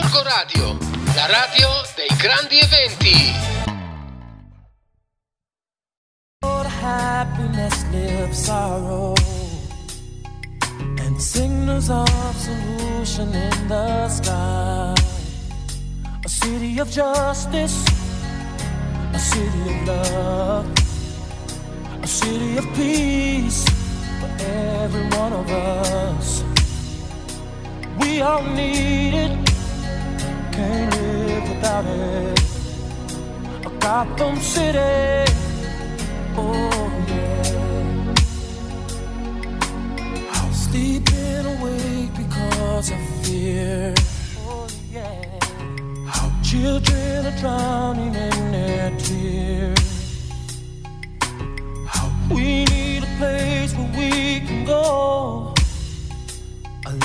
Gorgo Radio, la radio dei grandi eventi. happiness lives sorrow and signals of solution in the sky. A city of justice, a city of love, a city of peace for every one of us. We all need it, can't live without it. A Gotham City, oh yeah. I'll sleeping awake because of fear. Oh yeah. How children are drowning in their tears. How we need a place where we can go.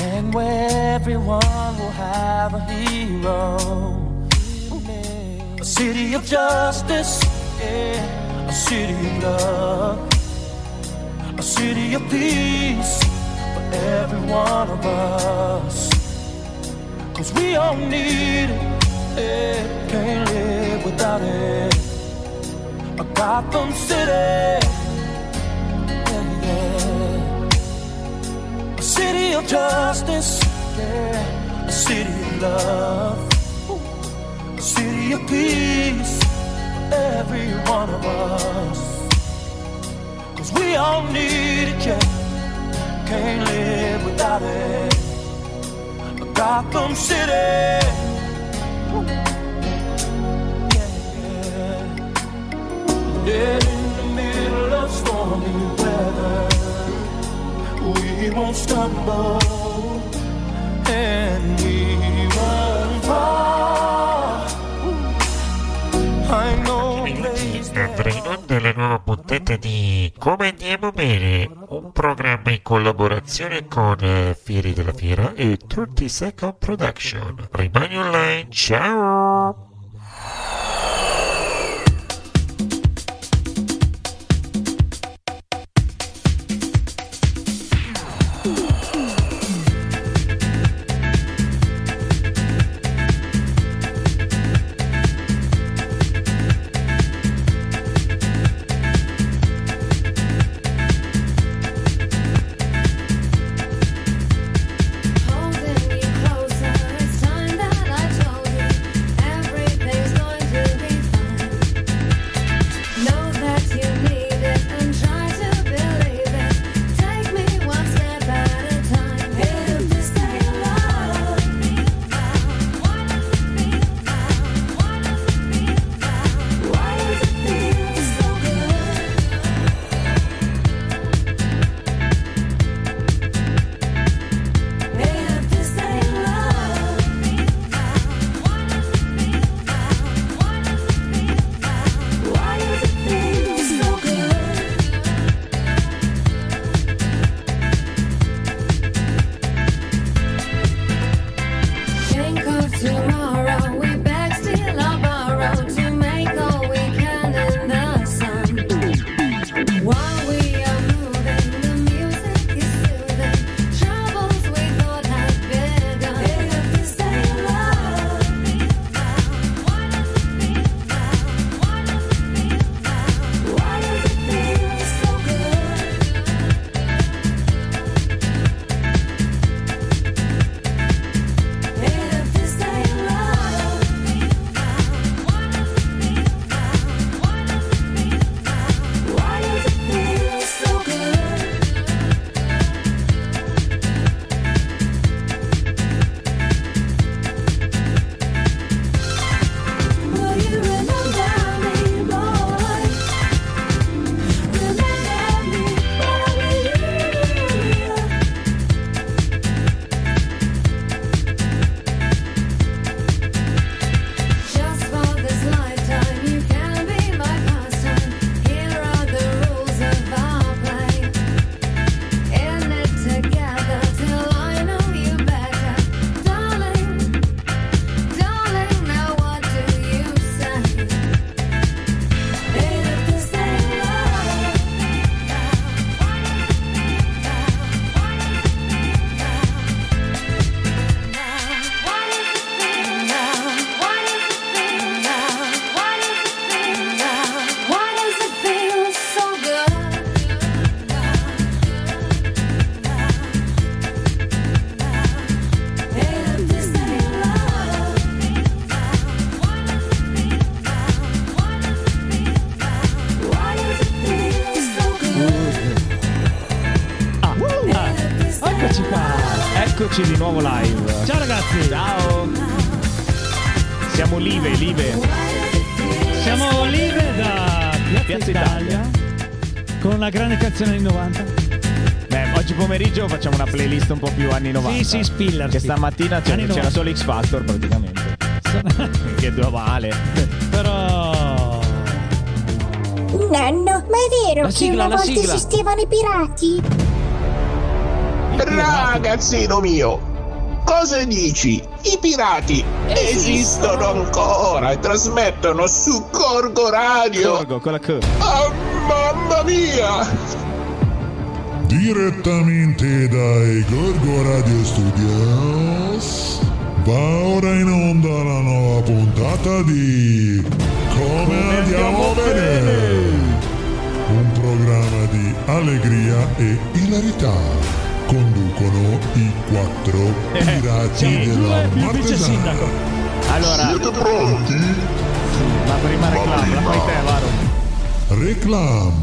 A land where everyone will have a hero. A city of justice, yeah. A city of love. A city of peace for every one of us. Cause we all need it, yeah. Can't live without it. A Gotham City, city of justice, yeah. A city of love. A city of peace for every one of us. Cause we all need it, yeah. Can't live without it. A Gotham City. Yeah. Dead in the middle of stormy weather. We won't stumble and we won't fall. I know andrà in onda la nuova puntata di Come andiamo bene, un programma in collaborazione con eh, Fieri della Fiera e 30 Second Production. Rimani online, ciao! Canzone anni 90. Beh, oggi pomeriggio facciamo una playlist un po' più anni 90. Sì, sì, Spiller. Che stamattina c'era, c'era 90. solo X Factor praticamente. che due male. Però Nanno, ma è vero La che sigla, una volta sigla. esistevano i pirati? Ragazzino mio, cosa dici? I pirati esistono ancora e trasmettono su Corgo Radio. Corgo con la K. Oh, mamma mia! Direttamente dai Gorgo Radio Studios va ora in onda la nuova puntata di Come andiamo bene? Un programma di allegria e ilarità. Conducono i quattro pirati siamo della. Martesana. Allora, Siete pronti? la prima reclama la fai te, Varo. Reclam.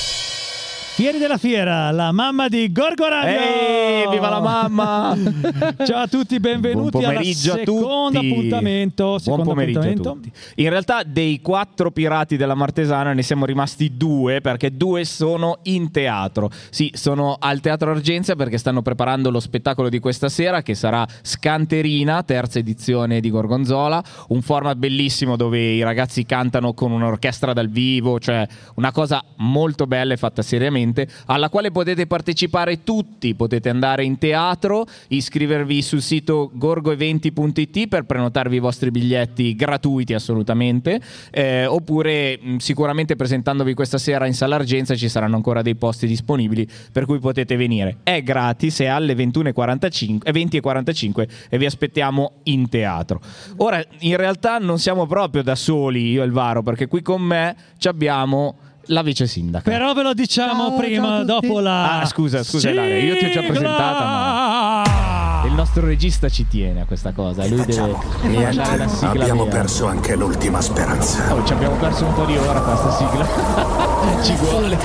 Fieri della Fiera, la mamma di Gorgo Radio. Ehi, viva la mamma! Ciao a tutti, benvenuti Buon pomeriggio alla a seconda tutti. appuntamento. Buon secondo pomeriggio a appuntamento. tutti. In realtà dei quattro pirati della Martesana ne siamo rimasti due perché due sono in teatro. Sì, sono al Teatro Argenzia perché stanno preparando lo spettacolo di questa sera che sarà Scanterina, terza edizione di Gorgonzola, un format bellissimo dove i ragazzi cantano con un'orchestra dal vivo, cioè una cosa molto bella e fatta seriamente, alla quale potete partecipare tutti, potete andare in teatro, iscrivervi sul sito gorgoeventi.it per prenotarvi i vostri biglietti gratuiti assolutamente, eh, oppure mh, sicuramente presentandovi questa sera in sala Argenza ci saranno ancora dei posti disponibili per cui potete venire. È gratis, è alle 21.45, eh, 20.45 e vi aspettiamo in teatro. Ora, in realtà non siamo proprio da soli, io e il Varo, perché qui con me ci abbiamo la vice sindaca. Però ve lo diciamo Ciao, prima, ciao dopo la. Ah, scusa, scusa, Ilaria, io ti ho già sigla! presentata, ma- Il nostro regista ci tiene a questa cosa, lui deve, mandare la sigla. Abbiamo vera. perso anche l'ultima speranza. Oh, ci abbiamo perso un po' di ora con questa sigla. ci vuole.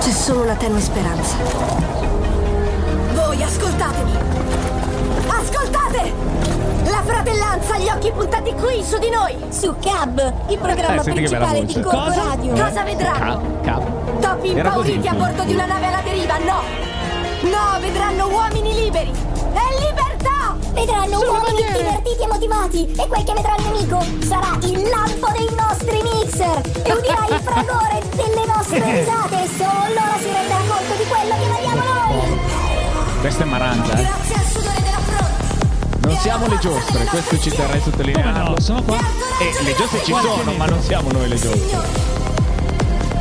C'è solo la tenue speranza. Voi ascoltatemi! Ascoltate! La fratellanza, gli occhi puntati qui su di noi! Su Cab, il programma Eh, principale di. Corpo Cosa? Radio. Cosa vedranno? Ca- cap. Topi Era così impauriti a bordo di una nave alla deriva, no! No, vedranno uomini liberi! E libertà! Vedranno uomini divertiti e motivati! E quel che vedrà il nemico sarà il lampo dei nostri mixer! E udirà il fragore delle nostre risate! E solo allora si renderà conto di quello che vediamo noi! Questa è Maranta, eh. Grazie al sudore! Non siamo le giostre, questo ci terrei a sottolinearlo. No, sono qua. E le giostre ci sono, ma non siamo noi le giostre.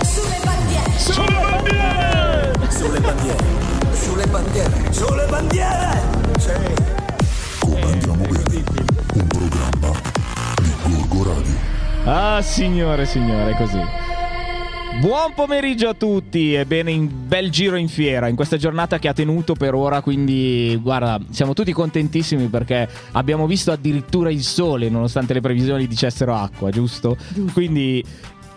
Sulle bandiere! Sulle bandiere! Sulle bandiere. Sulle bandiere. Sulle bandiere. Come andiamo bene? Un programma di Gorgo Radio. Ah, signore, signore, è così. Buon pomeriggio a tutti e bene in bel giro in fiera in questa giornata che ha tenuto per ora, quindi guarda, siamo tutti contentissimi perché abbiamo visto addirittura il sole nonostante le previsioni dicessero acqua, giusto? Quindi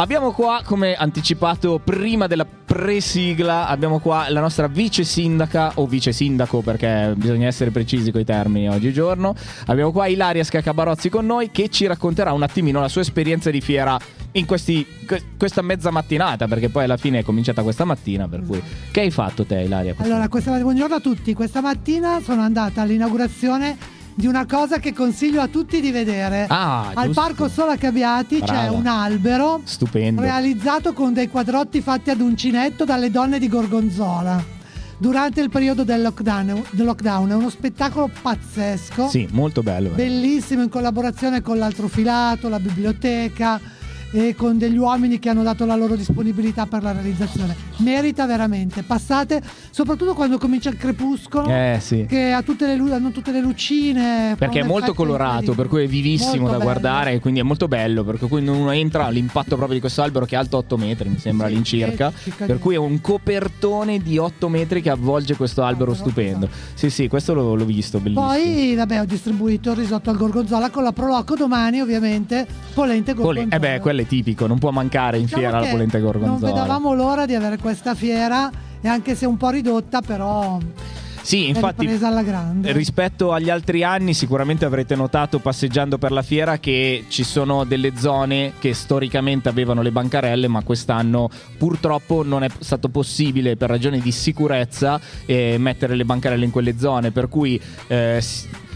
abbiamo qua, come anticipato prima della pre-sigla, abbiamo qua la nostra vice sindaca o vice sindaco perché bisogna essere precisi con i termini oggigiorno. Abbiamo qua Ilaria Scaccabarozzi con noi che ci racconterà un attimino la sua esperienza di fiera in questi, que- questa mezza mattinata, perché poi alla fine è cominciata questa mattina, per cui che hai fatto te Ilaria? Allora, questa, buongiorno a tutti. Questa mattina sono andata all'inaugurazione di una cosa che consiglio a tutti di vedere. Ah, Al giusto. Parco Sola Cabiati c'è un albero Stupendo. realizzato con dei quadrotti fatti ad uncinetto dalle donne di Gorgonzola. Durante il periodo del lockdown, del lockdown. è uno spettacolo pazzesco, Sì, molto bello. eh. bellissimo in collaborazione con l'altro filato, la biblioteca e con degli uomini che hanno dato la loro disponibilità per la realizzazione. Merita veramente. Passate, soprattutto quando comincia il crepuscolo, Eh sì. che ha tutte le, lu- hanno tutte le lucine. Perché è molto colorato, per cui è vivissimo Molto da bello. guardare, e quindi è molto bello, perché quando uno entra l'impatto proprio di questo albero che è alto 8 metri, mi sembra Sì, all'incirca, che per cui è un copertone di 8 metri che avvolge questo albero Albero, stupendo. Sì, sì, questo l'ho, l'ho visto, bellissimo. Poi, vabbè, ho distribuito il risotto al gorgonzola con la Proloco domani, ovviamente, polente Pole- gorgonzola. eh beh, quello è tipico, non può mancare in Diciamo fiera la polenta Non gorgonzola. vedevamo l'ora di avere questa fiera e anche se un po' ridotta, però Sì, infatti ripresa alla grande. rispetto agli altri anni sicuramente avrete notato passeggiando per la fiera che ci sono delle zone che storicamente avevano le bancarelle ma quest'anno purtroppo non è stato possibile per ragioni di sicurezza eh, mettere le bancarelle in quelle zone per cui eh,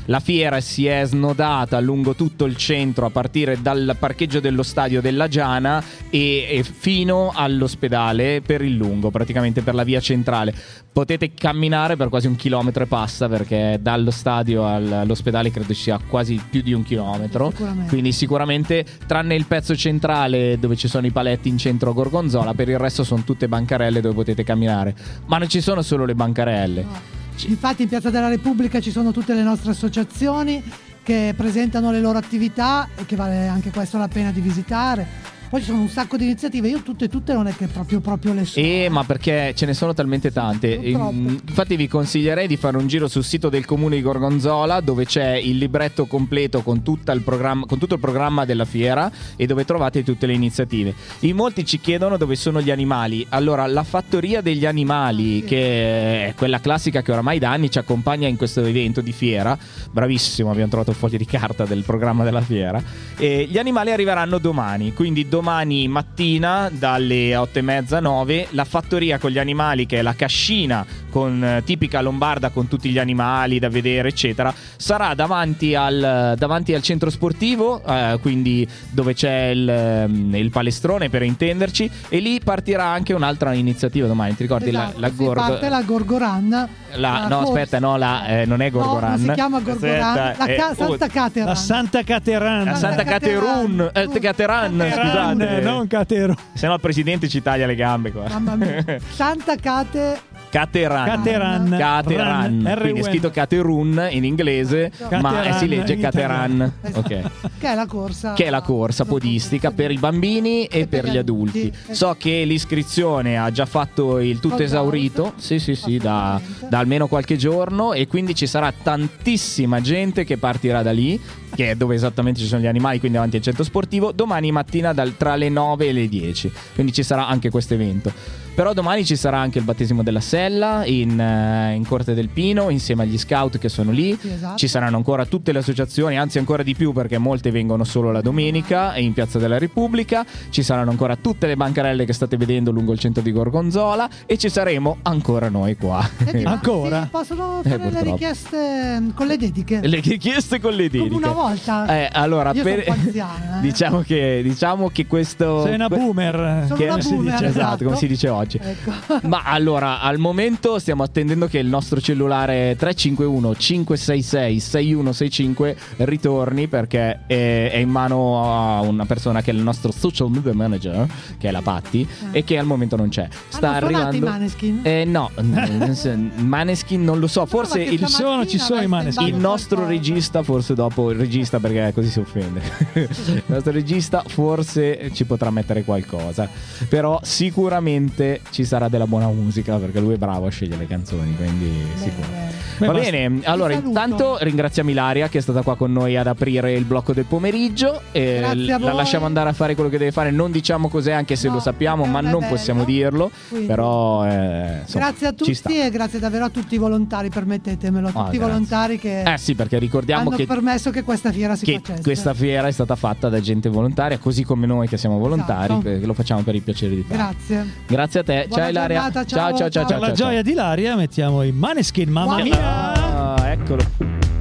la fiera si è snodata lungo tutto il centro a partire dal parcheggio dello stadio della Giana e, e fino all'ospedale per il lungo, praticamente per la via centrale. Potete camminare per quasi un chilometro e passa perché dallo stadio al- all'ospedale credo sia quasi più di un chilometro. Sicuramente. Quindi sicuramente tranne il pezzo centrale dove ci sono i paletti in centro a Gorgonzola, per il resto sono tutte bancarelle dove potete camminare. Ma non ci sono solo le bancarelle. Infatti in Piazza della Repubblica ci sono tutte le nostre associazioni che presentano le loro attività e che vale anche questo la pena di visitare. Poi ci sono un sacco di iniziative, io tutte tutte non è che proprio, proprio le so. Eh, ma perché ce ne sono talmente tante. Infatti, vi consiglierei di fare un giro sul sito del comune di Gorgonzola, dove c'è il libretto completo con, tutta il programma- con tutto il programma della fiera e dove trovate tutte le iniziative. In molti ci chiedono dove sono gli animali. Allora, la fattoria degli animali, che è quella classica che oramai da anni ci accompagna in questo evento di fiera, bravissimo, abbiamo trovato un foglio di carta del programma della fiera. E gli animali arriveranno domani, quindi domani mattina dalle 8 e mezza 9 la fattoria con gli animali che è la cascina con eh, tipica lombarda con tutti gli animali da vedere eccetera sarà davanti al, davanti al centro sportivo eh, quindi dove c'è il, ehm, il palestrone per intenderci e lì partirà anche un'altra iniziativa domani ti ricordi Esatto, la, la sì, Gorgo- parte la Gorgoran. la- la no corsa. aspetta no la, eh, non è No, Gorgoran non si chiama Gorgoran, Aspetta, la eh, ca- oh, Santa Cateran. La Santa Cateran. la Santa Caterun, eh, Cateran, Cateran, scusate. non Cateru. Se no il presidente ci taglia le gambe qua. Mamma mia. Santa Cate Cateran. Cateran. Cateran. Ran, Quindi è R-U-N. scritto Caterun in inglese, ma eh, si legge Cateran. Esatto. Ok. che è la corsa. Che è la corsa podistica per i bambini e per gli adulti. So che l'iscrizione ha già fatto il tutto esaurito. Sì, sì, sì, da, da almeno qualche giorno. E quindi ci sarà tantissima gente che partirà da lì, che è dove esattamente ci sono gli animali, quindi davanti al centro sportivo, domani mattina dal- tra le 9 e le 10. Quindi ci sarà anche questo evento. Però domani ci sarà anche il battesimo della Sella in, eh, in Corte del Pino insieme agli scout che sono lì. Sì, esatto. Ci saranno ancora tutte le associazioni, anzi ancora di più perché molte vengono solo la domenica e in Piazza della Repubblica. Ci saranno ancora tutte le bancarelle che state vedendo lungo il centro di Gorgonzola e ci saremo ancora noi qua. Senti, ma Ancora? si possono Eh, fare le purtroppo. richieste mm, con le dediche? le richieste con le dediche. Come una volta. Eh, allora, Io per- eh. diciamo, che, diciamo che questo... Sei una boomer. Sono che- una come si boomer, dice. Esatto, come si dice oggi. Ecco. Ma allora, al momento stiamo attendendo che il nostro cellulare 351 566 6165 ritorni perché è, è in mano a una persona che è il nostro social media manager, che è la Patti, e che al momento non c'è. Sta Hanno arrivando. Maneskin? Eh, no, Maneskin non lo so, forse il, Ci sono, ci sono i Maneskin. il nostro regista, forse dopo il regista perché così si offende. il nostro regista forse ci potrà mettere qualcosa. Però sicuramente ci sarà della buona musica perché lui è bravo a scegliere le canzoni, quindi sicuro. Beh, Va basta. bene, allora intanto ringraziamo Ilaria che è stata qua con noi ad aprire il blocco del pomeriggio. E la voi. lasciamo andare a fare quello che deve fare. Non diciamo cos'è, anche se No, lo sappiamo, ma non bello. possiamo dirlo. Quindi- Però eh, insomma, grazie a tutti e grazie davvero a tutti i volontari, permettetemelo, a Ah, tutti i grazie. volontari che Eh sì, perché ricordiamo hanno che, permesso che questa fiera si che facesse. questa fiera è stata fatta da gente volontaria, così come noi che siamo volontari, Esatto. perché lo facciamo per il piacere di fare. Grazie. Grazie a te. Buona ciao Ilaria. giornata, ciao ciao, ciao ciao ciao. ciao. Per la ciao. gioia di Laria mettiamo i Maneskin, mamma Guarda. mia. Ah, eccolo.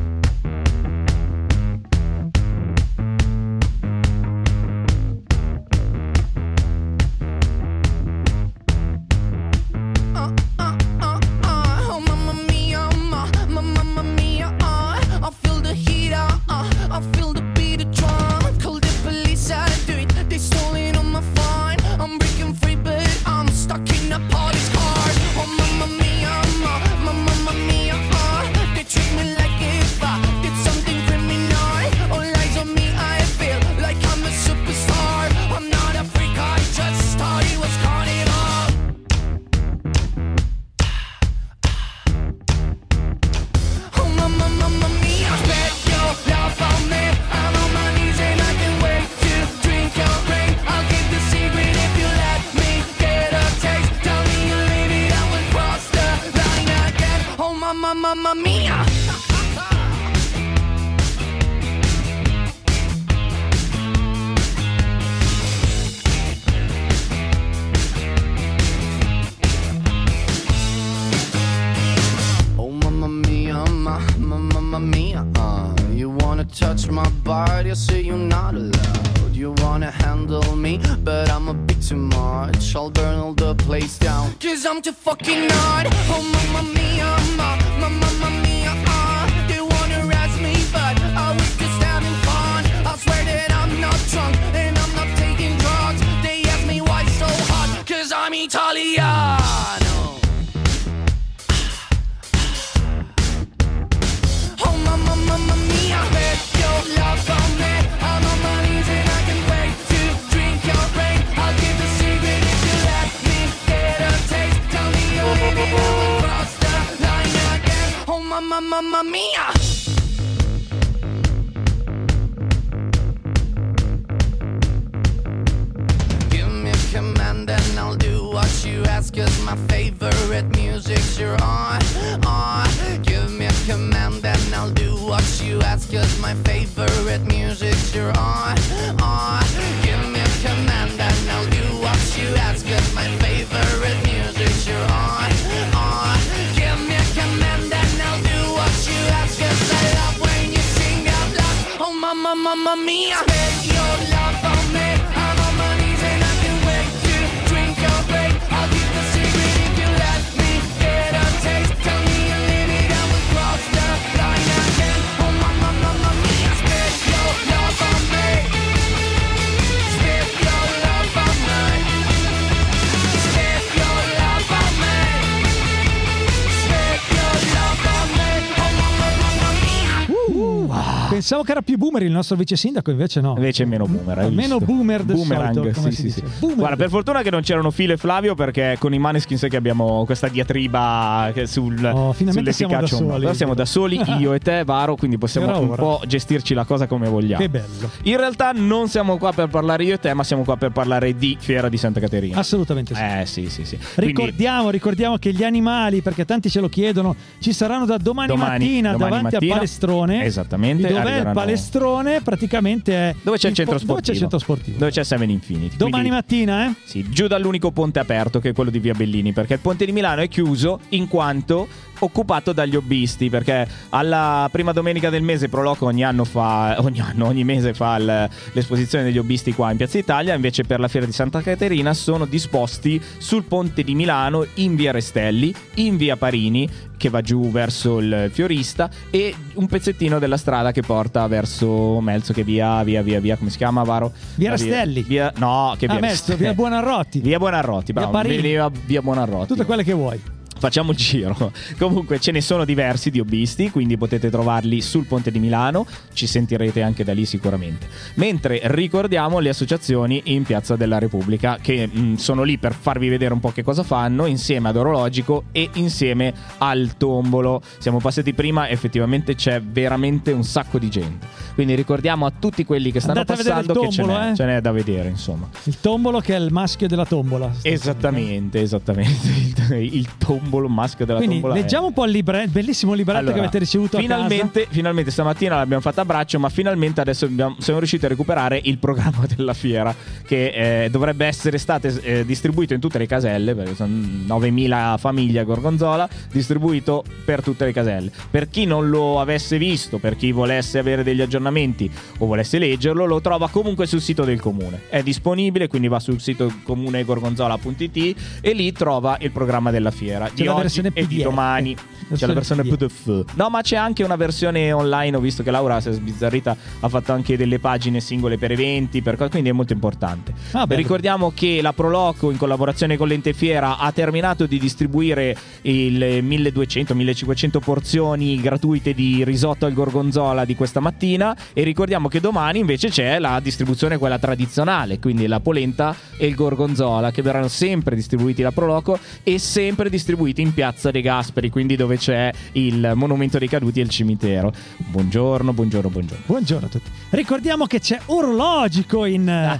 Boomer il nostro vice sindaco, invece no. Invece è meno boomer. hai Meno visto? boomer del Boomerang, solito, come sì, si sì, sì. Guarda, per fortuna che non c'erano Filo e Flavio perché con i Maneskin sai che abbiamo questa diatriba sul, Oh, finalmente siamo da no. soli. Però siamo da soli, io e te, Varo, quindi possiamo un po' gestirci la cosa come vogliamo. Che bello. In realtà non siamo qua per parlare io e te, ma siamo qua per parlare di Fiera di Santa Caterina. Assolutamente sì. Eh sì, sì, sì. Quindi Ricordiamo, ricordiamo che gli animali, perché tanti ce lo chiedono, ci saranno da domani, Domani- mattina domani davanti mattina. al palestrone. Esattamente, Dov'è il arriveranno- palestrone? Praticamente è dove c'è il centro fo- Dove c'è sportivo? il centro sportivo? Dove c'è Seven Infinity. Domani Quindi- mattina, eh? Sì, giù dall'unico ponte aperto che è quello di Via Bellini, perché il ponte di Milano è chiuso in quanto occupato dagli hobbisti, perché alla prima domenica del mese Proloco ogni anno fa ogni anno, ogni mese fa l'esposizione degli hobbisti qua in Piazza Italia, invece per la fiera di Santa Caterina sono disposti sul ponte di Milano in Via Restelli, in Via Parini che va giù verso il Fiorista e un pezzettino della strada che porta verso Melzo che via via via via come si chiama Varo? Via La Rastelli. Via, no, che Ah, via Melzo, Rastelli. via Buonarroti. Via Buonarroti, Via bravo. Parini. Via, via Buonarroti. Tutte quelle che vuoi. Facciamo il giro. Comunque ce ne sono diversi di hobbisti, quindi potete trovarli sul ponte di Milano, ci sentirete anche da lì sicuramente. Mentre ricordiamo le associazioni in Piazza della Repubblica che mh, sono lì per farvi vedere un po' che cosa fanno insieme ad Orologico e insieme al Tombolo. Siamo passati prima, effettivamente c'è veramente un sacco di gente. Quindi ricordiamo a tutti quelli che stanno Andate passando che ce tombolo, n'è, eh. ce n'è da vedere, insomma. Il tombolo che è il maschio della tombola. Esattamente, esattamente. Il, il tombolo, maschio della Quindi tombola. leggiamo un po' il libretto, bellissimo libretto Allora, che avete ricevuto finalmente, finalmente stamattina l'abbiamo fatta a braccio, ma finalmente adesso abbiamo- siamo riusciti a recuperare il programma della fiera che eh, dovrebbe essere stato eh, distribuito in tutte le caselle, perché sono 9000 famiglie a Gorgonzola, distribuito per tutte le caselle. Per chi non lo avesse visto, per chi volesse avere degli aggiornamenti o volesse leggerlo, lo trova comunque sul sito del comune. È disponibile, quindi va sul sito comune gorgonzola.it e lì trova il programma della fiera di la oggi versione e di domani. C'è la versione PDF. No, ma c'è anche una versione online. Ho visto che Laura si è sbizzarrita. Ha fatto anche delle pagine singole per eventi. Per quindi è molto importante. Ah. Ricordiamo che la Proloco, in collaborazione con l'Ente Fiera, ha terminato di distribuire il 1200-1500 porzioni gratuite di risotto al gorgonzola di questa mattina. E ricordiamo che domani invece c'è la distribuzione, quella tradizionale. Quindi la polenta e il gorgonzola, che verranno sempre distribuiti da Proloco e sempre distribuiti distribuiti in piazza De Gasperi, quindi dove c'è il monumento dei caduti e il cimitero. Buongiorno, buongiorno, buongiorno. Buongiorno a tutti. Ricordiamo che c'è Orologico in,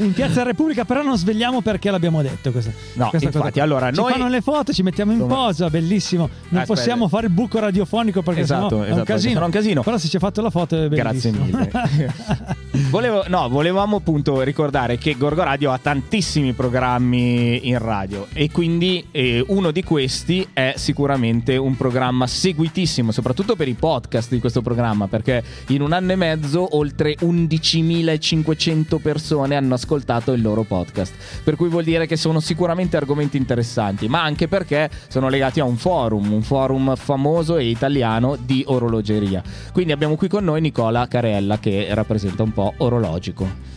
in Piazza Repubblica, però non svegliamo perché l'abbiamo detto questa, No, questa infatti, qua. allora, ci noi- fanno le foto, ci mettiamo in posa, bellissimo. Non Aspetta. possiamo fare il buco radiofonico perché Esatto, sennò è un esatto, casino. un casino. Però se ci ha fatto la foto è Grazie bellissimo. mille. Volevo, no, volevamo appunto ricordare che Gorgo Radio ha tantissimi programmi in radio e quindi eh, uno di questi è sicuramente un programma seguitissimo, soprattutto per i podcast di questo programma, perché in un anno e mezzo oltre 11.500 persone hanno ascoltato il loro podcast, per cui vuol dire che sono sicuramente argomenti interessanti, ma anche perché sono legati a un forum, un forum famoso e italiano di orologeria. Quindi abbiamo qui con noi Nicola Carella che rappresenta un po' orologico.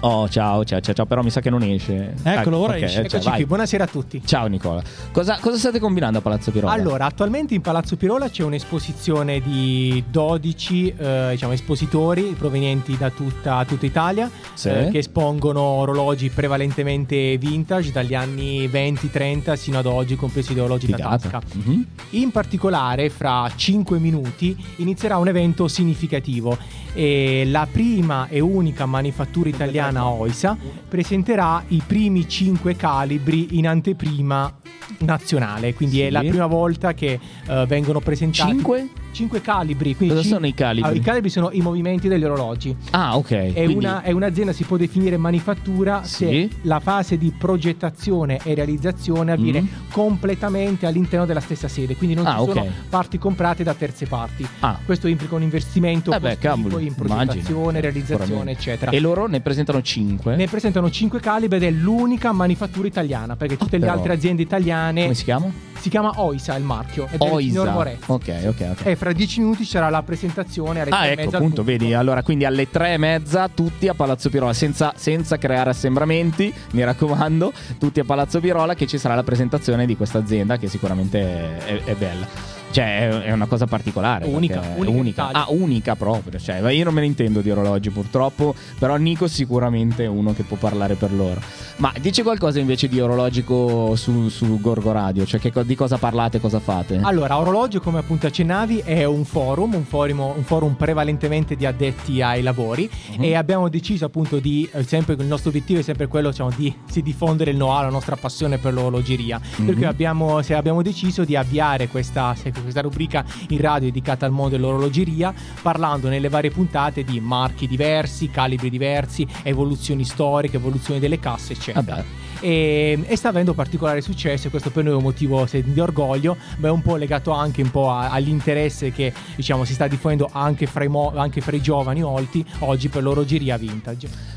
Oh, ciao, ciao, ciao, ciao, però mi sa che non esce. Eccolo, ora ok, esce. cioè, Eccoci qui, buonasera a tutti. Ciao Nicola. Cosa, cosa state combinando a Palazzo Pirola? Allora, attualmente in Palazzo Pirola c'è un'esposizione di 12 eh, diciamo, espositori provenienti da tutta, tutta Italia Sì. eh, che espongono orologi prevalentemente vintage dagli anni 20-30 sino ad oggi, compresi gli orologi da Figata. tasca. Mhm. In particolare, fra 5 minuti inizierà un evento significativo. E la prima e unica manifattura italiana OISA presenterà i primi 5 calibri in anteprima nazionale. Quindi è Sì. la prima volta che eh, vengono presentati. Cinque? 5 calibri. Quindi Cosa cin- sono i calibri? Ah, I calibri sono i movimenti degli orologi. Ah, ok. È, quindi- una- è un'azienda, si può definire manifattura se Sì. la fase di progettazione e realizzazione avviene Mm. completamente all'interno della stessa sede, quindi non Ah, ci sono ok. parti comprate da terze parti. Ah. Questo implica un investimento Eh beh, cavolo, in immagino. progettazione, realizzazione, Sicuramente. eccetera. E loro ne presentano 5. Ne presentano 5 calibri ed è l'unica manifattura italiana, perché tutte le Ah, però. altre aziende italiane Come si chiama? Si chiama Oisa il marchio ed è il signor Oisa. Moretti. Ok, ok, ok. E fra 10 minuti sarà la presentazione alle Ah, ecco, mezza appunto, vedi. Allora, quindi alle tre e mezza tutti a Palazzo Pirola, senza, senza creare assembramenti, mi raccomando, tutti a Palazzo Pirola che ci sarà la presentazione di questa azienda che sicuramente è, è bella. Cioè, è- una cosa particolare. Unica, unica unica. Ah, unica proprio. Cioè, io non me ne intendo di orologi purtroppo, però Nico sicuramente è uno che può parlare per loro. Ma dici qualcosa invece di orologico su, su Gorgo Radio? Cioè, che di cosa parlate, cosa fate? Allora, Orologio, come appunto accennavi, è un forum, un forum, un forum prevalentemente di addetti ai lavori Mhm. e abbiamo deciso appunto di, eh, sempre il nostro obiettivo è sempre quello diciamo, di, di diffondere il know-how, la nostra passione per l'orologeria. Per Mhm. cui abbiamo, se abbiamo deciso di avviare questa, se- questa rubrica in radio dedicata al mondo dell'orologeria, parlando nelle varie puntate di marchi diversi, calibri diversi, evoluzioni storiche, evoluzioni delle casse, eccetera. Vabbè. E, e sta avendo particolare successo e questo per noi è un motivo di orgoglio ma è un po' legato anche un po' a- all'interesse che diciamo si sta diffondendo anche fra i, mo- anche fra i giovani olti oggi per l'orologeria vintage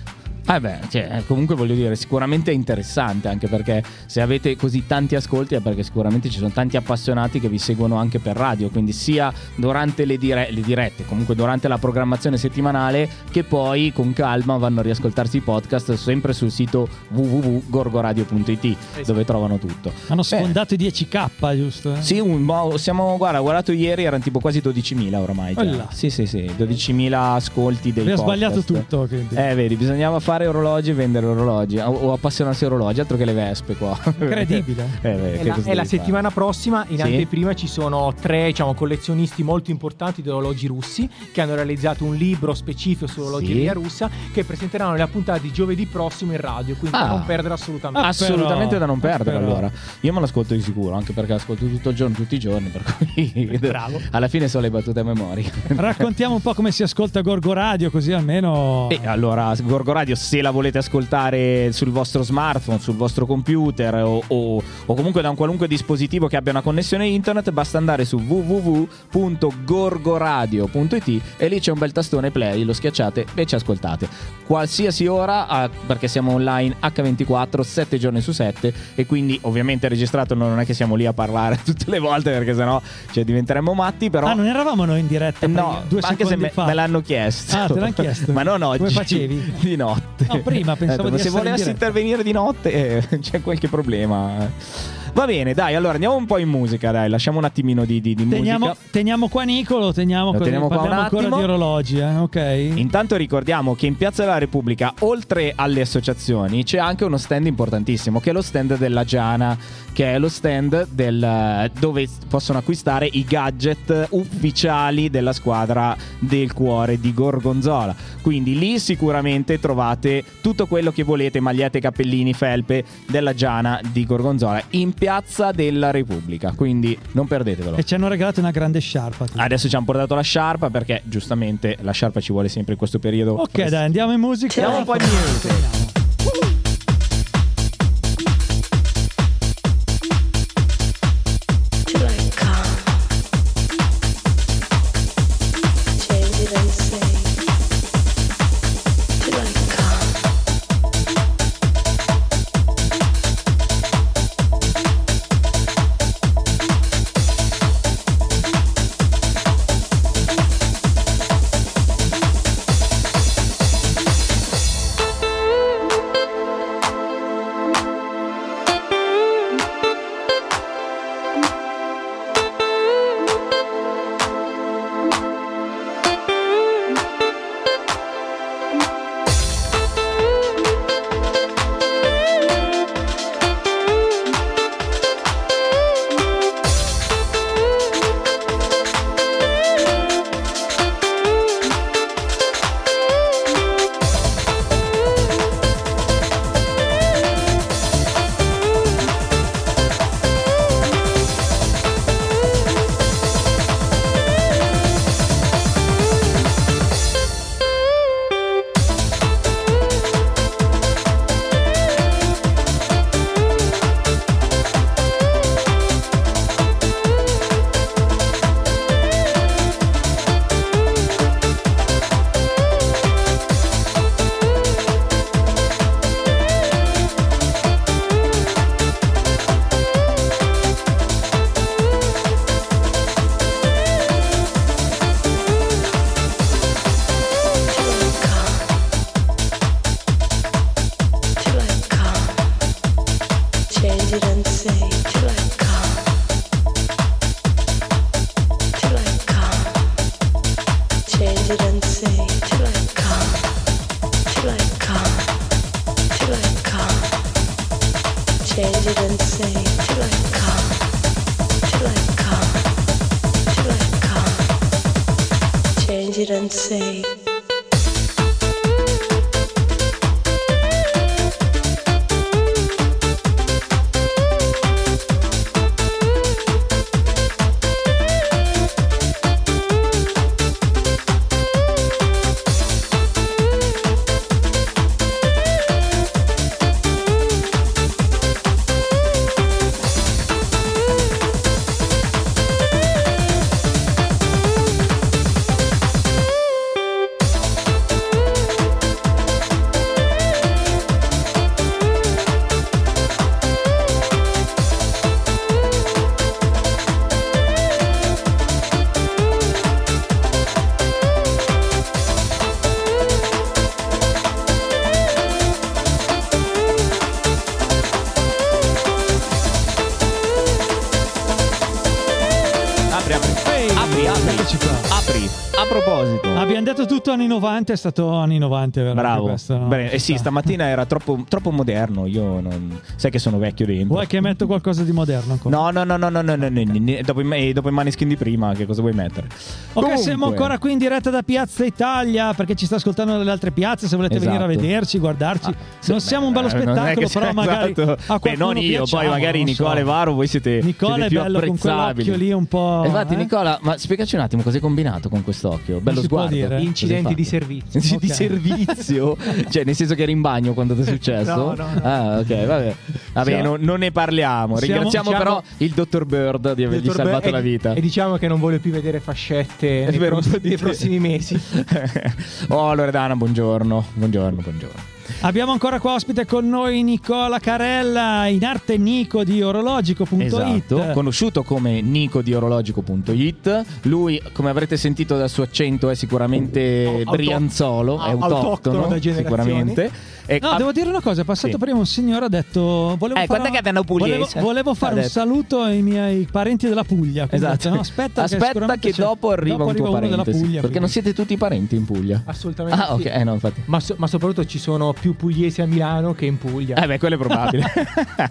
Eh beh, cioè, comunque voglio dire, sicuramente è interessante anche perché se avete così tanti ascolti è perché sicuramente ci sono tanti appassionati che vi seguono anche per radio, quindi sia durante le, dire- le dirette, comunque durante la programmazione settimanale, che poi con calma vanno a riascoltarsi i podcast sempre sul sito www.gorgoradio.it dove trovano tutto. Hanno Beh, sfondato i 10k, giusto? eh? sì, un siamo, guarda, ho guardato ieri, erano tipo quasi 12.000 oramai. Sì, sì, sì, 12.000 ascolti dei Abbiamo podcast. sbagliato tutto. quindi. Eh, vedi, bisognava fare orologi e vendere orologi o, o appassionarsi a orologi, altro che le vespe qua. Incredibile. Eh, beh, e la, e la settimana prossima in Sì? anteprima ci sono tre diciamo, collezionisti molto importanti di orologi russi che hanno realizzato un libro specifico sull'orologeria Sì? russa che presenteranno la puntata di giovedì prossimo in radio quindi Ah. da non perdere assolutamente Ah, Assolutamente però, da non perdere però. allora. Io me l'ascolto di sicuro, anche perché l'ascolto tutto il giorno, tutti i giorni, per cui Bravo. alla fine so le battute a memoria. Raccontiamo un po' come si ascolta Gorgo Radio, così almeno. E allora, Gorgo Radio, se la volete ascoltare sul vostro smartphone, sul vostro computer o, o- o comunque da un qualunque dispositivo che abbia una connessione internet, basta andare su www.gorgoradio.it e lì c'è un bel tastone play, lo schiacciate e ci ascoltate. Qualsiasi ora, ah, perché siamo online H24, 7 giorni su 7 e quindi ovviamente registrato non è che siamo lì a parlare tutte le volte perché sennò cioè, diventeremmo matti, però... Ah, non eravamo noi in diretta? Eh, No, due anche se me, me l'hanno chiesto. Ah, te l'hanno chiesto? Ma non oggi. Come facevi? Di notte. No, prima, pensavo Ho detto, di se volessi intervenire di notte eh, c'è qualche problema. Va bene, dai, allora andiamo un po' in musica, dai, lasciamo un attimino di, di, di Teniamo, musica. teniamo qua Nicolo, teniamo, così, teniamo qua un ancora attimo. di orologi, eh, ok? Intanto ricordiamo che in Piazza della Repubblica, oltre alle associazioni, c'è anche uno stand importantissimo, che è lo stand della Giana, che è lo stand del- dove possono acquistare i gadget ufficiali della squadra del cuore di Gorgonzola. Quindi lì sicuramente trovate tutto quello che volete, magliette, cappellini, felpe della Giana di Gorgonzola in Piazza della Repubblica. Quindi non perdetevelo. E ci hanno regalato una grande sciarpa. Adesso ci hanno portato la sciarpa perché giustamente la sciarpa ci vuole sempre in questo periodo. Ok, dai, andiamo in musica. Andiamo un po' di musica. 90, è stato anni 90, vero? Bravo. Questo, no? Bene, eh sì, stamattina era troppo, troppo moderno. Io non. Sai che sono vecchio dentro. Vuoi che metto qualcosa di moderno ancora? No, no, no, no, no, no, no, no, no, no, Dopo, i, dopo i maneskin di prima, che cosa vuoi mettere? Ok, Comunque- siamo ancora qui in diretta da Piazza Italia perché ci sta ascoltando nelle altre piazze. Se volete Esatto. venire a vederci, guardarci, non siamo un bello spettacolo, però magari esatto. a Beh, non io, piacciamo, poi magari so. Nicola e Varo, voi siete, Nicola siete è bello con quell'occhio lì un po'. Infatti, eh? Nicola, ma spiegaci un attimo cosa hai combinato con quest'occhio. Bello sguardo. Incidenti di servizio. Sì, Di Ok. servizio? cioè, nel senso che eri in bagno quando ti è successo? No, no, no. Ah, ok, vabbè. Vabbè, Siamo- non, non ne parliamo. Siamo- Ringraziamo siamo- però il dottor Bird di avergli salvato Be- la e- vita. E diciamo che non voglio più vedere fascette nei, Per un pross- po' di nei prossimi mesi. oh, Loredana, buongiorno. Buongiorno, buongiorno. Abbiamo ancora qua ospite con noi Nicola Carella, in arte Nico di orologico.it. Esatto, conosciuto come nico di orologico.it. Lui, come avrete sentito dal suo accento, è sicuramente Auto- brianzolo, è autoctono autoctono, generazioni. sicuramente. E- No, ah, devo dire una cosa, è passato Sì. prima un signore ha detto volevo Eh, fare una- che abbiamo volevo, volevo fare un saluto ai miei parenti della Puglia. Esatto. detto, no, aspetta, Aspetta che c'è- dopo arriva un tuo parente. sì, Puglia. perché non siete tutti parenti in Puglia. Assolutamente. Ah, ok, sì. eh, no, infatti. Ma, so- ma soprattutto ci sono più pugliesi a Milano che in Puglia. Eh beh, quello è probabile.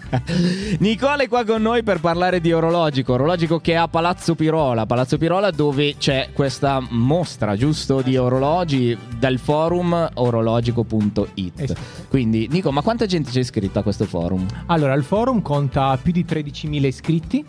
Nicola è qua con noi per parlare di orologico, orologico che è a Palazzo Pirola, Palazzo Pirola dove c'è questa mostra, giusto, di orologi dal forum orologico.it. Quindi, Nico, ma quanta gente c'è iscritta a questo forum? Allora, il forum conta più di 13.000 iscritti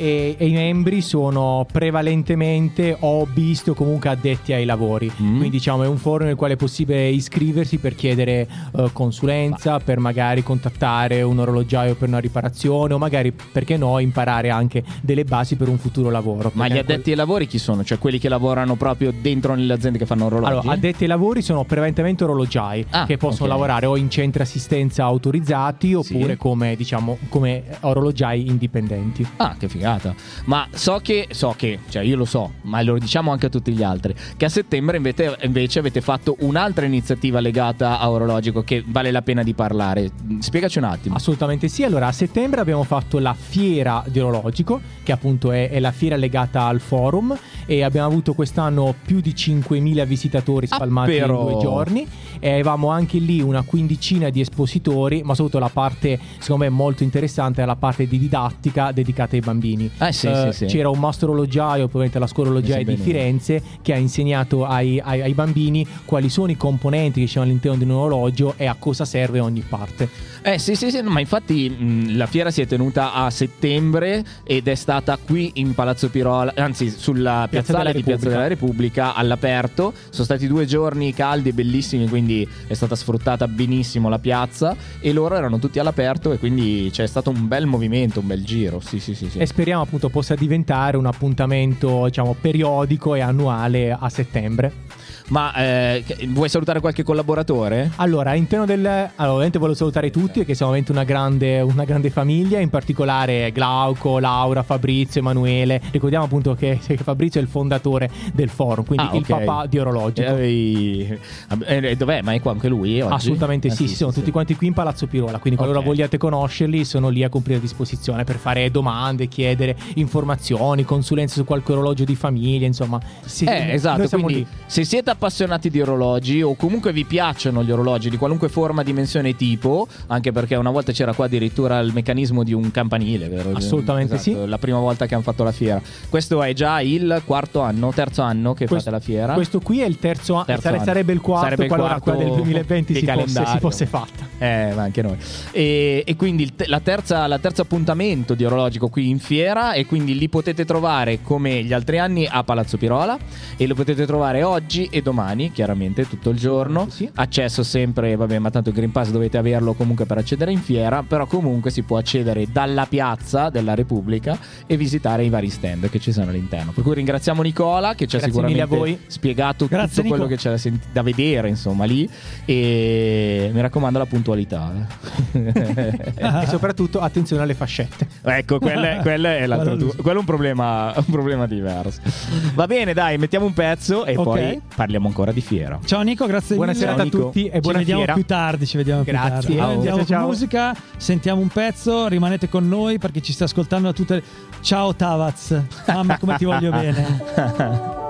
e, e i membri sono prevalentemente hobbyist o comunque addetti ai lavori. Mm. Quindi diciamo è un forum nel quale è possibile iscriversi per chiedere eh, consulenza, per magari contattare un orologiaio per una riparazione o magari, perché no, imparare anche delle basi per un futuro lavoro. Ma gli addetti ai lavori chi sono? Cioè quelli che lavorano proprio dentro nelle aziende che fanno orologi? Allora, addetti ai lavori sono prevalentemente orologiai Ah, che possono ok. lavorare o in centri assistenza autorizzati oppure Sì. come, diciamo, come orologiai indipendenti. Ah, che figata. Ma so che, so che, cioè io lo so, ma lo diciamo anche a tutti gli altri, che a settembre invece, invece avete fatto un'altra iniziativa legata a orologico che vale la pena di parlare. Spiegaci un attimo. Assolutamente sì. Allora, a settembre abbiamo fatto la fiera di orologico, che appunto è, è la fiera legata al forum, e abbiamo avuto quest'anno più di 5.000 visitatori spalmati Ah, in due giorni. E avevamo anche lì una quindicina di espositori, ma soprattutto la parte, secondo me, molto interessante è la parte di didattica dedicata ai bambini. Ah, sì, Eh, sì, sì. C'era un mastro orologiaio, probabilmente la scuola orologiaia Mi di. Firenze, che ha insegnato ai, ai- ai bambini quali sono i componenti che ci sono all'interno di un orologio e a cosa serve ogni parte. Eh sì sì sì, no, ma infatti mh, la fiera si è tenuta a settembre ed è stata qui in Palazzo Pirola, anzi sulla Piazza piazzale di Piazza della Repubblica all'aperto. Sono stati due giorni caldi e bellissimi, quindi è stata sfruttata benissimo la piazza e loro erano tutti all'aperto e quindi c'è stato un bel movimento, un bel giro. Sì sì sì sì. E speriamo appunto possa diventare un appuntamento, diciamo, periodico e annuale a settembre. Ma eh, vuoi salutare qualche collaboratore? Allora, all'interno del. Allora, ovviamente voglio salutare tutti, che siamo veramente una grande, una grande famiglia, in particolare Glauco, Laura, Fabrizio, Emanuele. Ricordiamo appunto che, che Fabrizio è il fondatore del forum, quindi Ah, il papà di orologico. Eh, avevi- eh, dov'è? Ma è qua anche lui? oggi? Assolutamente Eh, sì, sono tutti quanti qui in Palazzo Pirola, quindi qualora Ok. vogliate conoscerli sono lì a completa disposizione per fare domande, chiedere informazioni, consulenze su qualche orologio di famiglia, insomma. Sì, Eh, esatto, quindi lì. se siete appassionati di orologi o comunque vi piacciono gli orologi di qualunque forma, dimensione e tipo, anche perché una volta c'era qua addirittura il meccanismo di un campanile, vero? Assolutamente Esatto, La prima volta che hanno fatto la fiera. Questo è già il quarto anno, terzo anno che Questo- fate la fiera. Questo qui è il terzo anno, Terzo sare- anno. sarebbe il quarto Sarebbe il quarto quella del 2020 di si fosse, si fosse fatta. Eh, ma anche noi. E, e quindi il, te- la terza, la terzo appuntamento di orologico qui in fiera e quindi li potete trovare come gli altri anni a Palazzo Pirola e lo potete trovare oggi e domani, chiaramente tutto il giorno. Accesso sempre, vabbè, ma tanto il Green Pass dovete averlo comunque per accedere in fiera, però comunque si può accedere dalla piazza della Repubblica e visitare i vari stand che ci sono all'interno. Per cui ringraziamo Nicola che ci ha Grazie mille sicuramente spiegato Grazie, tutto quello Nico. che c'è da, vedere, insomma, lì e mi raccomando la puntualità. eh. e soprattutto attenzione alle fascette. Ecco, quello è, quello è l'altro Quello- tu- quello è un problema, un problema diverso. Va bene, dai, mettiamo un pezzo e Ok. poi parliamo ancora di fiera. Ciao Nico, grazie Buona mille. serata a tutti e buona ci vediamo fiera. più tardi, ci vediamo Grazie. più tardi. Ciao. Andiamo Ciao, musica, sentiamo un pezzo, rimanete con noi perché ci sta ascoltando da tutte Ciao Tavaz. Mamma come ti voglio bene.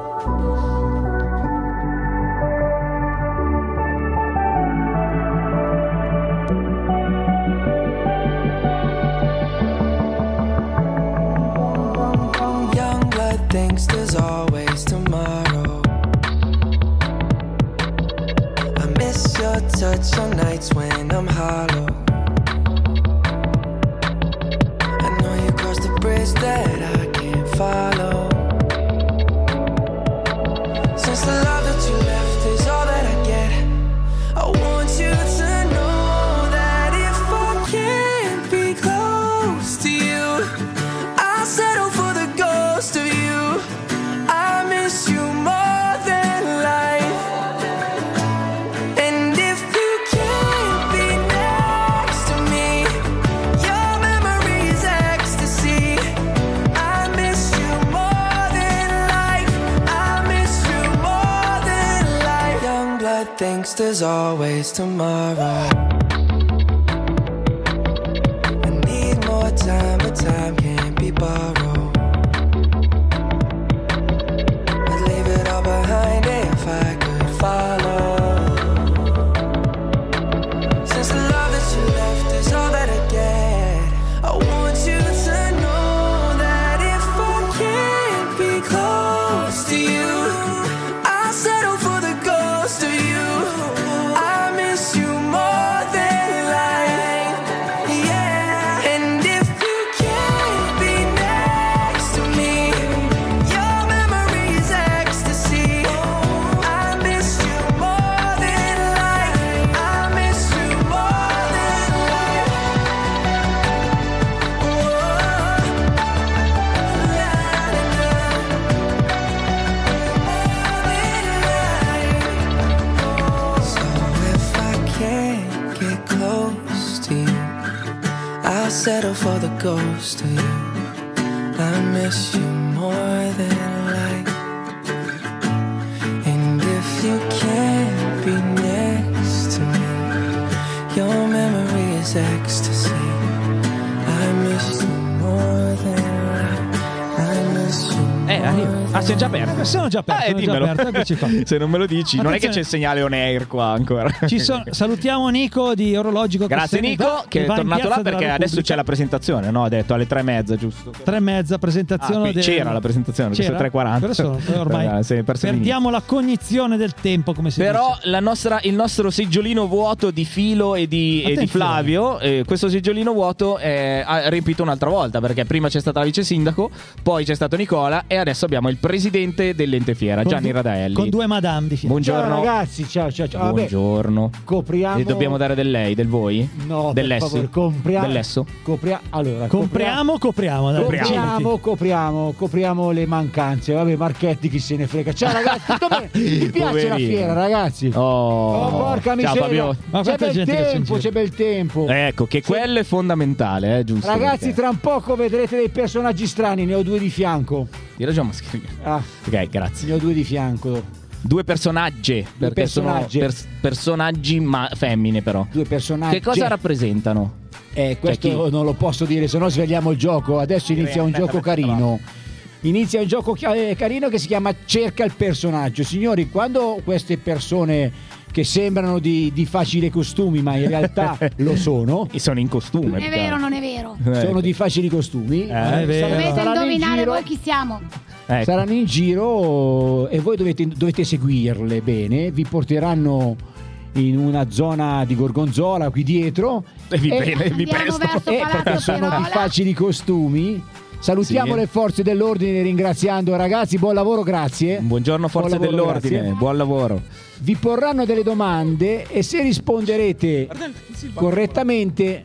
nights when thinks there's always tomorrow. Ghost Ah, siamo già aperti. Siamo già aperti, Eh, già dimmelo. aperti, eccoci qua. Se non me lo dici, non è che Attenzione. c'è il segnale on air qua ancora. Ci sono- salutiamo Nico di Orologico. Grazie Nico, va- che è tornato là perché adesso c'è la presentazione, no? Ha detto alle tre e mezza, giusto? Tre e mezza presentazione Ah, del- c'era la presentazione, C'era? sono 3.40. Adesso poi ormai Eh, perdiamo la cognizione del tempo come si Però nostra- il nostro seggiolino vuoto di Filo e di, e di Attenzione. Flavio, eh, questo seggiolino vuoto eh, ha riempito un'altra volta perché prima c'è stata la vice sindaco, poi c'è stato Nicola e adesso abbiamo il presidente dell'ente fiera, Con Gianni du- Radaelli. Con due madame di fianco. Buongiorno. Ciao ragazzi, ciao ciao ciao. Vabbè, Buongiorno. copriamo. E dobbiamo dare del lei, del voi? No, per Dell'essi? favore, compriamo. Dell'esso? Copria- allora, Compriamo, copriamo. dai, Copriamo, copriamo, copriamo le mancanze. Vabbè, Marchetti chi se ne frega. Ciao ragazzi, tutto bene? Mi piace la Poverino. fiera, ragazzi. Oh, Oh, porca Ciao miseria. Fabio. Ma C'è bel tempo, c'è bel tempo. Ecco, che quello è fondamentale, eh, giusto? Ragazzi, perché- tra un poco vedrete dei personaggi strani, ne ho due di fianco. Hai ragione, ma scrivi. Ah, Ok, grazie. ne ho due di fianco. Due personaggi, perché personaggi. sono pers- personaggi ma femmine però. Due personaggi. Che cosa rappresentano? Eh, questo Cioè, chi? non lo posso dire, se no svegliamo il gioco. Adesso inizia un gioco carino. Inizia un gioco eh, carino che si chiama Cerca il personaggio. Signori, quando queste persone che sembrano di, di facili costumi, ma in realtà lo sono, E sono in costume. Non è vero, non è vero. sono di facili costumi, Eh, è vero. Dovete in indovinare voi chi siamo. Ecco. saranno in giro e voi dovete, dovete seguirle bene, vi porteranno in una zona di Gorgonzola qui dietro E vi, bene, vi presto. eh, perché sono di facili costumi. Salutiamo Sì. le forze dell'ordine ringraziando ragazzi, buon lavoro, grazie. Buongiorno forze Buon lavoro, dell'ordine, grazie. buon lavoro. Vi porranno delle domande e se risponderete correttamente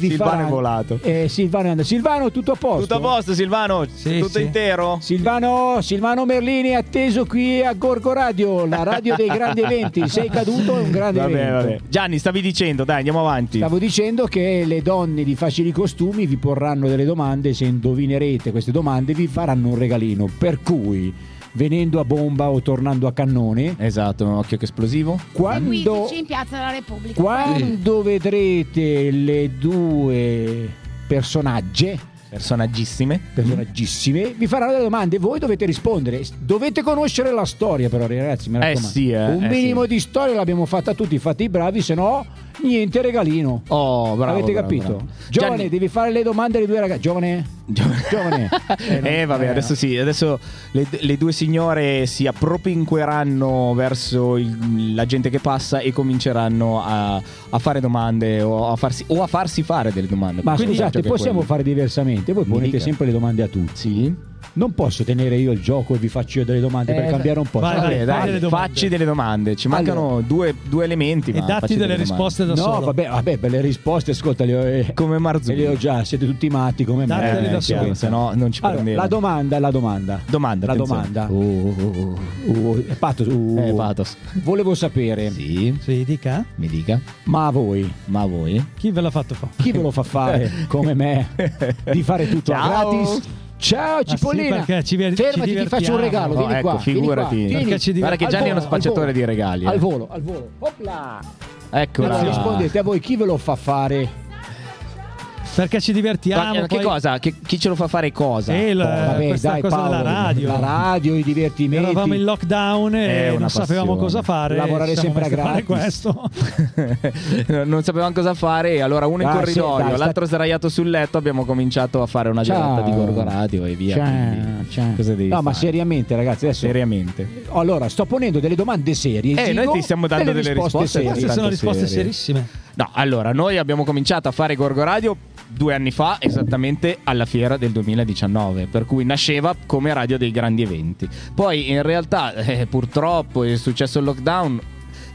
vi Silvano è volato. Eh, Silvano è andato. Silvano, tutto a posto? Tutto a posto Silvano? Sì, Tutto sì. intero? Silvano, Silvano Merlini è atteso qui a Gorgo Radio, la radio dei grandi eventi. Sei caduto è un grande Vabbè, evento. vabbè. Gianni, stavi dicendo, dai, andiamo avanti. Stavo dicendo che le donne di facili costumi vi porranno delle domande, se indovinerete queste domande vi faranno un regalino. Per cui, venendo a bomba o tornando a cannone, Esatto, un occhio che esplosivo. quando, in Piazza della Repubblica. quando vedrete le due personagge, Personaggissime. personaggissime, vi faranno delle domande, voi dovete rispondere. Dovete conoscere la storia però ragazzi, mi Eh raccomando. sì, eh, Un eh minimo sì. di storia l'abbiamo fatta tutti, fate i bravi, se no niente regalino. Oh, bravo. Avete bravo, capito? bravo. Giovane, Gianni- devi fare le domande alle due ragazze. Giovane? Giovane. Eh, vabbè, adesso sì, adesso le, le due signore si appropinqueranno verso il- la gente che passa e cominceranno a, a fare domande o a, farsi, o a farsi fare delle domande. Ma scusate, possiamo fare diversamente? Voi ponete sempre le domande a tutti. Sì. Non posso tenere io il gioco e vi faccio io delle domande per Eh, cambiare un po'. vai, vai, fai dai, delle domande. facci delle domande. Ci mancano Allora. due, due elementi. E ma datti delle domande. risposte da No, solo. vabbè, vabbè, per le risposte, ascolta, le ho, eh, Come Marzulli. le ho già, siete tutti matti come me. Datele Eh, da chiaro. solo. se no non ci Allora, prendeva. la domanda, la domanda. Domanda, La attenzione. domanda. Oh, oh, oh. Uh, eh, pathos, uh, Eh, pathos. Volevo sapere, Sì, Sì, dica. mi dica. ma a voi, Ma voi? Chi ve l'ha fatto fare? chi ve lo fa fare come me di fare tutto a Ciao. gratis? Ciao Cipollina. Ah, perché ci ver- ci Fermati, ti faccio un regalo. Vieni ecco, qua. vieni qua, figurati. vieni. Perché ci Guarda che Gianni è uno volo, spacciatore volo. di regali. eh. Al volo, al volo. Opla. Eccola. Allora, rispondete a voi chi ve lo fa fare? Perché ci divertiamo. Ma, eh, che poi- cosa? Che- chi ce lo fa fare cosa? Eh, il- Boh, Vabbè, questa dai, cosa Paolo, della radio. La radio, i divertimenti. Eravamo in lockdown e non sapevamo passione. cosa fare. Lavorare sempre a gratis. questo. non sapevamo cosa fare e allora uno in Ah, sì, corridoio, dai, sta- l'altro sdraiato sul letto, abbiamo cominciato a fare una Ciao. diretta di Gorgo Radio e via. Ciao, ciao. Cosa devi No, ma seriamente, ragazzi, adesso. Seriamente. Allora, sto ponendo delle domande serie. Eh, Zigo, noi ti stiamo dando delle risposte serie. Queste sono risposte serie. serissime. No, allora, noi abbiamo cominciato a fare Gorgo Radio due anni fa, esattamente alla fiera del 2019, per cui nasceva come radio dei grandi eventi. Poi in realtà, eh, purtroppo, è successo il lockdown.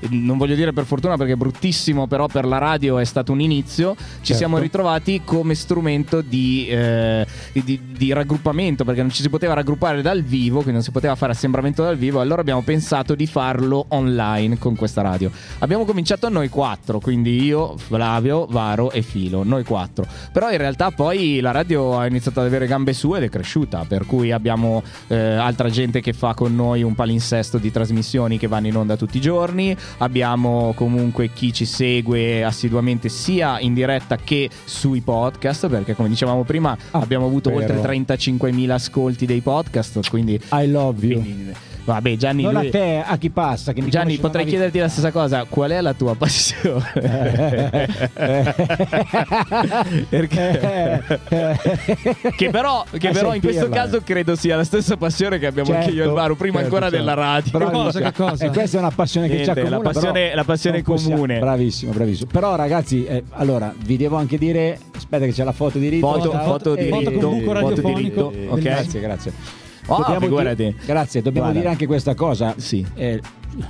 Non voglio dire per fortuna perché è bruttissimo, però per la radio è stato un inizio. Ci Certo. siamo ritrovati come strumento di, eh, di- di raggruppamento perché non ci si poteva raggruppare dal vivo, quindi non si poteva fare assembramento dal vivo. Allora abbiamo pensato di farlo online con questa radio. Abbiamo cominciato noi quattro, quindi io, Flavio, Varo e Filo, noi quattro. Però in realtà poi la radio ha iniziato ad avere gambe sue ed è cresciuta, per cui abbiamo eh, altra gente che fa con noi un palinsesto di trasmissioni che vanno in onda tutti i giorni, abbiamo comunque chi ci segue assiduamente sia in diretta che sui podcast, perché come dicevamo prima abbiamo avuto vero. oltre 35.000 ascolti dei podcast, quindi... I love you. quindi- vabbè Gianni... non lui- a te, a chi passa. Che mi Gianni, potrei chiederti la stessa cosa, qual è la tua passione? Perché... che però, che però in questo caso credo sia la stessa passione che abbiamo anche io e il Certo, Varo, prima certo, ancora certo. della radio. Bravissimo. E questa è una passione che ci Niente, accomuna la passione- la passione non possiamo- comune. Bravissimo, bravissimo. Però ragazzi, eh, allora, vi devo anche dire, aspetta che c'è la foto di Rito. Foto- Ciao. foto di Eh, Rito, foto foto radiofonico. di Rito, ok. Grazie, grazie. Oh, Dobbiamo dire- grazie, dobbiamo Guarda. dire anche questa cosa. Sì. Eh,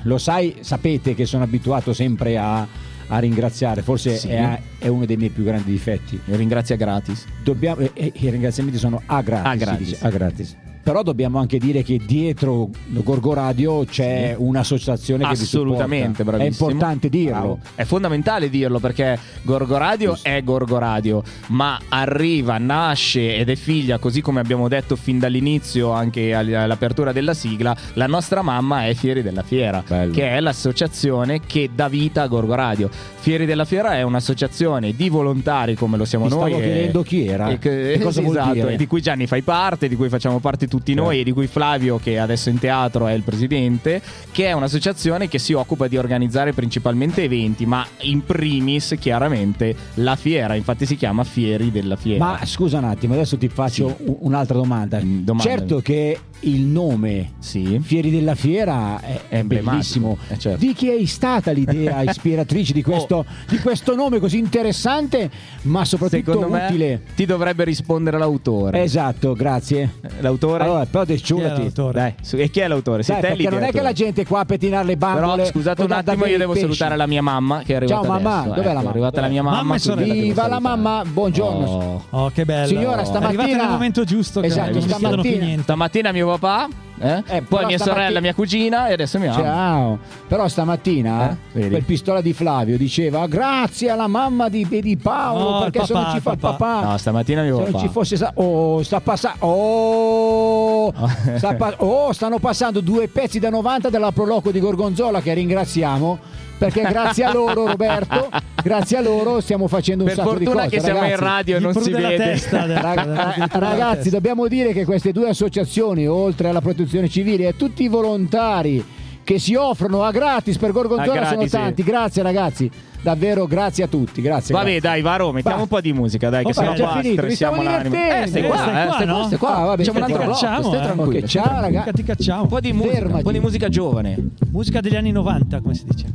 lo sai, sapete che sono abituato sempre a, a ringraziare, forse Sì. è, è uno dei miei più grandi difetti. Ringrazia gratis. Dobbiamo, eh, eh, I ringraziamenti sono a gratis. A gratis. a gratis. Però dobbiamo anche dire che dietro Gorgo Radio c'è Sì. un'associazione che Assolutamente, bravissimo. È importante dirlo. Bravo. È fondamentale dirlo perché Gorgo Radio è Gorgo Radio, ma arriva, nasce ed è figlia, così come abbiamo detto fin dall'inizio, anche all- all'apertura della sigla, la nostra mamma è Fieri della Fiera, Bello. che è l'associazione che dà vita a Gorgo Radio. Fieri della Fiera è un'associazione di volontari come lo siamo Ti noi. stavo e- chiedendo chi era. e che- Che cosa esatto, e di cui Gianni fai parte, di cui facciamo parte tutti noi Certo. e di cui Flavio, che adesso in teatro è il presidente, che è un'associazione che si occupa di organizzare principalmente eventi, ma in primis chiaramente la fiera, infatti si chiama Fieri della Fiera. Ma scusa un attimo, adesso ti faccio u- un'altra domanda. domandami. Certo che il nome Fieri della Fiera è, è bellissimo. eh, certo. Di chi è stata l'idea ispiratrice di questo, di questo nome così interessante, ma soprattutto Secondo me utile? ti dovrebbe rispondere l'autore. Esatto, grazie. L'autore? Allora, però desciurati. Dai, su- e chi è l'autore? Dai, Sei te perché non è che la gente è qua a pettinare le bambole. Però scusate un attimo, io devo pesci. salutare la mia mamma che è arrivata Ciao mamma, adesso, dov'è ecco, la mamma? È arrivata la mia Mamma mamma. sorella. quindi- Viva la mamma, buongiorno. Oh. Oh, che bello. Signora, È stamattina- arrivato nel momento giusto. che Esatto, stamattina-. Stamattina mio papà, eh? poi però mia stamattina- sorella, mia cugina e adesso mia mamma. Ciao. Però stamattina Eh? Quel pistola di Flavio diceva grazie alla mamma di, di Paolo No, perché il se non papà, ci fa il papà. papà. No, stamattina mio se papà. non ci fosse sta- oh, sta passando oh, sta pa- oh, stanno passando due pezzi da 90 della Proloco di Gorgonzola che ringraziamo perché grazie a loro Roberto grazie a loro stiamo facendo un Per sacco di fortuna cose che siamo in ragazzi. radio e non si vede. testa, Rag- ragazzi, dobbiamo dire che queste due associazioni, oltre alla protezione civile, e tutti i volontari che si offrono a gratis per Gorgonzola gratis, sono tanti. Sì. Grazie ragazzi. Davvero grazie a tutti, grazie. Vabbè, grazie. dai, Varo, mettiamo va. un po' di musica, dai, che oh, sono già qua, stressiamo l'animo. Eh, stai qua, eh, stai, qua, no? stai qua, vabbè, facciamo un altro cacciamo, stai eh. tranquillo. Okay, ciao, ragazzi. Ti cacciamo. Un po' di musica, Fermati. un po' di musica giovane. Musica degli anni 90, come si dice.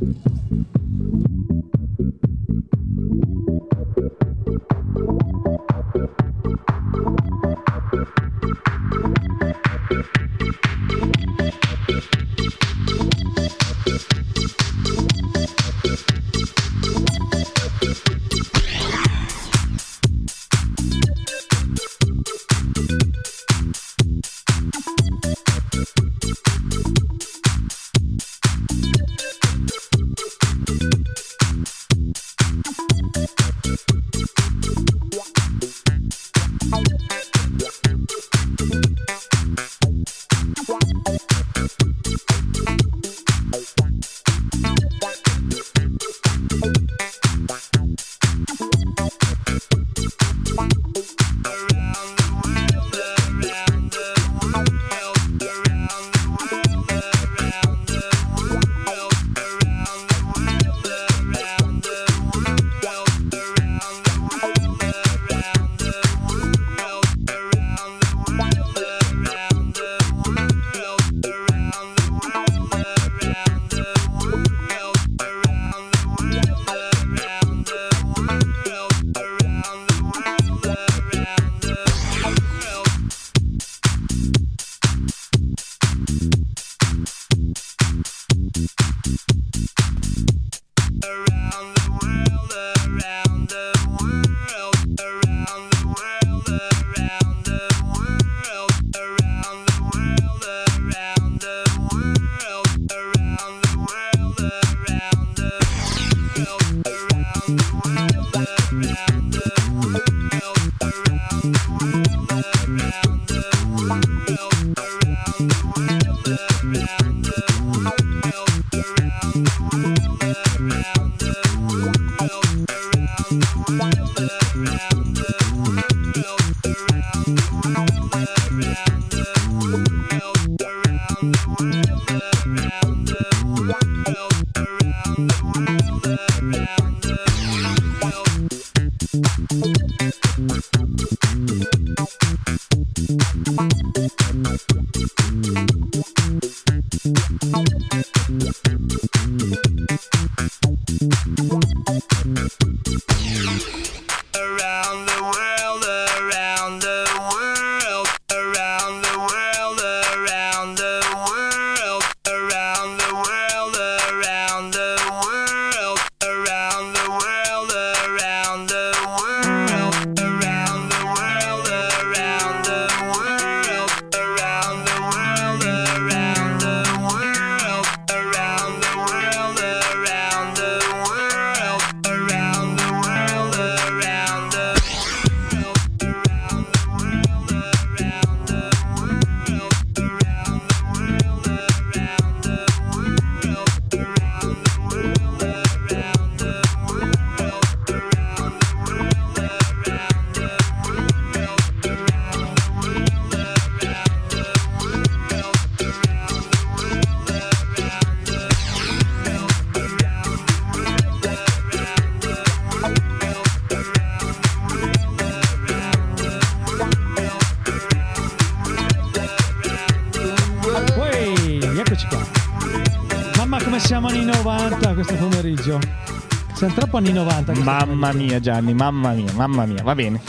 Anni 90. questo Mamma mia Gianni, mamma mia, mamma mia, va bene.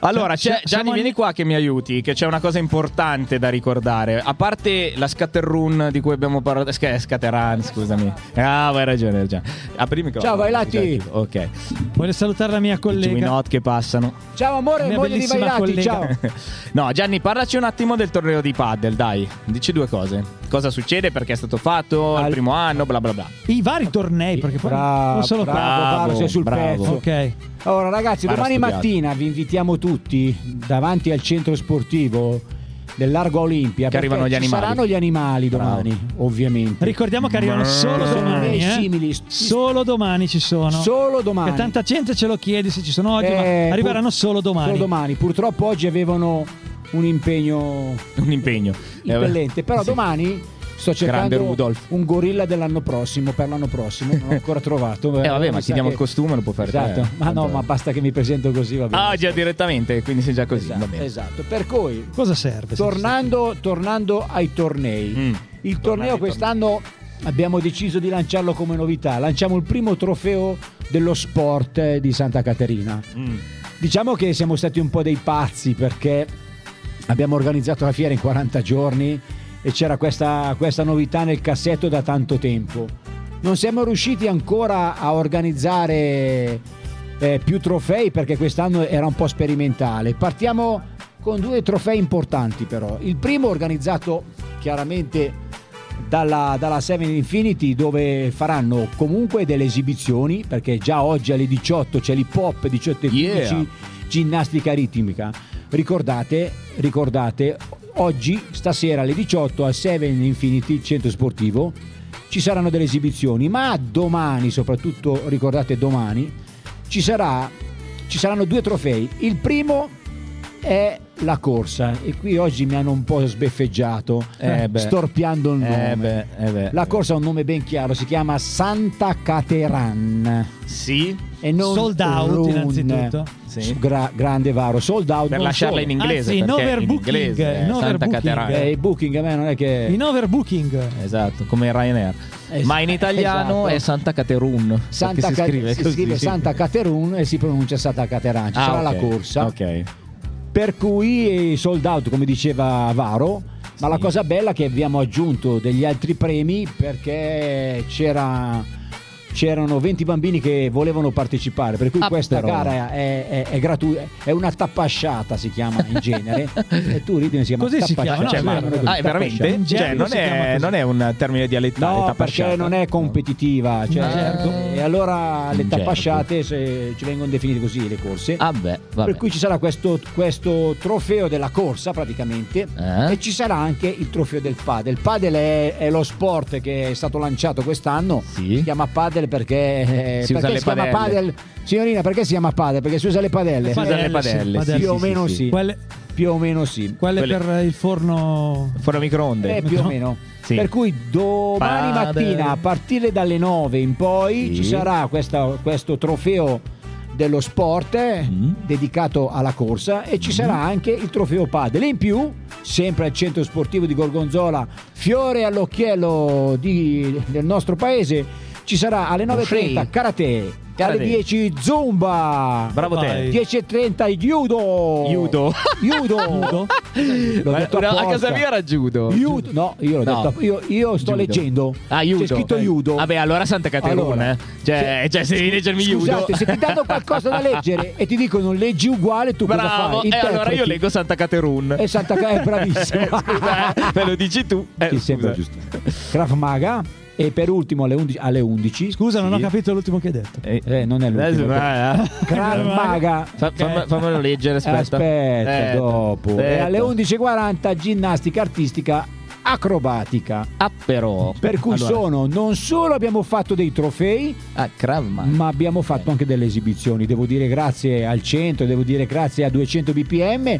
Allora, Cioè, c'è- siamo Gianni, anni- vieni qua che mi aiuti, che c'è una cosa importante da ricordare. A parte la scatterrun di cui abbiamo parlato, sc- scatteran, scusami. Ah, hai ragione, ragione. Apri il microfono. Ciao, vai Latti. Ok. Voglio salutare la mia I collega. not che passano. Ciao amore, Mia moglie di collega. ciao. No, Gianni, parlaci un attimo del torneo di paddle, dai. Dici due cose. Cosa succede, perché è stato fatto, il primo anno, bla bla bla. I vari tornei, perché poi Bravo, non solo bravo, bravo, sei sul bravo. pezzo. Ok. Allora ragazzi, Guarda, domani studiato. mattina vi invitiamo tutti davanti al centro sportivo del Largo Olimpia. Che arrivano gli ci animali. saranno gli animali Bravo. domani, ovviamente. Ricordiamo che arrivano solo domani. eh. simili. Solo domani ci sono. Solo domani. Che tanta gente ce lo chiede se ci sono oggi, Eh, ma arriveranno pur- solo domani. Solo domani. Purtroppo oggi avevano un impegno Un impegno. impellente, però Sì. domani sto Grande cercando Rudolf. un gorilla dell'anno prossimo, per l'anno prossimo, non ho ancora trovato. Eh vabbè, ma Mi ti sa diamo che- il costume, lo può fare te. Esatto, ma no, ma basta che mi presento così, va bene. Ah, già direttamente, quindi sei già così. va Esatto, bene. esatto. per cui Cosa serve? se tornando, tornando ai tornei, Mm. il torneo quest'anno abbiamo deciso di lanciarlo come novità. Lanciamo il primo trofeo dello sport eh, di Santa Caterina. Mm. Diciamo che siamo stati un po' dei pazzi perché abbiamo organizzato la fiera in 40 giorni e c'era questa, questa novità nel cassetto da tanto tempo. Non siamo riusciti ancora a organizzare eh, più trofei perché quest'anno era un po' sperimentale. Partiamo con due trofei importanti però. Il primo organizzato chiaramente dalla, dalla Seven Infinity dove faranno comunque delle esibizioni perché già oggi alle 18 c'è l'hip hop 18 e 15 Yeah. ginnastica ritmica ricordate ricordate oggi stasera alle 18 al Seven Infinity centro sportivo ci saranno delle esibizioni ma domani soprattutto ricordate domani ci sarà ci saranno due trofei. Il primo è la corsa e qui oggi mi hanno un po' sbeffeggiato Eh beh. storpiando il nome Eh beh, eh beh. la corsa ha un nome ben chiaro, si chiama Santa Cateran. Sì. E non Sold out, Run. innanzitutto. Sì. Gra- grande Varo, sold out. Per lasciarla solo. in inglese. Anzi, in perché overbooking, in inglese in Santa overbooking. Eh, il booking a me non è che... In overbooking. Esatto, come Ryanair. Es- Ma in italiano esatto. è Santa Caterun. Santa si Ca- scrive si scrive Santa Caterun e si pronuncia Santa Cateran. Ci Ah, sarà ok. la corsa. Ok. Per cui sold out, come diceva Varo. Ma Sì. la cosa bella è che abbiamo aggiunto degli altri premi perché c'era c'erano 20 bambini che volevano partecipare, per cui Ah, questa però. gara è, è, è gratuita, è una tappasciata si chiama in genere. e tu ridi si chiama Così si tappasciata. chiama, no, Cioè, è ma- ah, è veramente? In Cioè, non è, non è un termine dialettale. No, tappasciata. perché non è competitiva. Cioè, gergo. e allora le gergo. tappasciate se- ci vengono definite così le corse. Ah, beh, vabbè. Per cui ci sarà questo, questo trofeo della corsa praticamente Eh? e ci sarà anche il trofeo del padel. Il padel è, è lo sport che è stato lanciato quest'anno. Sì. Si chiama padel perché, eh, Si perché si chiama padelle. padel. Signorina, perché si chiama padel? Perché si usa le padelle. Si usa le Eh, padelle, sì, sì, più o meno sì, sì. sì. Quelle, Più o meno sì. quelle Quelle- per il forno. Fuori microonde. Eh, più o meno. Sì. Per cui domani Padel. mattina a partire dalle 9 in poi Sì. ci sarà questa- questo trofeo dello sport eh, Mm. dedicato alla corsa e ci sarà anche il trofeo padel. In più, sempre al centro sportivo di Gorgonzola, fiore all'occhiello di- del nostro paese, ci sarà alle 9.30 Sì. karate. E alle Karate. 10 zumba Bravo te. Vai. 10.30 judo Judo. judo Judo? L'ho no, a casa mia era judo. Judo. No, io l'ho No. detto. Io, io sto Judo. leggendo. Ah, judo. C'è scritto judo. Vabbè, allora Santa Caterina, Allora, eh. Cioè, cioè, se devi leggermi judo. Scusate, se ti danno qualcosa da leggere e ti dicono leggi uguale, tu cosa Bravo, fai? e allora io leggo Santa Caterun. E Santa Ca- è bravissimo. Scusa, eh, me lo dici tu. Eh, Sì, sembra giusto. Krav Maga. E per ultimo alle 11. Alle 11 Scusa, non ho capito l'ultimo che hai detto. Eh, Eh, non è l'ultimo. eh. Krav Maga. Fa- fammi- fammelo leggere, aspetta. Aspetta, Eh, dopo. E aspetta. alle 11.40 ginnastica artistica acrobatica. Ah, però. Per cui Allora, sono, non solo abbiamo fatto dei trofei, Ah, ma abbiamo fatto anche delle esibizioni. Devo dire grazie al 100, devo dire grazie a 200 bpm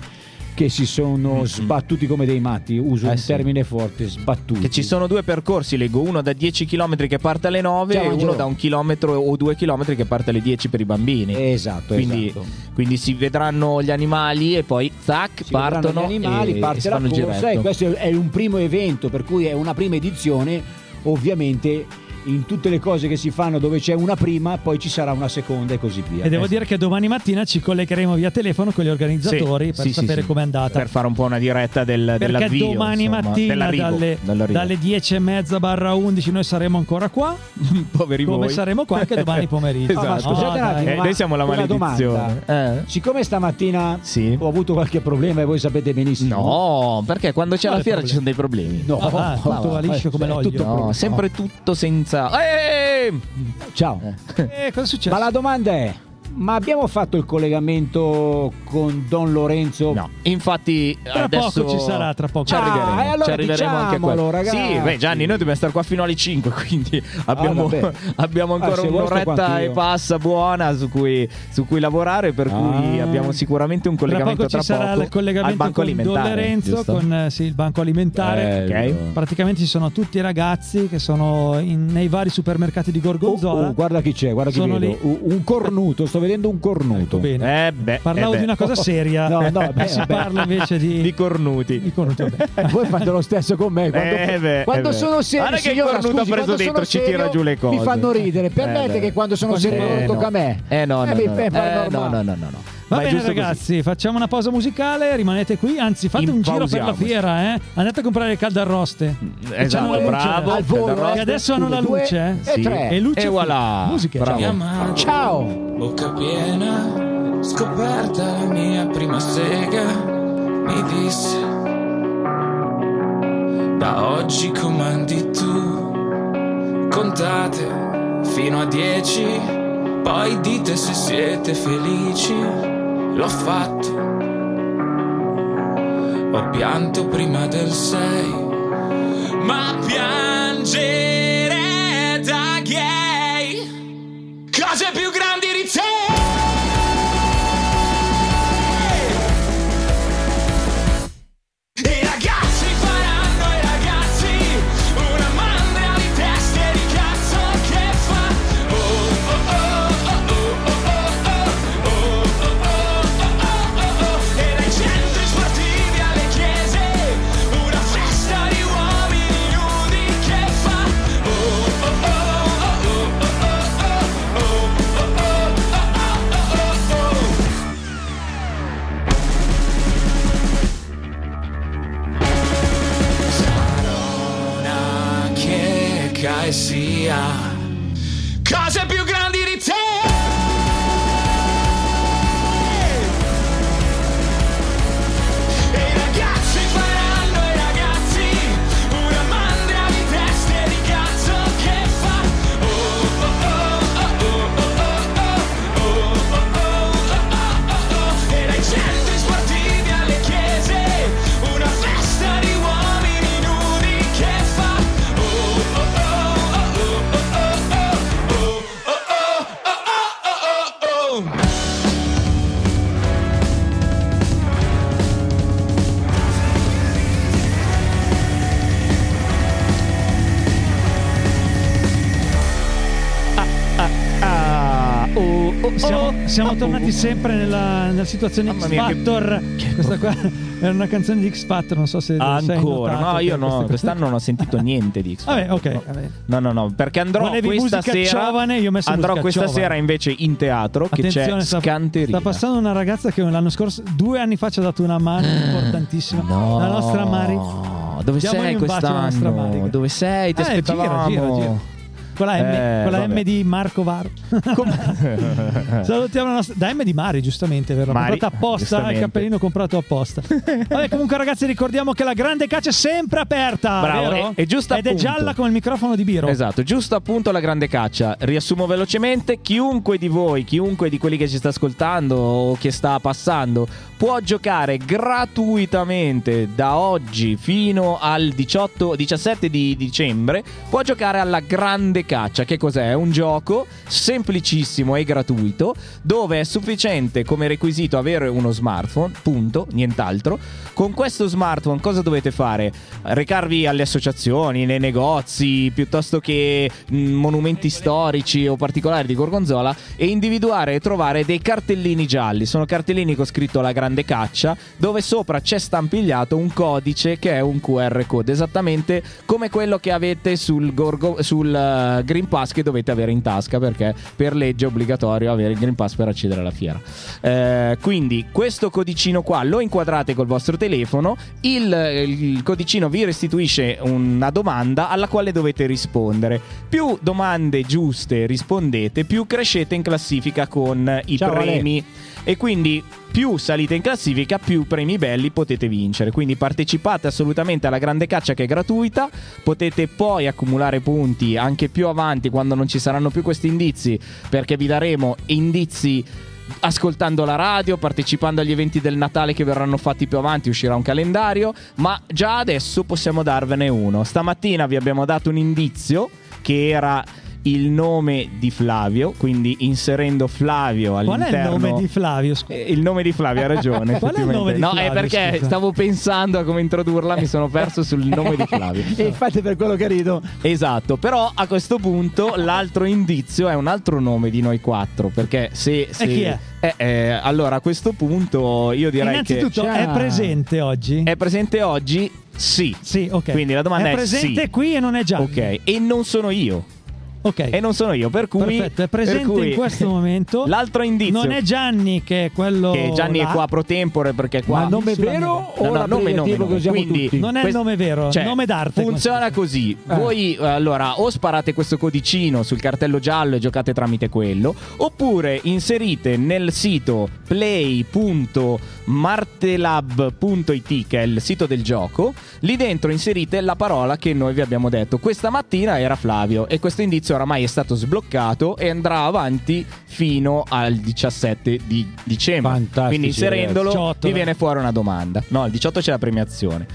che si sono sbattuti come dei matti. Uso Eh un sì. termine forte, sbattuti. Che ci sono due percorsi, leggo uno da 10 km che parte alle 9 Ciao, e uno da un chilometro o due chilometri che parte alle 10 per i bambini. Esatto, quindi, esatto. quindi si vedranno gli animali e poi tac, Si partono gli animali, e, parte e la corsa e questo è un primo evento, per cui è una prima edizione. Ovviamente in tutte le cose che si fanno dove c'è una prima, poi ci sarà una seconda e così via. E devo Eh, dire che domani mattina ci collegheremo via telefono con gli organizzatori Sì, per sì, sapere sì. com'è andata. Per fare un po' una diretta del, Perché dell'avvio. domani insomma, mattina dalle, dalle 10 e mezza barra 11 noi saremo ancora qua. Poveri come voi. saremo qua anche domani pomeriggio. Ah, ma Esatto. scusate un No, attimo, dai. Eh, ma noi siamo la maledizione. Eh? Siccome stamattina Sì. ho avuto qualche problema e voi sapete benissimo. No, perché quando c'è Quale la fiera ci problema? sono dei problemi. No, Ah, tutto va, liscio eh, come è l'olio. tutto No, pro- sempre tutto senza. Eh! Ciao. Eh, cosa è successo? Ma la domanda è: ma abbiamo fatto il collegamento con Don Lorenzo? No, infatti Tra adesso poco ci sarà, tra poco. Ci arriveremo, Ah, e allora ci arriveremo anche a quello. ragazzi. Sì, beh Gianni, noi dobbiamo stare qua fino alle 5, quindi abbiamo, vabbè. abbiamo Ah, ancora se vuoi sto un'oretta e passa buona su cui, su cui lavorare, per cui Ah. abbiamo sicuramente un Tra collegamento poco tra ci sarà poco il collegamento con Don. Lorenzo, giusto? con eh, sì, il banco alimentare. Bello. Ok. Praticamente ci sono tutti i ragazzi che sono in- nei vari supermercati di Oh, Gorgonzola. oh, guarda chi c'è, guarda chi Sono vedo. lì. Un- Un cornuto, sto vedendo un cornuto. Bene. Eh beh, Parlavo eh beh. di una cosa seria. No, no, beh, si parla invece di, di cornuti. di cornuto. Vabbè. Voi fate lo stesso con me. Quando, Eh beh, quando eh beh. sono serio, Guarda che signora, cornuto scusi, ha preso quando dentro, sono ci tira serio, giù le cose. Mi fanno ridere. Permette beh. che quando sono serio Eh, non tocca a me. Eh no, no, Eh, no, no, no, no, no. Va è bene giusto così. ragazzi, facciamo una pausa musicale, rimanete qui, anzi fate un giro per la fiera, eh. Andate a comprare le caldarroste. Che Esatto, bravo. Al volo, caldarroste. Che adesso hanno la Due luce, eh. e tre. E luce E voilà. musiche. Bravo. Ciao. Bocca piena, scoperta la mia prima sega, mi disse. Da oggi comandi tu, contate fino a dieci, poi dite se siete felici. L'ho fatto, ho pianto prima del sei, ma piangere da gay. Cose più grandi God. Siamo, tornati sempre nella, nella situazione Mamma X mia, che- Factor. Questa qua era una canzone di X Factor, non so se Ancora, no, io che no, quest'anno non ho sentito niente di X Vabbè, ok. No. No, no, perché andrò Volevi questa sera. giovane, io ho messo andrò questa giovane. sera invece in teatro che Attenzione, c'è sta, Scanterina. sta passando una ragazza che l'anno scorso, due anni fa, ci ha dato una mano importantissima. No. La nostra Mari. Dove Diamogli sei quest'anno? Dove sei? Ti Eh, gira, aspettavamo. gira, gira. Con la M, Eh, con la M di Marco Varo. Salutiamo la nostra. Da M di Mari, giustamente, vero? Mari, Comprata apposta, il giustamente. cappellino comprato apposta. Vabbè, comunque, ragazzi, ricordiamo che la grande caccia è sempre aperta. Bravo, vero? e- e giusto Ed è appunto. gialla come il microfono di Biro. Esatto, giusto appunto la grande caccia. Riassumo velocemente, chiunque di voi, chiunque di quelli che ci sta ascoltando o che sta passando, può giocare gratuitamente da oggi fino al 18 17 di dicembre, può giocare alla grande caccia. Che cos'è? È un gioco semplicissimo e gratuito dove è sufficiente come requisito avere uno smartphone, punto, nient'altro. Con questo smartphone cosa dovete fare? Recarvi alle associazioni, nei negozi, piuttosto che mh, monumenti storici o particolari di Gorgonzola e individuare e trovare dei cartellini gialli. Sono cartellini con scritto la grande caccia, dove sopra c'è stampigliato un codice che è un QR code, esattamente come quello che avete sul, Gorgo- sul eh, Green Pass che dovete avere in tasca perché per legge è obbligatorio avere il Green Pass per accedere alla fiera. Eh, quindi questo codicino qua lo inquadrate col vostro telefono, il, il codicino vi restituisce una domanda alla quale dovete rispondere. Più domande giuste rispondete, più crescete in classifica con i Ciao, Ale. E quindi più salite in classifica, più premi belli potete vincere. Quindi partecipate assolutamente alla grande caccia che è gratuita. Potete poi accumulare punti anche più avanti quando non ci saranno più questi indizi, perché vi daremo indizi ascoltando la radio, partecipando agli eventi del Natale che verranno fatti più avanti, uscirà un calendario, ma già adesso possiamo darvene uno. Stamattina vi abbiamo dato un indizio che era il nome di Flavio, quindi inserendo Flavio Qual all'interno è il nome di Flavio? scusa? Eh, il nome di Flavio, ha ragione. Qual è il nome di No, Flavio, è perché scusa? stavo pensando a come introdurla, mi sono perso sul nome di Flavio. e infatti per quello che rido. Esatto, però a questo punto l'altro indizio è un altro nome di noi quattro, perché se... se- chi è? Eh, eh, allora a questo punto io direi che... Innanzitutto, è presente oggi? È presente oggi? Sì. Sì, ok. Quindi la domanda è, È presente sì. qui e non è già. Ok, e non sono io. Ok. E non sono io, per cui... Perfetto, è presente cui- in questo momento. L'altro indizio... Non è Gianni che è quello. che Gianni là. è qua pro tempore perché qua Ma nome sulla vero No, o no, nome, nome, nome. usiamo Quindi, tutti? Non è il quest- nome vero, cioè, nome d'arte. Funziona così. Eh. Voi allora o sparate questo codicino sul cartello giallo e giocate tramite quello, oppure inserite nel sito play.martelab.it che è il sito del gioco, lì dentro inserite la parola che noi vi abbiamo detto. Questa mattina era Flavio e questo indizio oramai è stato sbloccato e andrà avanti fino al 17 di dicembre. Fantastici, Quindi inserendolo ragazzi. 18, vi eh. viene fuori una domanda. No, il 18 c'è la premiazione.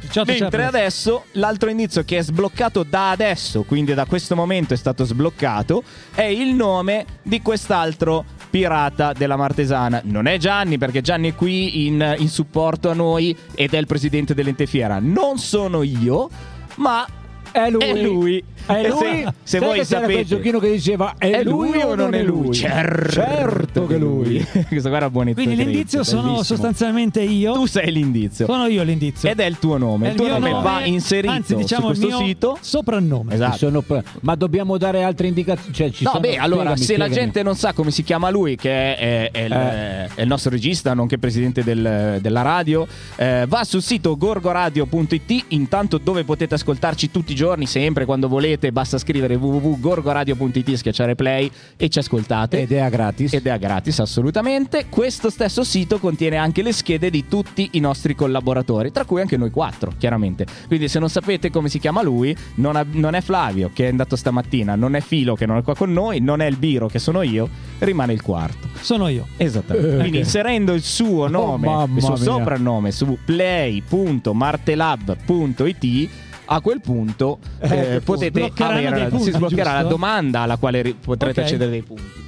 18 c'è Mentre adesso l'altro indizio che è sbloccato da adesso, quindi da questo momento è stato sbloccato, è il nome di quest'altro pirata della Martesana. Non è Gianni, perché Gianni è qui in, in supporto a noi ed è il presidente dell'ente fiera. Non sono io, ma È lui. È lui. È E lui. se- se voi c'era quel sapete- giochino che diceva è, lui, o non è lui? Certo, Certo che lui. Questo qua era buonetto Quindi l'indizio sono bellissimo. sostanzialmente io. Tu sei l'indizio. Sono io l'indizio. Ed è il tuo nome. È il tuo mio nome, va nome, inserito anzi, diciamo su questo sito. soprannome. Esatto. Ma dobbiamo dare altre indicazioni? Cioè, ci no, sono- beh, allora, spiegami, se la spiegami. gente non sa come si chiama lui, che è, è- è il, Eh. è il nostro regista, nonché presidente del- della radio, eh, va sul sito gorgoradio.it, intanto dove potete ascoltarci tutti i giorni, sempre, quando volete, volete basta scrivere www.gorgoradio.it schiacciare play e ci ascoltate. Ed è a gratis. Ed è a gratis, assolutamente. Questo stesso sito contiene anche le schede di tutti i nostri collaboratori, tra cui anche noi quattro, chiaramente. Quindi se non sapete come si chiama lui, non, ha- non è Flavio che è andato stamattina, non è Filo che non è qua con noi, non è il Biro che sono io, rimane il quarto. Sono io. Esattamente. Eh, Quindi ok. inserendo il suo nome, mamma il suo mia. soprannome su play.martelab.it a quel punto eh, Eh, potete avere, si sbloccherà giusto? la domanda alla quale ri- potrete Ok. accedere dei punti.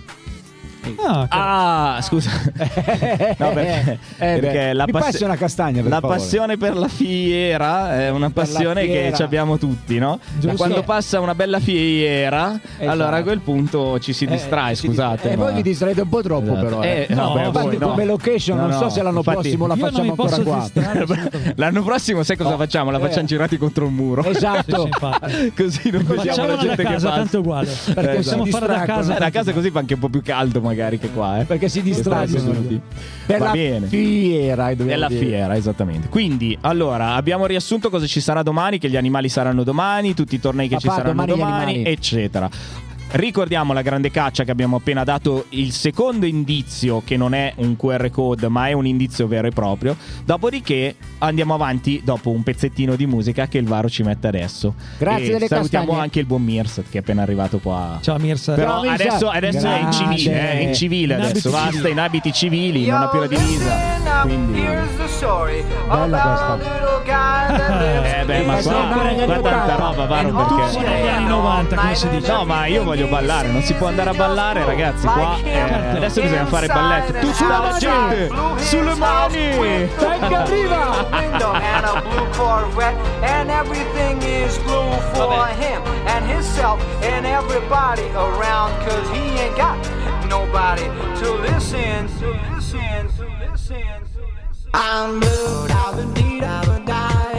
Ah. Ah, scusa. No, perché, Eh, beh, perché la, mi passi- una castagna, per la favore. passione per la fiera è una passione che ci abbiamo tutti, no? Giusto. Quando passa una bella fiera, allora a quel punto ci si distrae, Eh, scusate. eh, ma- voi vi distraete un po' troppo, Esatto. però. Eh. Eh, no, beh, Infatti, no. come location, No, non so no, se l'anno infatti- prossimo la facciamo ancora qua. L'anno prossimo sai cosa No. facciamo? La Eh. facciamo girati contro un muro. Esatto. Così non vediamo Facciamola la gente che casa, passa. tanto è uguale. Perché Possiamo si fare da casa. Eh, da casa così fa anche un po' più caldo magari che qua, eh. Perché si distraggono. Per la bene. fiera. È dobbiamo la dire. fiera, esattamente. Quindi, allora, abbiamo riassunto cosa ci sarà domani, che gli animali saranno domani, tutti i tornei che Papà, ci saranno domani domani, eccetera. Ricordiamo la grande caccia che abbiamo appena dato il secondo indizio che non è un QR code ma è un indizio vero e proprio. Dopodiché andiamo avanti dopo un pezzettino di musica che il Varo ci mette adesso. Grazie E delle salutiamo castagne. anche il buon Mirsat che è appena arrivato qua. Ciao Mirsa. Però Ciao, adesso, adesso è in civile, eh, è in civile In adesso, basta civili. in abiti civili, non ha più la divisa. Quindi... Bella questa. Eh beh, ma qua, qua tanta 80. roba, Varo, perché... Negli anni 90, come si dice. No, ma io voglio ballare, non si può andare a ballare, ragazzi. Qua eh, adesso bisogna fare balletto. Tutta la gente sulle mani! Venga, arriva! for him and himself and everybody around, cause he ain't got nobody to listen, to listen, to listen, to listen. I'm blue, I've been deed, I've been died,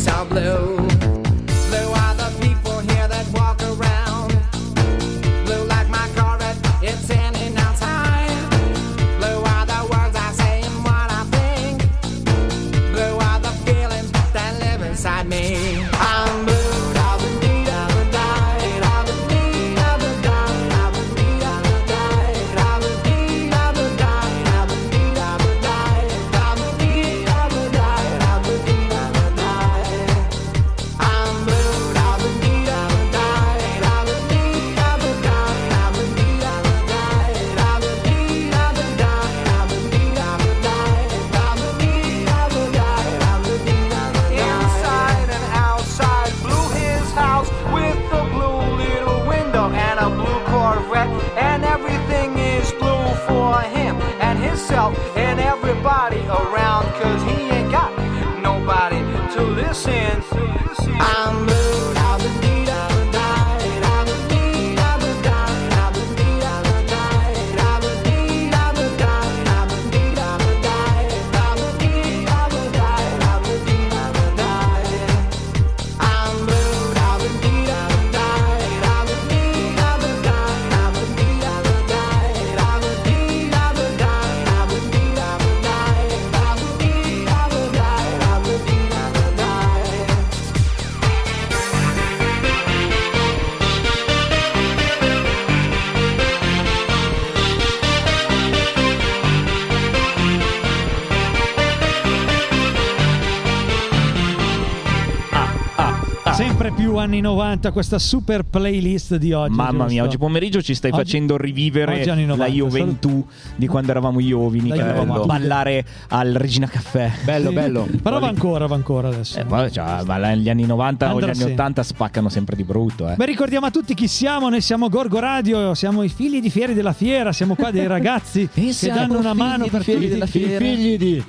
and she is so blue. Blue anni 90 questa super playlist di oggi. Mamma mia, giusto? oggi pomeriggio ci stai Oggi- facendo rivivere oggi anni 90, la gioventù di quando eravamo giovani, che andavamo a ballare al Regina Caffè. Sì. Però va ancora, va ancora adesso. Eh, poi, cioè, gli anni 90 o gli Andrà anni sempre. 80 spaccano sempre di brutto. Eh. Beh, ricordiamo a tutti chi siamo, noi siamo Gorgo Radio, siamo i figli di Fieri della Fiera, siamo qua dei ragazzi che danno una figli mano di per Fieri tutti della Fiera. I figli di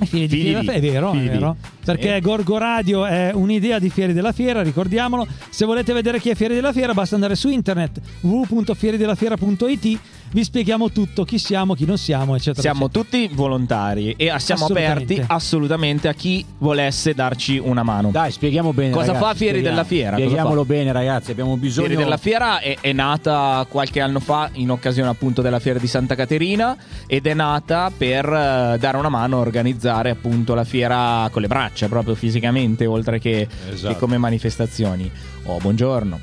i figli di. Fiera, è vero, è vero. Perché. Gorgo Radio è un'idea di Fieri della Fiera, ricordiamolo. Se volete vedere chi è Fieri della Fiera, basta andare su internet www.fieridellafiera.it. Vi spieghiamo tutto, chi siamo, chi non siamo, eccetera. Siamo tutti volontari e siamo Assolutamente. aperti assolutamente a chi volesse darci una mano. Dai, spieghiamo bene. Cosa ragazzi, fa Fieri spieghiamo. della Fiera? Spieghiamolo bene, ragazzi. Abbiamo bisogno. Fieri della Fiera è, è nata qualche anno fa in occasione appunto della Fiera di Santa Caterina ed è nata per eh, dare una mano a organizzare appunto la fiera con le braccia, proprio fisicamente, oltre che, Esatto. che come manifestazioni. Oh, buongiorno.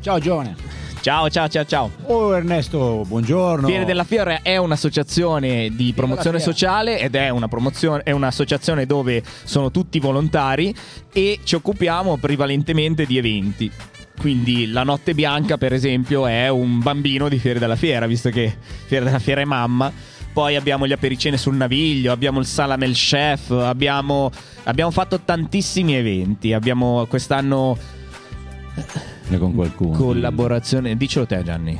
Ciao, Giovane. Ciao, ciao, ciao, ciao. Oh, Ernesto, buongiorno. Fiere della Fiera è un'associazione di promozione sociale ed è, una promozione, è un'associazione dove sono tutti volontari e ci occupiamo prevalentemente di eventi. Quindi la Notte Bianca, per esempio, è un bambino di Fiere della Fiera, visto che Fiere della Fiera è mamma. Poi abbiamo gli apericene sul naviglio, abbiamo il Salamel Chef, abbiamo, abbiamo fatto tantissimi eventi. Abbiamo quest'anno Ne con qualcuno. collaborazione. Dicelo te, Gianni.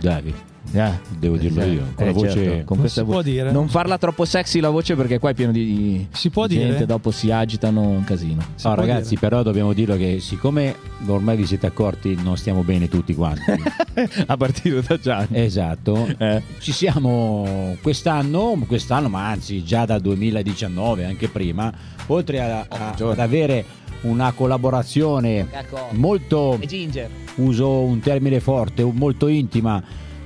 Davi. Eh. Devo dirlo io. Con la Eh, voce. certo, con Non questa si può voce. dire. Non farla troppo sexy la voce perché qua è pieno di, Si può gente, dire? dopo si agitano un casino. No, ragazzi, però dobbiamo dirlo che siccome ormai vi siete accorti non stiamo bene tutti quanti. A partire da Gianni. Esatto. Eh. Ci siamo quest'anno, quest'anno, ma anzi già dal 2019, anche prima, oltre a- a- ad avere una collaborazione molto, Ginger. uso un termine forte, molto intima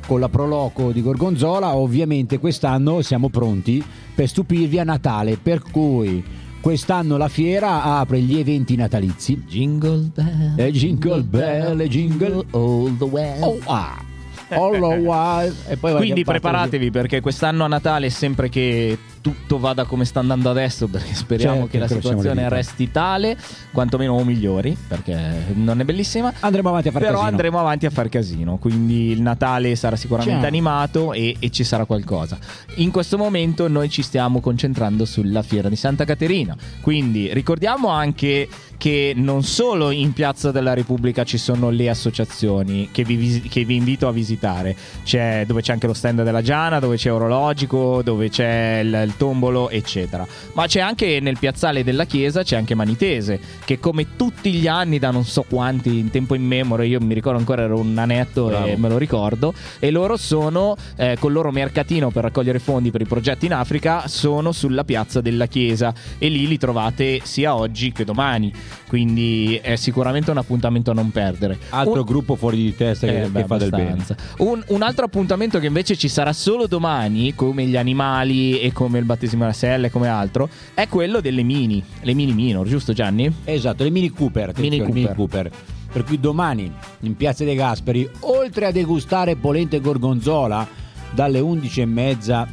con la Proloco di Gorgonzola, ovviamente quest'anno siamo pronti per stupirvi a Natale, per cui quest'anno la fiera apre gli eventi natalizi. Jingle bell. E jingle bell, e jingle all the way. Oh, ah. All the. E poi Quindi preparatevi perché quest'anno a Natale sempre che tutto vada come sta andando adesso perché speriamo Certo, che la situazione resti tale quantomeno o migliori perché non è bellissima andremo avanti a fare però casino. andremo avanti a far casino quindi il Natale sarà sicuramente Ciao. animato e, e ci sarà qualcosa in questo momento noi ci stiamo concentrando sulla fiera di Santa Caterina quindi ricordiamo anche che non solo in Piazza della Repubblica ci sono le associazioni che vi, che vi invito a visitare, c'è, dove c'è anche lo stand della Giana, dove c'è Orologico, dove c'è il, il tombolo, eccetera. Ma c'è anche nel piazzale della chiesa, c'è anche Manitese, che come tutti gli anni, da non so quanti, in tempo immemore, io mi ricordo ancora ero un nanetto Bravo. e me lo ricordo, e loro sono, eh, col loro mercatino per raccogliere fondi per i progetti in Africa, sono sulla piazza della chiesa e lì li trovate sia oggi che domani. Quindi è sicuramente un appuntamento a non perdere. Altro Un- gruppo fuori di testa che, eh, che beh, fa del bene. Un, un altro appuntamento che invece ci sarà solo domani, come gli animali e come il battesimo alla sella e come altro, è quello delle mini, le mini minor, giusto Gianni? Esatto, le Mini Cooper. Mini attenzione, Mini Cooper. Cooper. Per cui domani in Piazza dei Gasperi, oltre a degustare polente gorgonzola dalle 11.30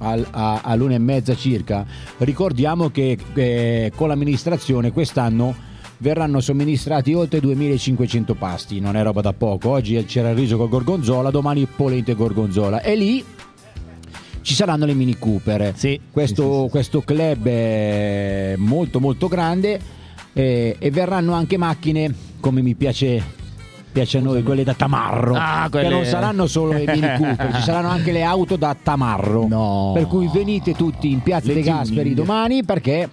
al, a, all'1.30 circa, ricordiamo che eh, con l'amministrazione quest'anno verranno somministrati oltre 2.500 pasti, non è roba da poco. Oggi c'era il riso col gorgonzola, domani polente e gorgonzola. E lì ci saranno le Mini Cooper. questo, questo club è molto molto grande eh, e verranno anche macchine come mi piace piace a noi quelle da tamarro Ah, quelle- che non saranno solo le Mini Cooper ci saranno anche le auto da tamarro per cui venite tutti in piazza Le dei tuning. Gasperi domani perché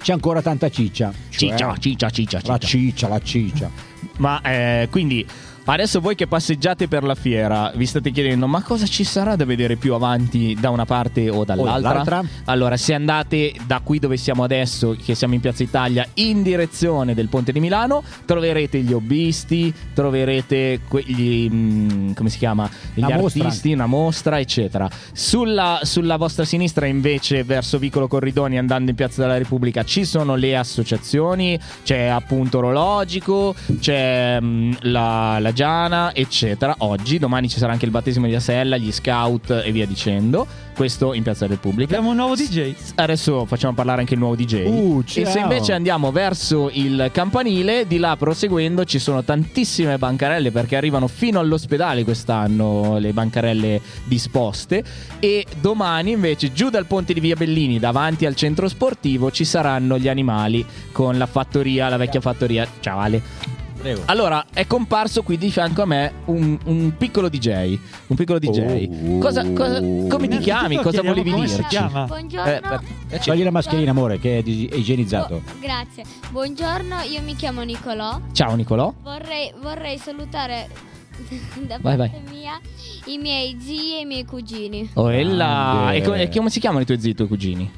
c'è ancora tanta ciccia Cioè, Ciccia, ciccia, ciccia, la ciccia. ciccia la ciccia Ma eh, quindi adesso voi che passeggiate per la fiera vi state chiedendo ma cosa ci sarà da vedere più avanti da una parte o dall'altra? dall'altra? Allora se andate da qui dove siamo adesso, che siamo in Piazza Italia, in direzione del Ponte di Milano, troverete gli hobbisti, troverete quegli, mm, come si chiama? Gli Una mostra. artisti, una mostra, eccetera. Sulla, sulla vostra sinistra, invece, verso Vicolo Corridoni, andando in Piazza della Repubblica, ci sono le associazioni, c'è appunto Orologico, c'è mm, la, la Giana, eccetera. Oggi, domani ci sarà anche il battesimo di Asella, gli scout e via dicendo. Questo in Piazza Repubblica. Abbiamo un nuovo DJ. Adesso facciamo parlare anche il nuovo DJ. Uh, e se invece andiamo verso il campanile, di là proseguendo ci sono tantissime bancarelle perché arrivano fino all'ospedale quest'anno le bancarelle disposte e domani invece giù dal ponte di Via Bellini davanti al centro sportivo ci saranno gli animali con la fattoria, la vecchia fattoria. Ciao Ale. Prego. Allora, è comparso qui di fianco a me un, un piccolo DJ. Un piccolo DJ. Oh. Cosa, cosa- come ti chiami? Cosa volevi come si dirci? chiama. Buongiorno. Eh, per- eh, Togli la mascherina, amore, che è dis- è igienizzato. Grazie. Buongiorno, io mi chiamo Nicolò. Ciao Nicolò. Vorrei, vorrei salutare da Vai, parte mia i miei zii e i miei cugini. Oh, ella. Grande. E, co- e come si chiamano i tuoi zii e i tuoi cugini?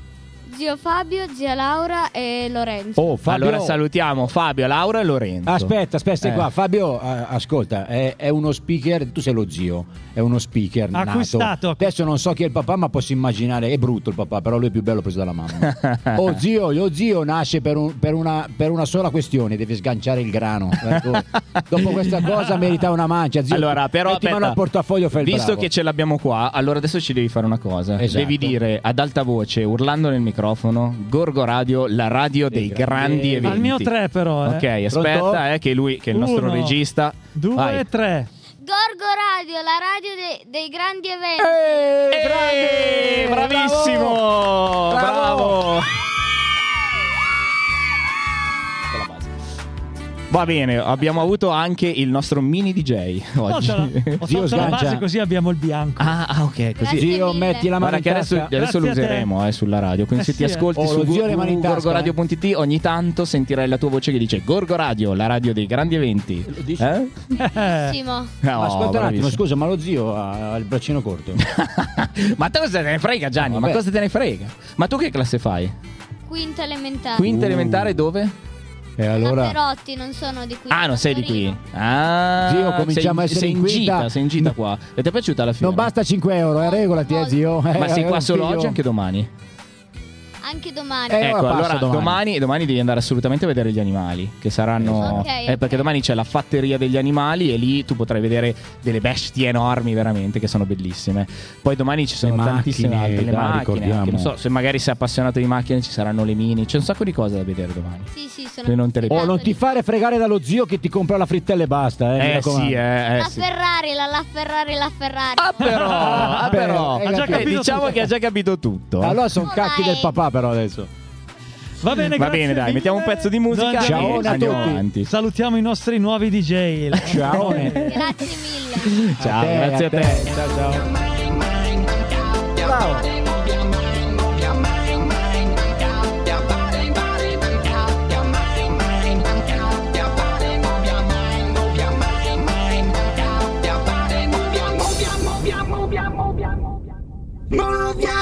Zio Fabio, zia Laura e Lorenzo. Oh, Fabio. Allora salutiamo Fabio, Laura e Lorenzo. Aspetta, aspetta, stai Eh. qua. Fabio, eh, ascolta, è, è uno speaker, tu sei lo zio, è uno speaker nato. Acquistato. Adesso non so chi è il papà, ma posso immaginare, è brutto il papà, però lui è più bello preso dalla mamma. oh zio, lo zio nasce per, un- per una, per una sola questione, deve sganciare il grano. Ecco, Dopo questa cosa merita una mancia, zio. Allora, però, metti mano aspetta. al portafoglio, fai il Visto bravo. che ce l'abbiamo qua, allora adesso ci devi fare una cosa. Esatto. Devi dire ad alta voce, urlando nel microfono, Gorgo Radio, la radio dei grandi eventi. Al mio tre però, eh. Ok, aspetta, eh, che lui, che è il nostro Uno, regista. Due Vai. e tre. Gorgo Radio, la radio de- dei grandi eventi. Eh, bravissimo! Bravo! Va bene, abbiamo avuto anche il nostro mini DJ oggi. La- Ho tolto la base così abbiamo il bianco. Ah, ah, ok, così. Zio, metti la mano Guarda in che adesso, tasca. adesso lo Grazie useremo eh, sulla radio. Quindi Eh se ti sì, eh. ascolti Oh, su lo zio le mani in tasca, gorgoradio.it ogni tanto sentirai la tua voce che dice Gorgo Radio, la radio dei grandi eventi. Eh? Bellissimo. No, ascolta un attimo, scusa, ma lo zio ha, ha il braccino corto. Ma te cosa te ne frega Gianni? No, ma cosa te ne frega? Ma tu che classe fai? Quinta elementare. Quinta Uh. elementare dove? E allora Perotti, non sono di qui. Ah, non sei di qui. Ah, Zio, cominciamo sei, a essere sei in gita, sei in gita qua. E ti è piaciuta la fiera? non basta 5 euro, eh, regolati, eh, zio. Eh, Ma sei è qua solo oggi o anche domani? Anche domani. Eh, ecco, allora domani. domani. domani devi andare assolutamente a vedere gli animali, che saranno... Ok, eh, ok. perché domani c'è la fatteria degli animali e lì tu potrai vedere delle bestie enormi veramente, che sono bellissime. Poi domani ci sono Le tantissime macchine, altre, le dai, macchine, anche, non so, se magari sei appassionato di macchine ci saranno le mini, c'è un sacco di cose da vedere domani. Sì, sì, sono non te le Oh, non ti fare fregare dallo zio che ti compra la frittella e basta, eh. Eh sì, eh, eh La sì. Ferrari, la, la Ferrari, la Ferrari. Ah però, ah, però. hai Eh, capito diciamo tutto. che ha già capito tutto. eh. Allora sono Oh, cacchi dai. del papà però adesso. Va bene, Va bene, dai, mille. mettiamo un pezzo di musica Ciao e a andiamo tutti. avanti. Salutiamo i nostri nuovi DJ. Ciao. Grazie mille. Ciao, te, grazie a a te. te. Ciao, ciao. Move your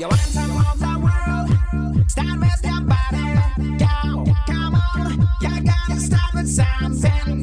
You want some of the world? Start with come on. You gotta start with something.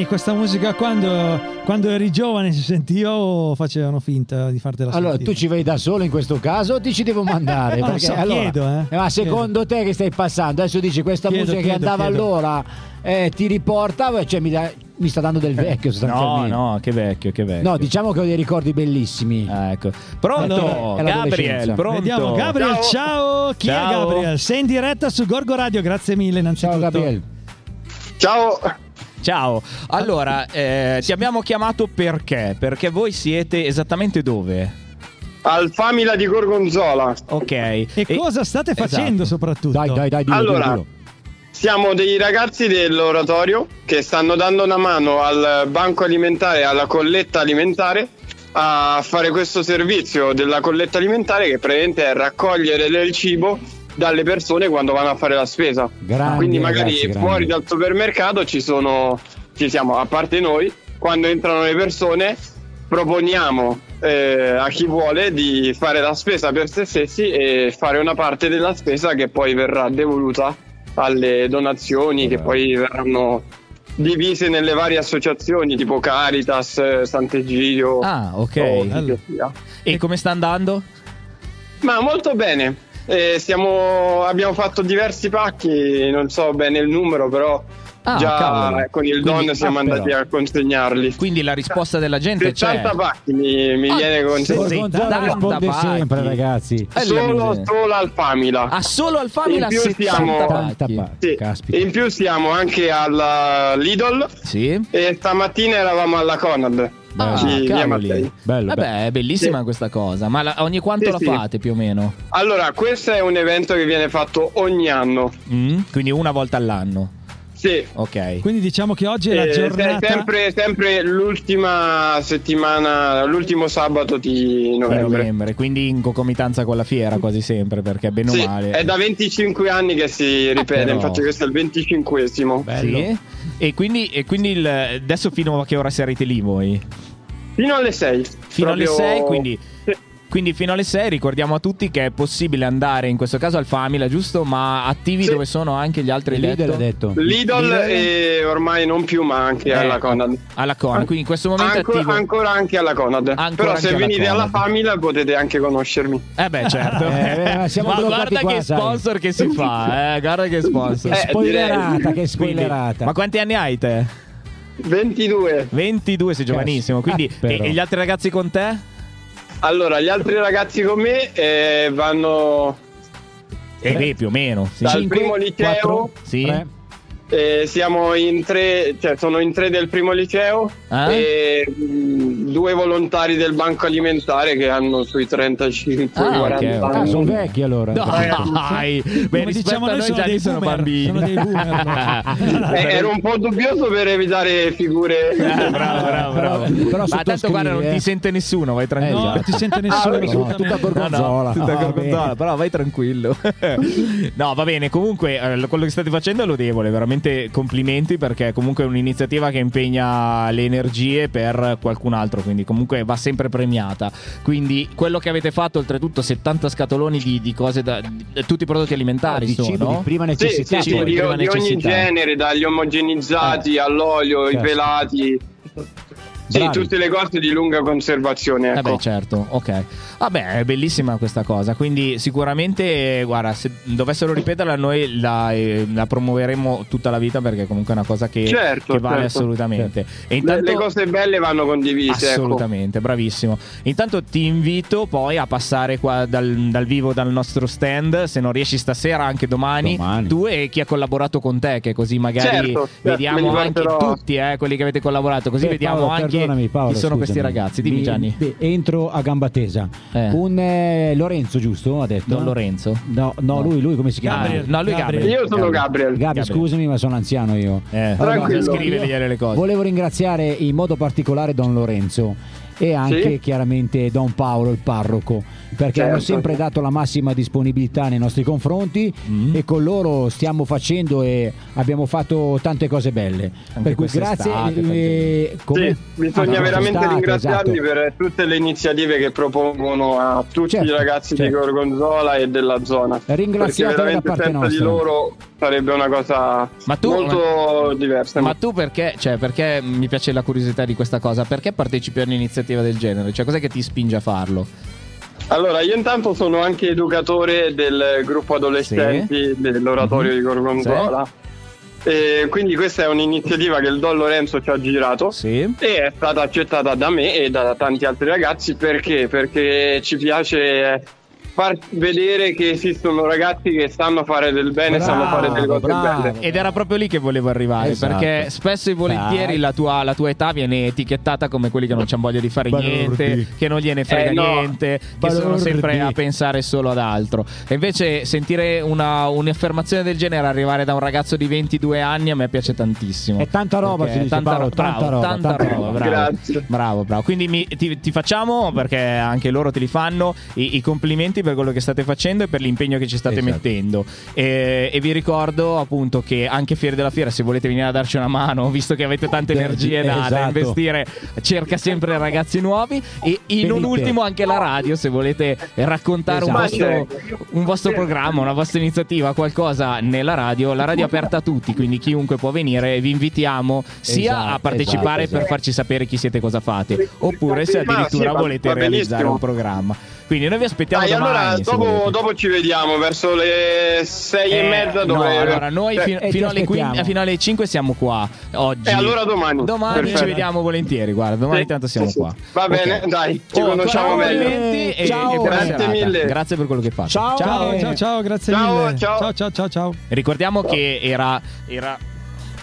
Gianni, questa musica quando, quando eri giovane si sentiva o facevano finta di fartela Allora, sentire? tu ci vai da solo in questo caso o ti ci devo mandare? Lo Perché, so, allora, chiedo, eh. Ma secondo te che stai passando? Adesso dici questa Chiedo, musica chiedo, che andava chiedo. allora eh, ti riporta, cioè mi, da- mi sta dando del vecchio No, sostanzialmente. no, che vecchio, che vecchio. No, diciamo che ho dei ricordi bellissimi. ecco. Pronto, Allora, Gabriel, pronto. Vediamo, Gabriel, ciao. Chi Ciao. è Gabriel? Sei in diretta su Gorgo Radio, grazie mille innanzitutto. Ciao Gabriel. Ciao. Ciao, allora eh, ti abbiamo chiamato perché? Perché voi siete esattamente dove? Al Famila di Gorgonzola. Ok. E, cosa state facendo Esatto. soprattutto? Dai, dai, dai, dillo, Allora, dillo, dillo. Siamo dei ragazzi dell'oratorio che stanno dando una mano al banco alimentare e alla colletta alimentare a fare questo servizio della colletta alimentare che praticamente è raccogliere del cibo dalle persone quando vanno a fare la spesa. Grandi Quindi magari ragazzi, grandi. fuori dal supermercato ci sono, ci siamo, a parte noi, quando entrano le persone proponiamo eh, a chi vuole di fare la spesa per se stessi e fare una parte della spesa che poi verrà devoluta alle donazioni che poi verranno divise nelle varie associazioni tipo Caritas, Sant'Egidio. Ah, ok. sia. E come sta andando? Ma molto bene. Eh, stiamo- abbiamo fatto diversi pacchi, non so bene il numero, però Ah, già cavolo. con il Quindi- don siamo ah, andati però. a consegnarli. Quindi la risposta della gente c'è. 60 pacchi mi, mi Ah, viene con sì, sì. Gonzalo tanta risponde pacchi. sempre, ragazzi. Eh, solo, solo al Famila. Ah, solo al Famila In più 70 siamo- pacchi. Sì. Caspita. In più siamo anche alla Lidl Sì. e stamattina eravamo alla Conad. Ah. Mattei. Bello, Vabbè, bello. è bellissima Sì. questa cosa. Ma la- ogni quanto Sì, la sì. fate più o meno? Allora, questo è un evento che viene fatto ogni anno. Mm? Quindi una volta all'anno. Sì. Ok. Quindi diciamo che oggi è la Eh, giornata. sempre, sempre l'ultima settimana, l'ultimo sabato di novembre. novembre, quindi in concomitanza con la fiera quasi sempre, perché bene o Sì, male. è da 25 anni che si ripete, però. infatti questo è il 25esimo. Sì. E quindi, e quindi il- adesso fino a che ora sarete lì voi? Fino alle 6. Fino alle Proprio- 6, quindi, Sì. Quindi fino alle 6 ricordiamo a tutti che è possibile andare in questo caso al Famila, giusto? Ma attivi Sì. dove sono anche gli altri Lidl detto. Lidl, Lidl? e ormai non più, ma anche Eh, alla Conad. Alla Conad, quindi in questo momento è Ancora, attivo. ancora anche alla Conad. Ancora Però se alla venite alla Conad. Famila potete anche conoscermi. Eh beh, certo. Eh, eh, siamo Ma guarda qua, che sai. sponsor che si fa, eh, guarda che sponsor. Eh, Spoilerata, direi. che spoilerata. Ma quanti anni hai te? 22. 22, sei giovanissimo. Quindi, Ah, e, e gli altri ragazzi con te? Allora, gli altri ragazzi con me eh, vanno Eh beh, più o meno. Sì. dal Cinque, primo liceo. quattro, Sì. tre. Eh, siamo in tre, cioè sono in tre del primo liceo Ah? e mh, due volontari del banco alimentare che hanno sui 35-40 Ah, ok, anni. ok. Ah, sono vecchi allora. Dai, beh, diciamo noi noi sono già dei sono boomer, bambini. sono dei boomer, Eh, ero un po' dubbioso per evitare figure. Eh, bravo, bravo, bravo. Però Ma tanto guarda, non eh. ti sente nessuno, vai tranquillo. No, non ti sente nessuno. Ah, No, assolutamente. tutta gorgonzola. Ah, gorgonzola, bene. però vai tranquillo. no, va bene. Comunque, eh, quello che state facendo è lodevole. Veramente complimenti perché comunque è un'iniziativa che impegna le energie per qualcun altro. Quindi, comunque va sempre premiata. Quindi, quello che avete fatto, oltretutto, 70 scatoloni di, di cose da di- tutti i prodotti alimentari di sono. cibo di prima necessità. sì, sì, poi. di, prima di ogni necessità. genere, dagli omogenizzati all'olio, i certo. pelati. Sì, tutte le cose di lunga conservazione. Eh Ecco. beh, certo, ok. Vabbè, è bellissima questa cosa. Quindi, sicuramente, guarda, se dovessero ripeterla, noi la, eh, la promuoveremo tutta la vita perché comunque è una cosa che, Certo, che vale certo. assolutamente. E Le- intanto, le cose belle vanno condivise. ecco. Assolutamente, bravissimo. Intanto ti invito poi a passare qua dal, dal vivo dal nostro stand, se non riesci stasera anche domani, Domani. tu e chi ha collaborato con te, che così magari Certo, certo, vediamo anche tutti eh, quelli che avete collaborato, così Eh, vediamo Paolo, anche Paolo, chi sono questi ragazzi. Dimmi Mi- Gianni. beh, entro a gamba tesa. Eh. Un eh, Lorenzo, giusto? Ha detto? Don Lorenzo? No, no, lui, lui come si chiama? Gabriel. No, lui Gabriel. Gabriel. Io sono Gabriel. Gabriel, Gabriel. scusami, ma sono anziano io. Eh, Tranquillo. scrivere le cose. Volevo ringraziare in modo particolare Don Lorenzo e anche Sì. chiaramente Don Paolo, il parroco, perché hanno Certo. sempre dato la massima disponibilità nei nostri confronti Mm. e con loro stiamo facendo e abbiamo fatto tante cose belle. Anche per cui grazie. come? Sì, mi bisogna Ah, veramente state, ringraziarli esatto. per tutte le iniziative che propongono a tutti Certo, i ragazzi di certo. Gorgonzola e della zona. Ringraziateli Perché da veramente parte senza di nostra. loro sarebbe una cosa Ma tu- molto diversa. Ma tu perché, cioè, perché mi piace la curiosità di questa cosa? Perché partecipi a un'iniziativa del genere? Cioè, cos'è che ti spinge a farlo? Allora, io intanto sono anche educatore del gruppo adolescenti dell'oratorio Mhm. di Gorgonzola. E quindi questa è un'iniziativa che il Don Lorenzo ci ha girato e è stata accettata da me e da tanti altri ragazzi perché? Perché ci piace far vedere che esistono ragazzi che sanno fare del bene, sanno fare delle cose belle. Ed era proprio lì che volevo arrivare. Esatto. Perché spesso e volentieri la tua, la tua età viene etichettata come quelli che non c'hanno voglia di fare Balordi. niente, che non gliene frega Eh, no. niente, che sono Balordi. sempre a pensare solo ad altro. E invece sentire una, un'affermazione del genere arrivare da un ragazzo di 22 anni a me piace tantissimo. È tanta roba, si dice, tanta, Paolo, ro- bravo, tanta roba, tanta tanta roba, roba. bravo. Grazie. Bravo, bravo. Quindi mi- ti, ti facciamo, perché anche loro te li fanno, i, i complimenti per quello che state facendo e per l'impegno che ci state Esatto. mettendo. E, e vi ricordo appunto che anche Fieri della Fiera, se volete venire a darci una mano, visto che avete tante Eh, energie da, da esatto. investire, cerca sempre ragazzi nuovi. E, non Venite. ultimo anche la radio, se volete raccontare un, Esatto. vostro, un vostro programma, una vostra iniziativa, qualcosa nella radio. La radio è aperta a tutti, quindi chiunque può venire. Vi invitiamo sia Esatto, a partecipare esatto, per farci sapere chi siete e cosa fate, oppure se addirittura volete realizzare un programma. Quindi noi vi aspettiamo Dai, domani. allora se dopo, dopo ci vediamo verso le sei e Eh, mezza no, dove allora noi Cioè, fin- e ti fino, alle aspettiamo. 15 fino alle 5 siamo qua oggi. E allora domani. Domani ci Perfetto. vediamo volentieri, guarda, domani Sì, tanto siamo sì, sì. qua. Va bene, Ok. dai, ci Oh, conosciamo complimenti e, Ciao. e Grazie mille. Grazie per quello che fate. Ciao. Ciao, ciao, ciao, grazie Ciao, mille. ciao. ciao, ciao, ciao, ciao. Ricordiamo che era, era-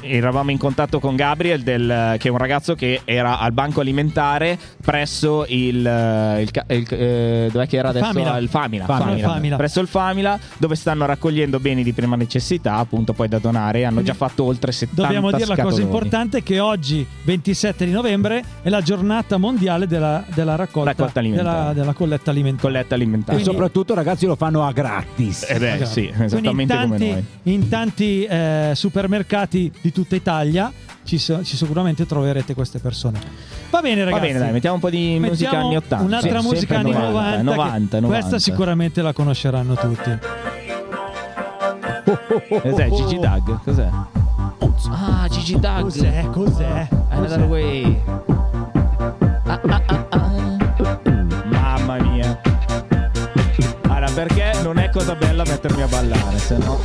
eravamo in contatto con Gabriel, del- che è un ragazzo che era al banco alimentare presso il. il, ca- il- eh, dov'è che era adesso? Famila. Il Famila, Famila. Famila. Famila. Presso il Famila, dove stanno raccogliendo beni di prima necessità, appunto poi da donare. Hanno già fatto oltre 70 Dobbiamo dire la cosa scatoloni. importante che oggi, 27 di novembre, è la giornata mondiale della, della raccolta, Raccolta alimentare. della, della colletta alimentare. Colletta alimentare. E soprattutto ragazzi lo fanno a gratis. Eh beh, sì, Quindi in esattamente come tanti, noi. in tanti, eh, supermercati di tutta Italia ci, so- ci sicuramente troverete queste persone. Va bene Va ragazzi. bene, dai, mettiamo un po' di musica Mettiamo anni 80. Un'altra Sì, musica anni 90. 90, che 90. Questa sicuramente la conosceranno tutti. Cos'è? Gigi Dag? Cos'è? Ah, Gigi Dag. Cos'è? Cos'è? Another way. Ah, ah, ah, ah. Mamma mia. Allora, perché non è cosa bella mettermi a ballare, se no.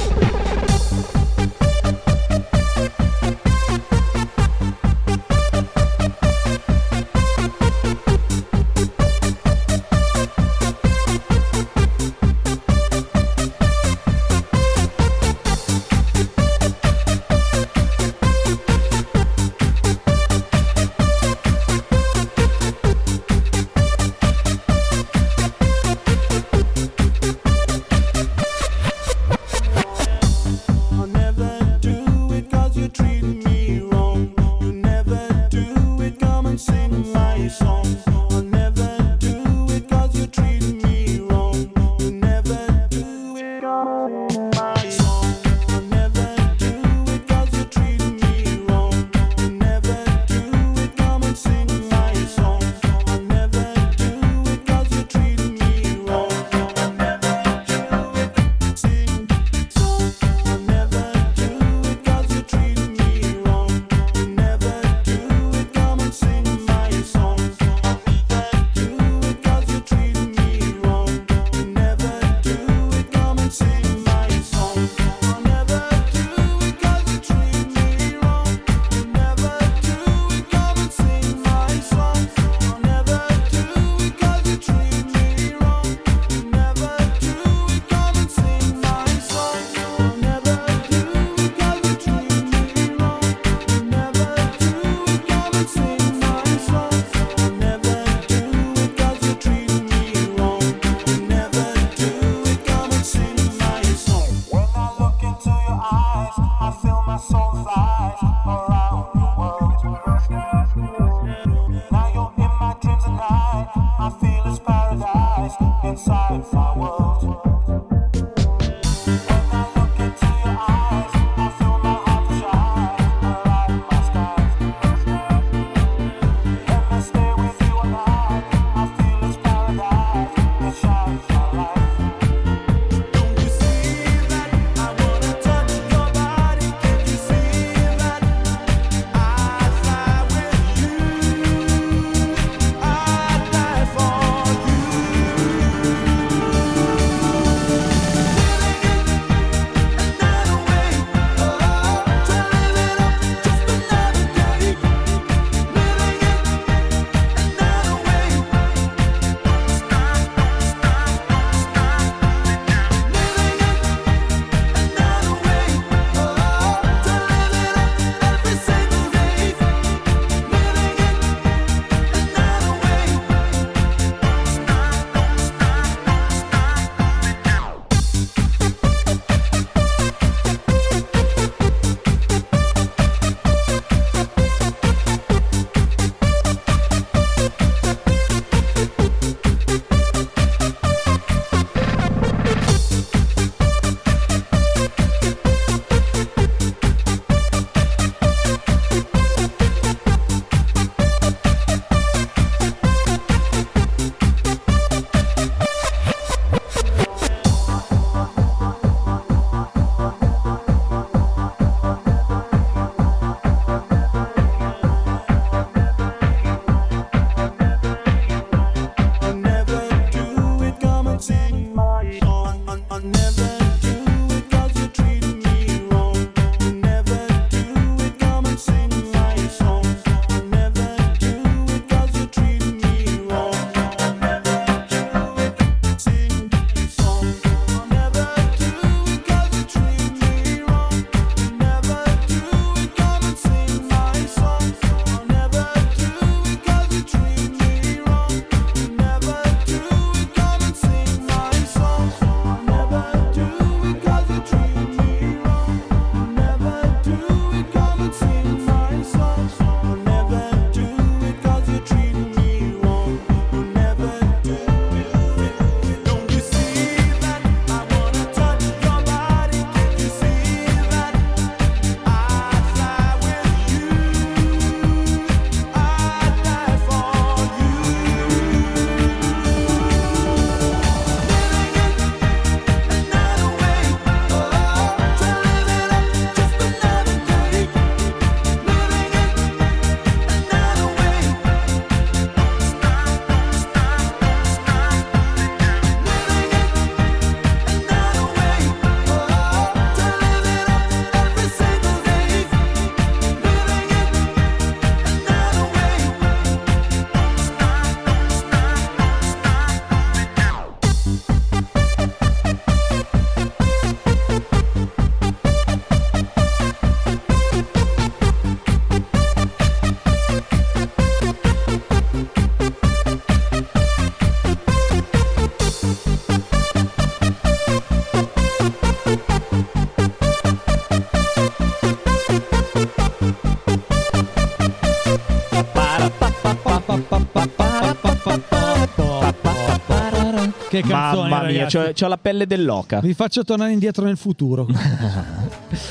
Che canzone, Mamma mia, ragazzi. c'ho, c'ho la pelle dell'oca. Vi faccio tornare indietro nel futuro.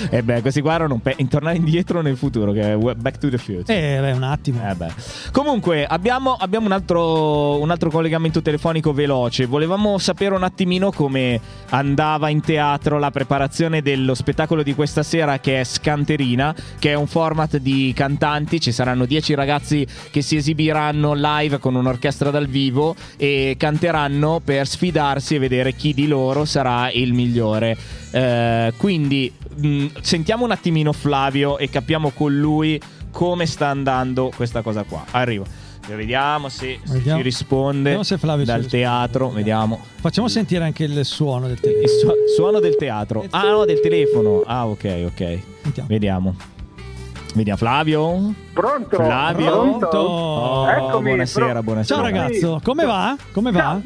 E beh, questi qua erano pe- in tornare indietro nel futuro, che è Back to the Future. Eh, beh, un attimo. Eh beh. Comunque, abbiamo, abbiamo un, altro, un altro collegamento telefonico veloce. Volevamo sapere un attimino come andava in teatro la preparazione dello spettacolo di questa sera, che è Scanterina, che è un format di cantanti. Ci saranno 10 ragazzi che si esibiranno live con un'orchestra dal vivo e canteranno per sfidarsi e vedere chi di loro sarà il migliore. Eh, quindi mh, sentiamo un attimino Flavio e capiamo con lui come sta andando questa cosa qua. Arrivo. Vediamo se, Vediamo. ci risponde Vediamo se Flavio dal teatro. Vediamo. Facciamo sentire anche il suono del Il telefono. su- suono del teatro. Ah, no, del telefono. Ah, ok, ok. Sentiamo. Vediamo. Vediamo Flavio. Pronto? Flavio. Pronto? Oh, Eccomi, buonasera, pro- buonasera. Ciao ragazzo, come va? Come va?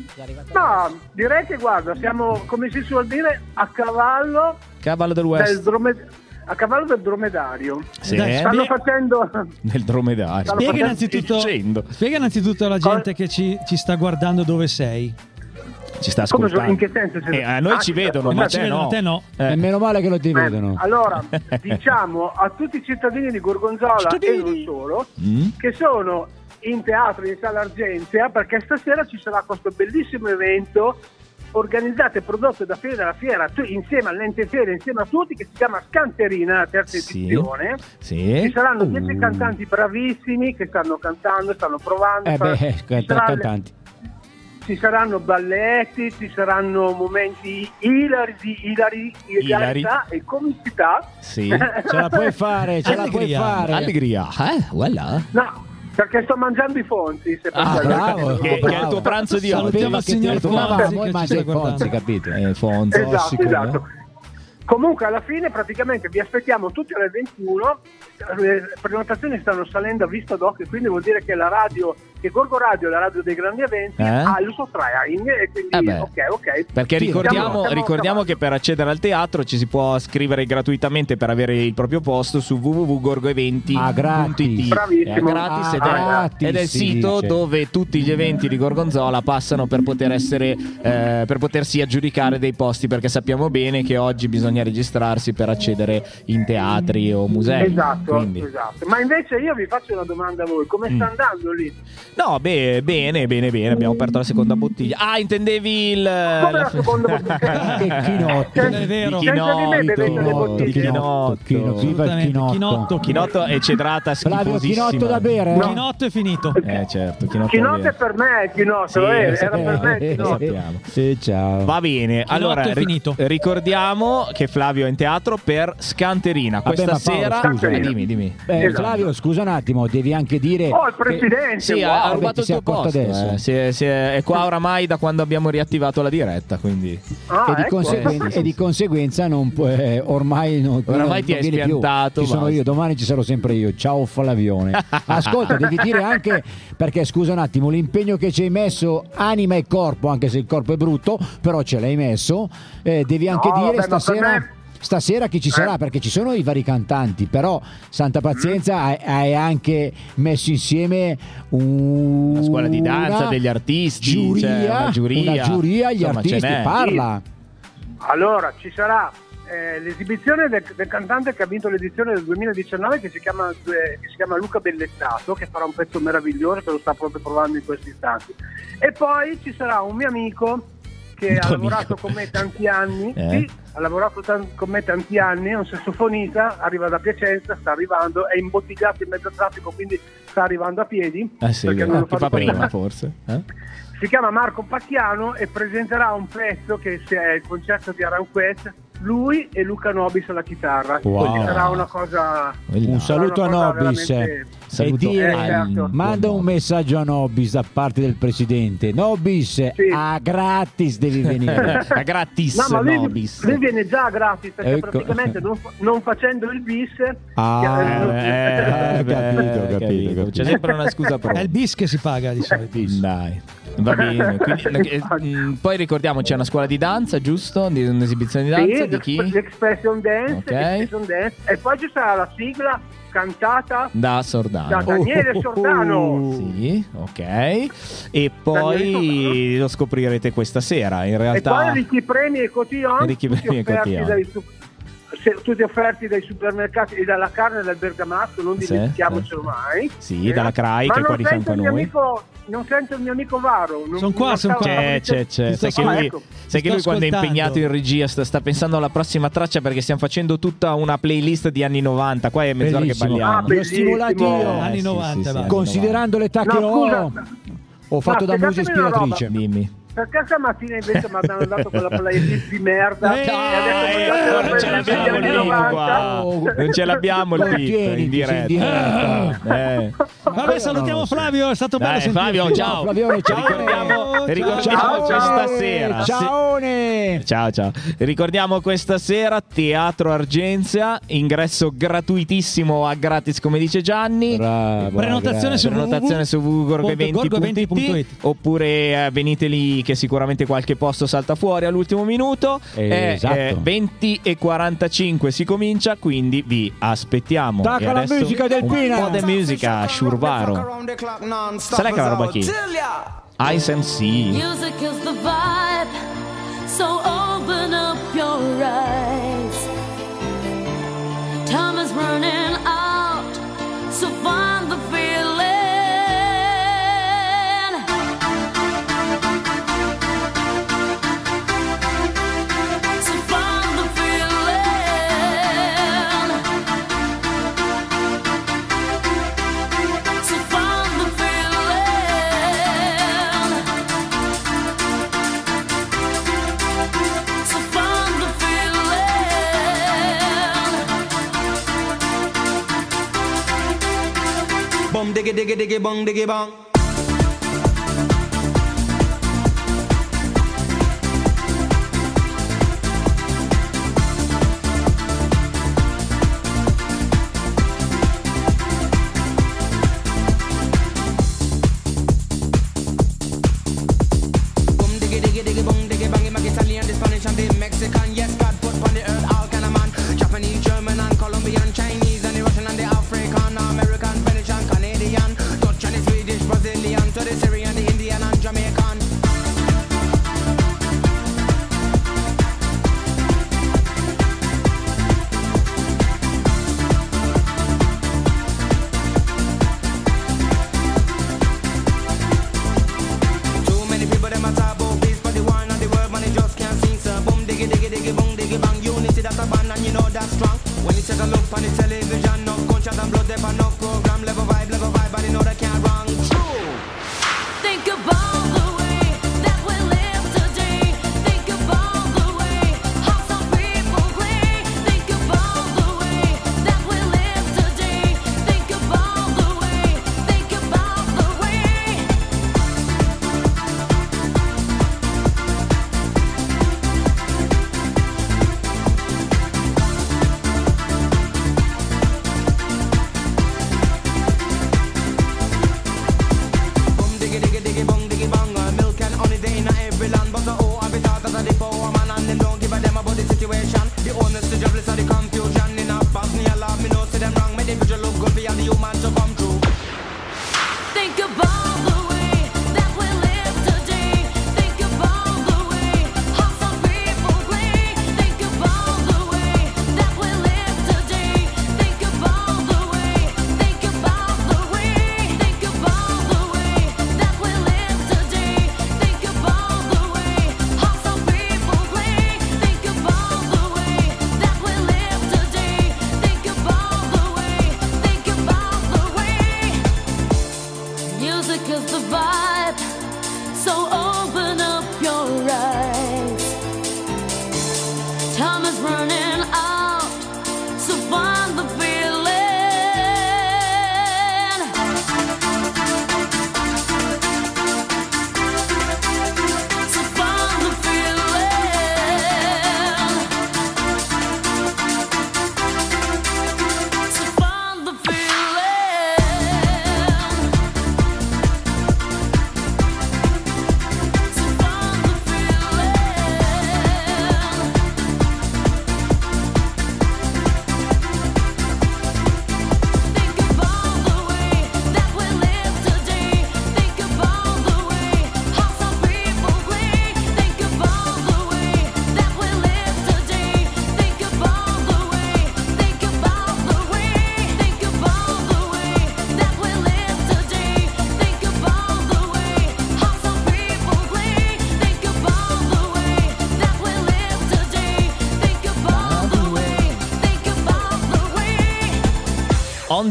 No, direi che guarda, siamo come si suol dire a cavallo Cavallo del del West. drome- a cavallo del dromedario. Sì. Dai, Stanno spie- facendo Nel dromedario. Spiega facendo- innanzitutto, spiega innanzitutto alla gente che ci, ci sta guardando dove sei. Ci sta Come ascoltando. in che senso? Eh, a noi Ah, ci vedono, ma ci te no. te no. Eh. E meno male che lo ti Eh, vedono. allora, diciamo a tutti i cittadini di Gorgonzola e non solo, Mm? che sono in teatro in sala Argentea perché stasera ci sarà questo bellissimo evento organizzato e prodotto da Fiera della Fiera tu- insieme all'Ente Fiera, insieme a tutti, che si chiama Scanterina, la terza Sì. edizione. Sì. Ci saranno Uh. 10 cantanti bravissimi che stanno cantando, stanno provando. Eh beh, ci canta- sarà- cantanti. Ci saranno balletti, ci saranno momenti ilari di ilari, ilarità e comicità. Sì. Ce la puoi fare, ce la puoi Allegria. fare. Allegria. Eh, voilà. No, perché sto mangiando i fonti. Se Ah, bravo. Che, che è il tuo pranzo di oggi. Salutiamo il Sapeva che signor Fonzi che ma ci sei sta guardando. Fonzi, capito? Eh, Fonzo. Esatto, sicuro, esatto. Comunque alla fine praticamente vi aspettiamo tutti alle 21, le prenotazioni stanno salendo a vista d'occhio, quindi vuol dire che la radio, che Gorgo Radio, la radio dei grandi eventi, Eh? ha il suo trying e quindi Eh ok, ok. Perché Sì, ricordiamo, siamo- siamo ricordiamo che per accedere al teatro ci si può iscrivere gratuitamente per avere il proprio posto su www.gorgoeventi.it. Ah, gratis. Bravissimo. È gratis, ed, Ah, è, gratis, ed è il si sito dice. dove tutti gli eventi di Gorgonzola passano per poter essere eh, per potersi aggiudicare dei posti perché sappiamo bene che oggi bisogna registrarsi per accedere in teatri o musei. Esatto, Quindi- esatto. Ma invece io vi faccio una domanda a voi, come sta Mm. andando lì? No, beh, bene, bene, bene. Abbiamo aperto la seconda bottiglia. Ah, intendevi il. Come la la- seconda bottiglia? Che chinotto. Non è vero. Di Senza di me bevete le Chinotto, di viva il chinotto. Chinotto, Chinotto è cedrata schifosissima. chinotto da bere? No. Chinotto è finito. Eh, certo, Chinotto, Chinotto è per me, Chinotto, Sì, eh, lo era per me Eh, Chinotto. Sappiamo. Sì, ciao. Va bene, allora è ri- finito. ricordiamo che Flavio è in teatro per Scanterina. Vabbè, Questa sera. Eh, dimmi, dimmi. Eh, Esatto. Flavio, scusa un attimo, devi anche dire. Oh, il che- presidente, Sì, wow. Ha, rubato ti il tuo accorto posto. adesso. eh. Si è- si è- è qua oramai da quando abbiamo riattivato la diretta. Quindi. Ah, e, di ecco. conseguen- e di conseguenza non può- eh, ormai non, Oramai non- ti non hai vieni più. spiantato, Ci sono io, domani ci sarò sempre io. Ciao Flavione. Ascolta, devi dire anche perché scusa un attimo, l'impegno che ci hai messo anima e corpo, anche se il corpo è brutto, però ce l'hai messo. eh, devi anche No, dire vabbè, ma per stasera me- Stasera chi ci sarà? Perché ci sono i vari cantanti, però santa pazienza hai, anche messo insieme un- Una scuola di danza degli artisti, giuria, cioè, una giuria. una giuria, gli Insomma, artisti, parla. Allora, ci sarà eh, l'esibizione del, del cantante che ha vinto l'edizione del 2019 che si, chiama, eh, che si chiama Luca Bellettato, che farà un pezzo meraviglioso che lo sta proprio provando in questi istanti. E poi ci sarà un mio amico che ha lavorato con me tanti anni, Eh? sì, ha lavorato tan- con me tanti anni, è un sassofonista, arriva da Piacenza, sta arrivando, è imbottigliato in mezzo al traffico, quindi sta arrivando a piedi. Eh sì, perché eh, non lo fa prima forse. eh? Si chiama Marco Pacchiano e presenterà un pezzo che è il concerto di Aranquez, lui e Luca Nobis alla chitarra. Wow. Quindi sarà una cosa. Un saluto a Nobis veramente- Saluto dire, Eh, certo. manda un messaggio a Nobis da parte del presidente. Nobis, a gratis devi venire. A gratis, No, ma lui, Nobis. lui viene già gratis perché Ecco. praticamente non, non facendo il bis. Ah, Eh, Eh, beh, capito, capito, capito. C'è sempre una scusa È pronta. il bis che si paga di solito. Dai, va bene. Quindi, eh, mm, poi ricordiamo c'è una scuola di danza, giusto? Di un'esibizione di danza. Sì, di chi? L'Expression Dance, Ok. l'Expression Dance. E poi ci sarà la sigla cantata Da Sordano. da Daniele Sordano. Sì, ok. E poi lo scoprirete questa sera. In E poi realtà, ricchi premi e cotillon, tutti premi e cotillon. Tutti offerti dai supermercati e dalla carne del bergamasco, non Sì, dimentichiamocelo mai. sì, dalla CRAI Ma che è qua non di fianco sento a il mio noi. amico, non sento il mio amico Varo. non- Son qua, non son stavo- qua. C'è, c'è, c'è. Sto Sai che lui, Ecco. sai che lui quando è impegnato in regia sta, sta pensando alla prossima traccia perché stiamo facendo tutta una playlist di anni 90. Qua è mezz'ora che Bellissimo. balliamo. Ah, Li ho stimolati io. Eh, Anni sì, 90, sì, sì, anni Considerando l'età No, che ho, ho fatto da musa ispiratrice. 90. Dimmi. Perché stamattina invece mi hanno dato quella playlist di merda? Eh, e adesso mi Eh, date la non ce l'abbiamo 90. qua. Non ce l'abbiamo tieniti, in diretta. Eh. Vabbè, salutiamo Flavio, è stato bello sentirti. Flavio, ciao. Flavione, ciao. Ricordiamo, ricordiamo Ciao, questa sera. Ciaone. Ciao ciao. Ricordiamo questa sera Teatro Argenzia, ingresso gratuitissimo a gratis come dice Gianni. Bravo, Prenotazione su Prenotazione su www.gorgoeventi.it www.gorgoeventi.it. oppure eh, venite lì che sicuramente qualche posto salta fuori all'ultimo minuto. Eh, È, esatto. eh, 20 e 45 si comincia, quindi vi aspettiamo. Tacca la musica del un Pina. po' di musica, Shurvaro. Sai che roba chi? Ice and Sea. Music is the vibe, so open up your eyes. Time is running Bum diggy diggy diggy bong diggy bong.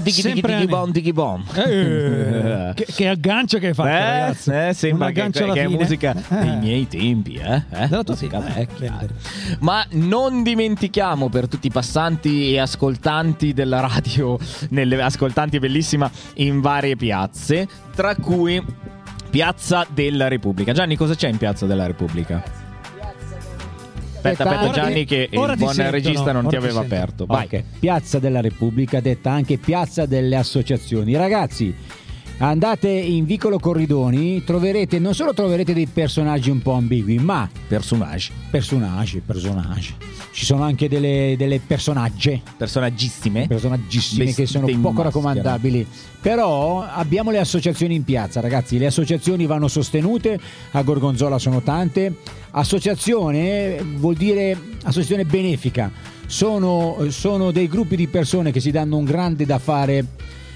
Dighi Sempre bom bom. Eh, che, che aggancio che hai fatto, Eh, ragazzi. eh, sembra che, alla che è musica Eh. dei miei tempi, eh? eh? Della tua Musica fine. vecchia. Ma non dimentichiamo per tutti i passanti e ascoltanti della radio, nelle ascoltanti bellissima in varie piazze, tra cui Piazza della Repubblica. Gianni, cosa c'è in Piazza della Repubblica? Aspetta, aspetta, ti- Gianni, che ora il ti buon sentono, regista non ti ti aveva sentono. aperto. Vai. Ok, Piazza della Repubblica, detta anche Piazza delle Associazioni. Ragazzi, andate in Vicolo Corridoni, troverete, non solo troverete dei personaggi un po' ambigui, ma... Personaggi. Personaggi, personaggi. Ci sono anche delle, delle personagge. Personaggissime. Personaggissime che sono poco raccomandabili. Però abbiamo le associazioni in piazza, ragazzi. Le associazioni vanno sostenute, a Gorgonzola sono tante. Associazione vuol dire associazione benefica. Sono, sono dei gruppi di persone che si danno un grande da fare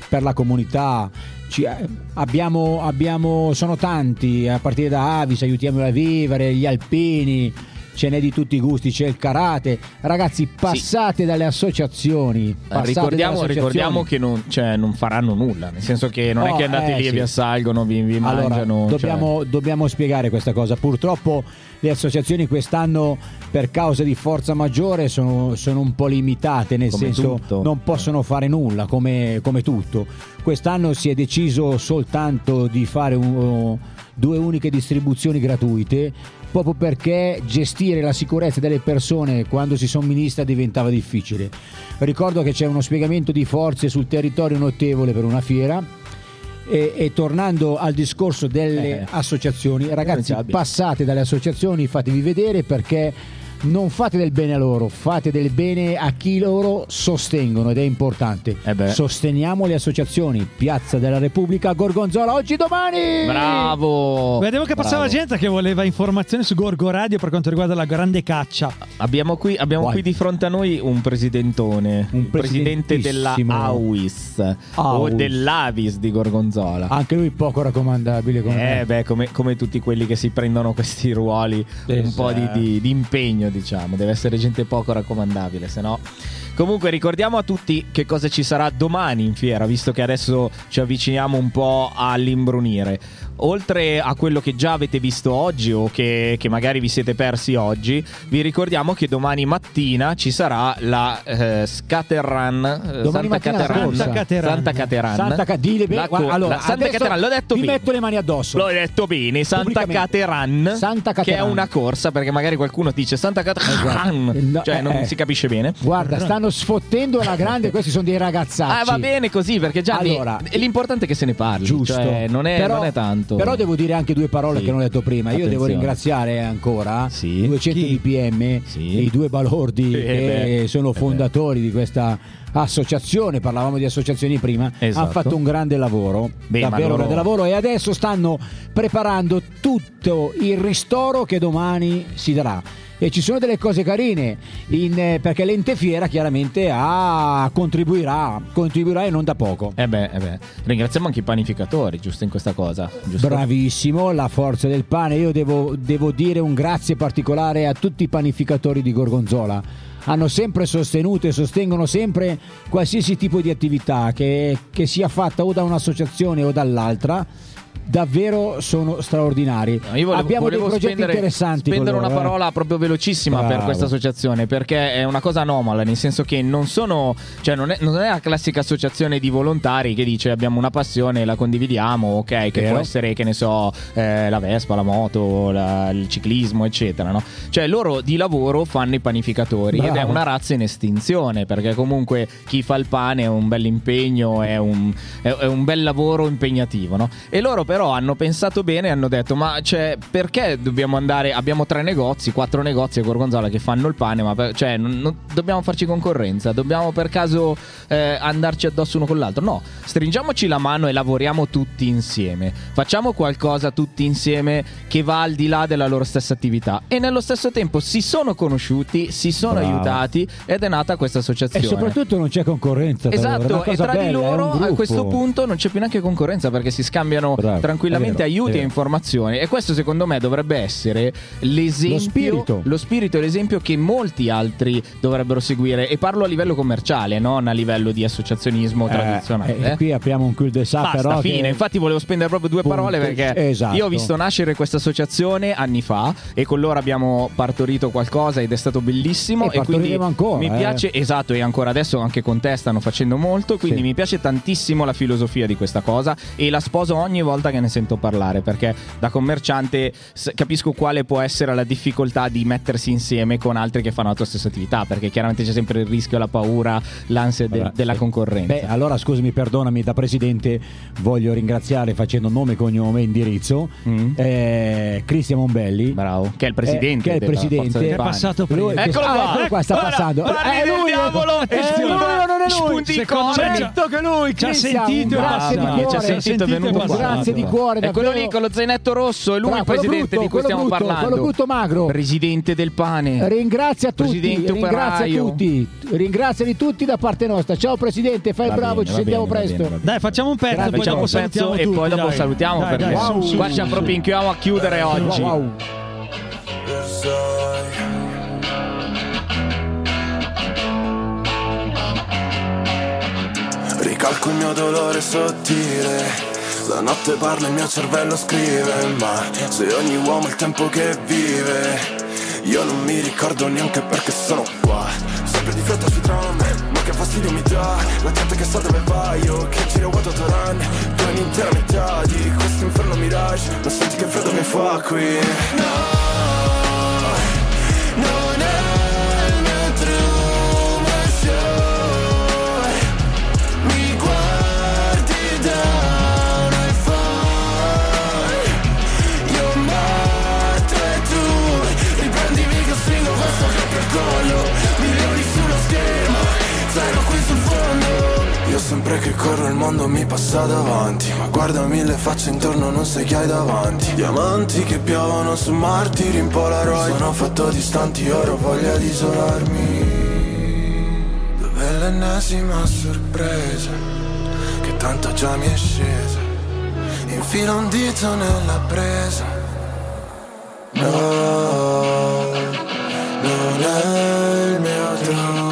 per la comunità. Ci- eh, abbiamo, abbiamo- sono tanti, a partire da Avis, aiutiamo a vivere, gli alpini, ce n'è di tutti i gusti, c'è il karate. Ragazzi, passate dalle associazioni. passate Ricordiamo, dalle associazioni. ricordiamo che non, cioè, non faranno nulla, nel senso che non è Oh, che andate eh, lì e sì. vi assalgono, vi, vi Allora, mangiano. cioè- dobbiamo, dobbiamo spiegare questa cosa. Purtroppo le associazioni quest'anno, per causa di forza maggiore, sono, sono un po' limitate, nel Come senso tutto. non possono fare nulla, come, come tutto. Quest'anno si è deciso soltanto di fare un- due uniche distribuzioni gratuite. Proprio perché gestire la sicurezza delle persone quando si somministra diventava difficile. Ricordo che c'è uno spiegamento di forze sul territorio notevole per una fiera, e, e tornando al discorso delle Eh. associazioni, ragazzi, passate dalle associazioni, fatevi vedere perché non fate del bene a loro, fate del bene a chi loro sostengono ed è importante. Eh Sosteniamo le associazioni. Piazza della Repubblica, Gorgonzola, oggi domani! Bravo! Vedevo che passava Bravo. gente che voleva informazioni su Gorgo Radio per quanto riguarda la grande caccia. Abbiamo qui, abbiamo qui di fronte a noi un presidentone, un presidente della. AUIS o dell'Avis di Gorgonzola. Anche lui poco raccomandabile come Eh me. beh, come, come tutti quelli che si prendono questi ruoli, un po' di, di- di impegno, diciamo. Deve essere gente poco raccomandabile, se no. Comunque ricordiamo a tutti che cosa ci sarà domani in fiera, visto che adesso ci avviciniamo un po' all'imbrunire. Oltre a quello che già avete visto oggi o che, che magari vi siete persi oggi, vi ricordiamo che domani mattina ci sarà la eh, Scaterran eh, Domani Santa Cateran. Santa Cateran. Santa Cateran. Santa Ca- dille bene, La guarda, cor- allora, la Santa Cateran, l'ho detto ti bene. metto le mani addosso. L'ho detto bene, Santa. Cateran, Santa che è Cateran. una corsa, perché magari qualcuno dice Santa Cateran, Eh, no, cioè non eh, si capisce bene. Guarda, stanno sfottendo alla grande, questi sono dei ragazzacci. Ah, va bene così, perché già Allora, l'importante è che se ne parli, Giusto. cioè, non, è, Però- non è tanto. Però devo dire anche due parole Sì. che non ho detto prima. Io devo Attenzione. ringraziare ancora 200 BPM e i due balordi Eh, che beh. sono Eh, beh. fondatori di questa associazione. Parlavamo di associazioni prima. Esatto. Hanno fatto un grande lavoro. Beh, davvero loro- un grande lavoro. E adesso stanno preparando tutto il ristoro che domani si darà. E ci sono delle cose carine in- eh, perché l'ente fiera chiaramente ha- contribuirà, contribuirà e non da poco. Eh beh, eh beh. Ringraziamo anche i panificatori, giusto in questa cosa. Giusto? Bravissimo, la forza del pane. Io devo, devo dire un grazie particolare a tutti i panificatori di Gorgonzola. Hanno sempre sostenuto e sostengono sempre qualsiasi tipo di attività che, che sia fatta o da un'associazione o dall'altra. Davvero sono straordinari. Io volevo, Abbiamo volevo dei progetti spendere, interessanti. spendere loro, una eh. parola proprio velocissima per Bravo. questa associazione perché è una cosa anomala, nel senso che non sono, cioè non è, non è la classica associazione di volontari che dice abbiamo una passione, la condividiamo, ok, che Vero. può essere, che ne so, eh, la Vespa, la moto, la- il ciclismo, eccetera. No? Cioè loro di lavoro fanno i panificatori ed è una razza in estinzione perché comunque chi fa il pane è un bel impegno, è un, è- è un bel lavoro impegnativo. No? E loro però hanno pensato bene e hanno detto ma cioè, perché dobbiamo andare, abbiamo tre negozi, quattro negozi a Gorgonzola che fanno il pane, ma per- cioè, non- non- dobbiamo farci concorrenza, dobbiamo per caso eh, andarci addosso uno con l'altro. No, stringiamoci la mano e lavoriamo tutti insieme, facciamo qualcosa tutti insieme che va al di là della loro stessa attività e nello stesso tempo si sono conosciuti, si sono Bravo. aiutati ed è nata questa E associazione. soprattutto non c'è concorrenza. Esatto, e tra di bella, un loro a questo punto non c'è più neanche concorrenza perché si scambiano bravo. tranquillamente vero, aiuti e informazioni. E questo secondo me dovrebbe essere l'esempio, Lo spirito. lo spirito e l'esempio che molti altri dovrebbero seguire. E parlo a livello commerciale, non a livello di associazionismo Eh, tradizionale. e eh. qui apriamo un cul de sac Basta, però che- fine. Infatti volevo spendere proprio due Punto. parole perché Esatto. io ho visto nascere questa associazione anni fa e con loro abbiamo partorito qualcosa ed è stato bellissimo E e, quindi ancora, mi eh. piace esatto e ancora adesso anche con te stanno facendo molto, quindi Sì. mi piace tantissimo la filosofia di questa cosa e la sposo ogni volta che ne sento parlare perché da commerciante capisco quale può essere la difficoltà di mettersi insieme con altri che fanno la tua stessa attività, perché chiaramente c'è sempre il rischio, la paura, l'ansia de- Allora, della sì. concorrenza. Beh, allora scusami, perdonami, da presidente voglio ringraziare facendo nome, cognome indirizzo eh, Cristian Mombelli. Mm. Bravo, che è il presidente che è il presidente. Che è passato prima. Eccolo qua, eccolo qua, sta Guarda, passando. guardi è lui, diavolo, è attenzione. lui o non è lui? Detto che lui, Ci ha sentito grazie di ci cuore. sentito, è venuto e qua. Grazie di cuore, È quello lì con lo zainetto rosso, è lui il presidente di cui stiamo parlando. quello brutto magro. Presidente del pane. Ringrazia tutti, ringrazia tutti, ringrazia di tutti da parte nostra. Ciao Presidente, fai il bravo, ci sentiamo presto. Dai, facciamo un pezzo, poi dopo salutiamo e poi dopo salutiamo perché qua ci appropinchiamo a chiudere oggi. Wow. Ricalco il mio dolore sottile. La notte parla, il mio cervello scrive Ma se ogni uomo ha il tempo che vive Io non mi ricordo neanche perché sono qua. Sempre di fretta sui tram Ma che fastidio mi dà. La gente che sa dove vai Io che giro vuoto Toran. Tu hai l'intera metà di questo inferno mirage Ma senti che freddo mi fa qui. No non collo Milioni sullo schermo Zero qui sul fondo. Io sempre che corro il mondo mi passa davanti Ma guardami le facce intorno non sai chi hai davanti. Diamanti che piovono su martiri in Polaroid. Sono fatto distanti, ora ho voglia di isolarmi. Dov'è l'ennesima sorpresa Che tanto già mi è scesa? Infila un dito nella presa. No Non è il mio true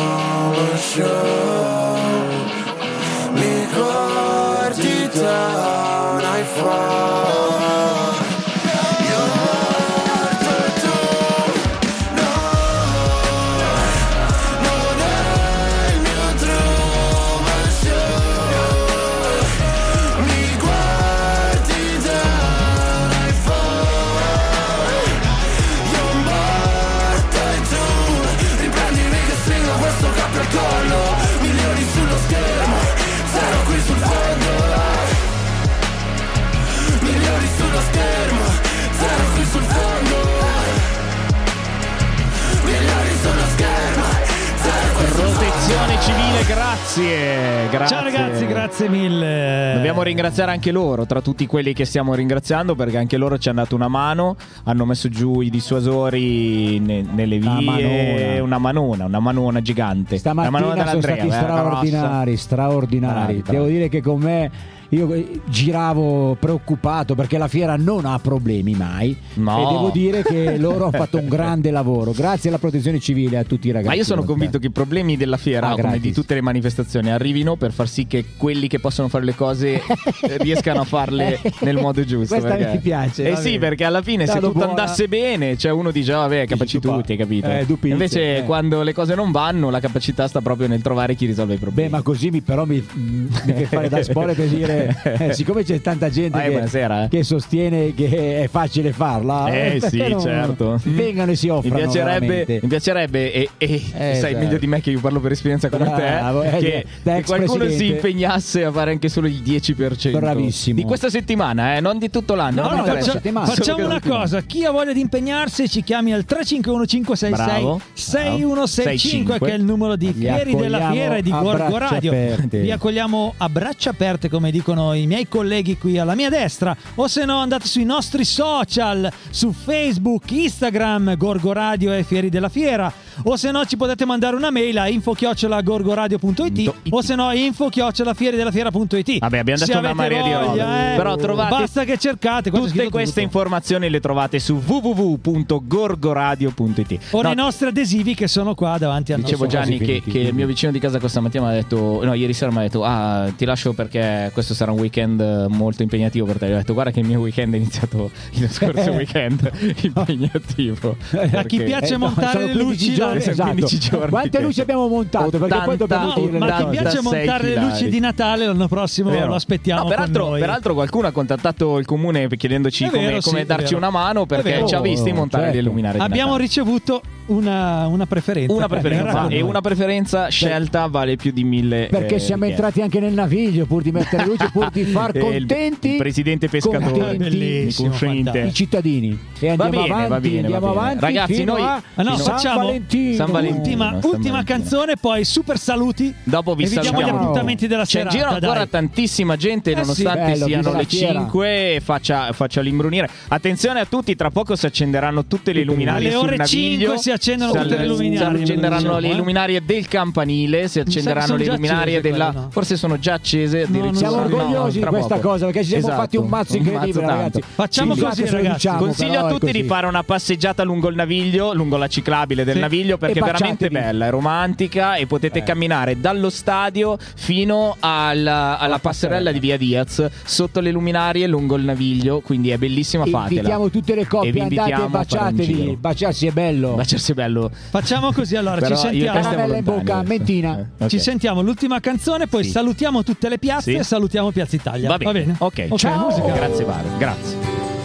ringraziare anche loro, tra tutti quelli che stiamo ringraziando, perché anche loro ci hanno dato una mano, hanno messo giù i dissuasori ne- nelle vie, Una manona. una manona, una manona gigante. la manona Stamattina sono stati eh, straordinari, straordinari. Bravi, bravi. Devo dire che con me io eh, giravo preoccupato perché la fiera non ha problemi mai. No. E devo dire che loro hanno fatto un grande lavoro. Grazie alla protezione civile e a tutti i ragazzi. Ma io sono convinto che i problemi della fiera, Ah, come gratis. di tutte le manifestazioni, arrivino per far sì che quelli che possono fare le cose eh, riescano a farle nel modo giusto. Questa perché- mi piace, Eh sì, perché alla fine se tutto buona. andasse bene, cioè uno dice, "Ah, vabbè, capaci tutti, hai capito? Eh, dupizze, Invece eh. quando le cose non vanno, la capacità sta proprio nel trovare chi risolve i problemi. Beh, ma così mi, però mi, mi deve fare da spoiler per dire, eh, siccome c'è tanta gente Vai, che, eh. che sostiene che è facile farla, Eh sì, non- certo. Vengano e si Mi offrano. piacerebbe, mi piacerebbe e, e sai esatto. meglio di me che io parlo per esperienza come Bravo, te, eh, che, che qualcuno si presidente. impegnasse a fare anche solo il 10% Bravissimo. di questa settimana, eh, non di tutto l'anno. No, no, mi faccia- facciamo una cosa: chi ha voglia di impegnarsi ci chiami al 351 566 Bravo, 6165 che è il numero di Fieri della Fiera e di Gorgo Radio. Vi accogliamo a braccia aperte, come dicono i miei colleghi qui alla mia destra. O se no, andate sui nostri social su Facebook, Instagram, Gorgo Radio e Fieri della Fiera. O se no ci potete mandare una mail a info-gorgoradio.it o se no info-fieridellafiera.it Vabbè, abbiamo detto una avete marea di robe. voglia, eh, Però trovate basta che cercate Tutte queste tutto. informazioni le trovate su www.gorgoradio.it. o No, nei nostri adesivi che sono qua davanti al Dicevo nostro Gianni che, che il mio vicino di casa questa mattina mi ha detto, no, ieri sera mi ha detto, ah, ti lascio perché questo sarà un weekend eh, molto impegnativo per te. Gli ho detto, guarda che il mio weekend è iniziato il scorso weekend, impegnativo. A chi piace Eh, no, montare sono le 15 luci, giorni, esatto. 15 giorni Quante luci abbiamo montato? Perché poi dobbiamo 80, dire ma 86 piace montare le luci di Natale l'anno prossimo Vero. lo aspettiamo No, con peraltro, noi. peraltro qualcuno ha contattato il comune chiedendoci come, vero, come sì, è darci vero. una mano perché ci ha visti montare certo. le luminarie Abbiamo Natale. ricevuto una, una preferenza. una preferenza e una preferenza scelta vale più di mille Perché eh, siamo richieste. entrati anche nel naviglio pur di mettere luce, pur di far E il- contenti il presidente pescatore i cittadini. E Va andiamo bene, avanti, va bene, andiamo va bene. avanti Ragazzi, noi- a Ah, no, San facciamo Valentino. San Valentino. Ultima, San ultima Valentino. canzone, poi super saluti. Dopo vi e diamo gli salutiamo. appuntamenti della C'è in serata. giro ancora dai. tantissima gente, Eh sì. nonostante Bello, siano le fiera. 5. Faccia, faccia l'imbrunire. Attenzione a tutti, tra poco si accenderanno tutte le luminarie Alle ore naviglio. 5 si accendono Si tutte le luminarie, Si accenderanno le luminarie del campanile. Si accenderanno le luminarie della. no? Forse sono già accese. addirittura. Siamo No, orgogliosi di tra questa poco. cosa perché ci siamo Esatto, fatti un mazzo incredibile, ragazzi. Facciamo così, ragazzi. diciamo, Consiglio a tutti di fare una passeggiata lungo il naviglio, lungo la ciclabile del Sì. Naviglio, perché E è veramente bella, è romantica e potete Eh. camminare dallo stadio fino alla, alla passerella di Via Diaz, sotto le luminarie, lungo il naviglio, quindi è bellissima, fatela. Invitiamo tutte le E coppie, vi andate e baciatevi. Baciarsi è bello. Baciarsi è bello. Facciamo così allora, Però ci e sentiamo. Caramella in bocca, mentina. Eh, ok. Ci sentiamo l'ultima canzone, poi Sì. salutiamo tutte le piazze Sì. e salutiamo Piazza Italia. Va bene. Ok, Ok, ciao. musica. Grazie Varo, grazie.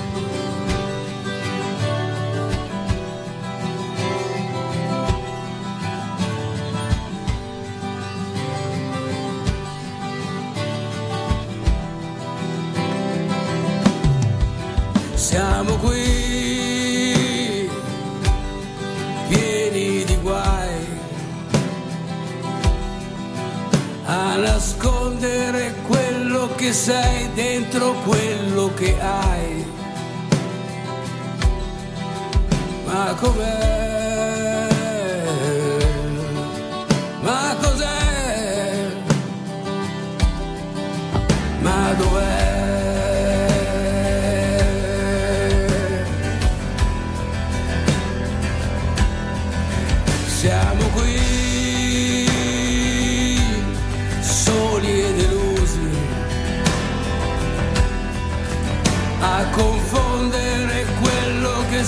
Siamo qui, pieni di guai, a nascondere quello che sei dentro quello che hai. Ma com'è?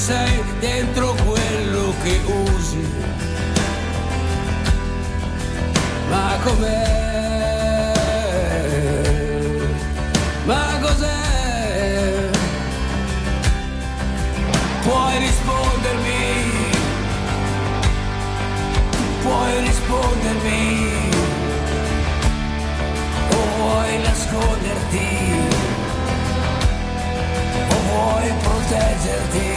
Sei dentro quello che usi. Ma com'è? Ma cos'è? Puoi rispondermi? Puoi rispondermi? O vuoi nasconderti? O vuoi proteggerti?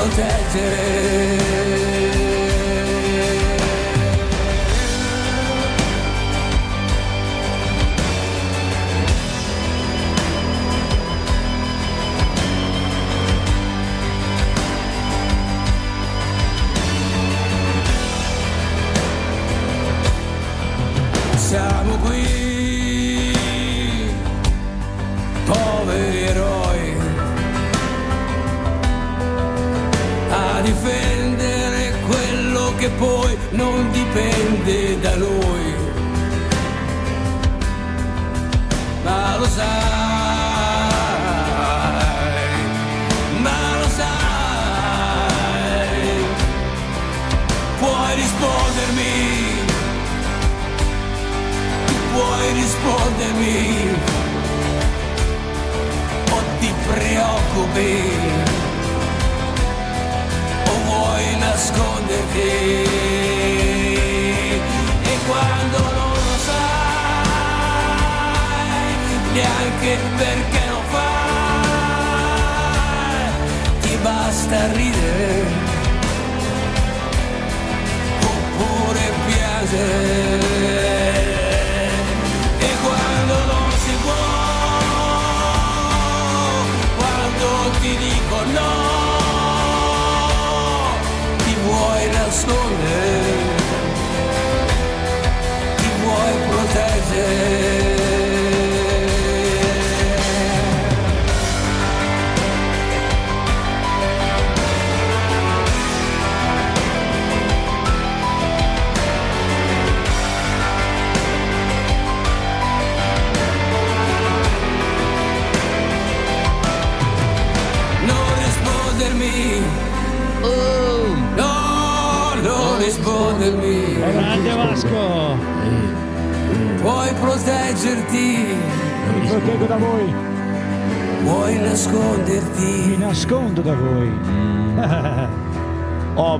Vuoi ma lo sai, puoi rispondermi. Puoi rispondermi. O ti preoccupi. Nasconderti neanche perché lo fai ti basta ridere. Oppure piangere e quando non si può quando ti dico no ti vuoi nascondere Grande Vasco. puoi proteggerti Mi proteggo da voi. puoi nasconderti Mi nascondo da voi. Oh,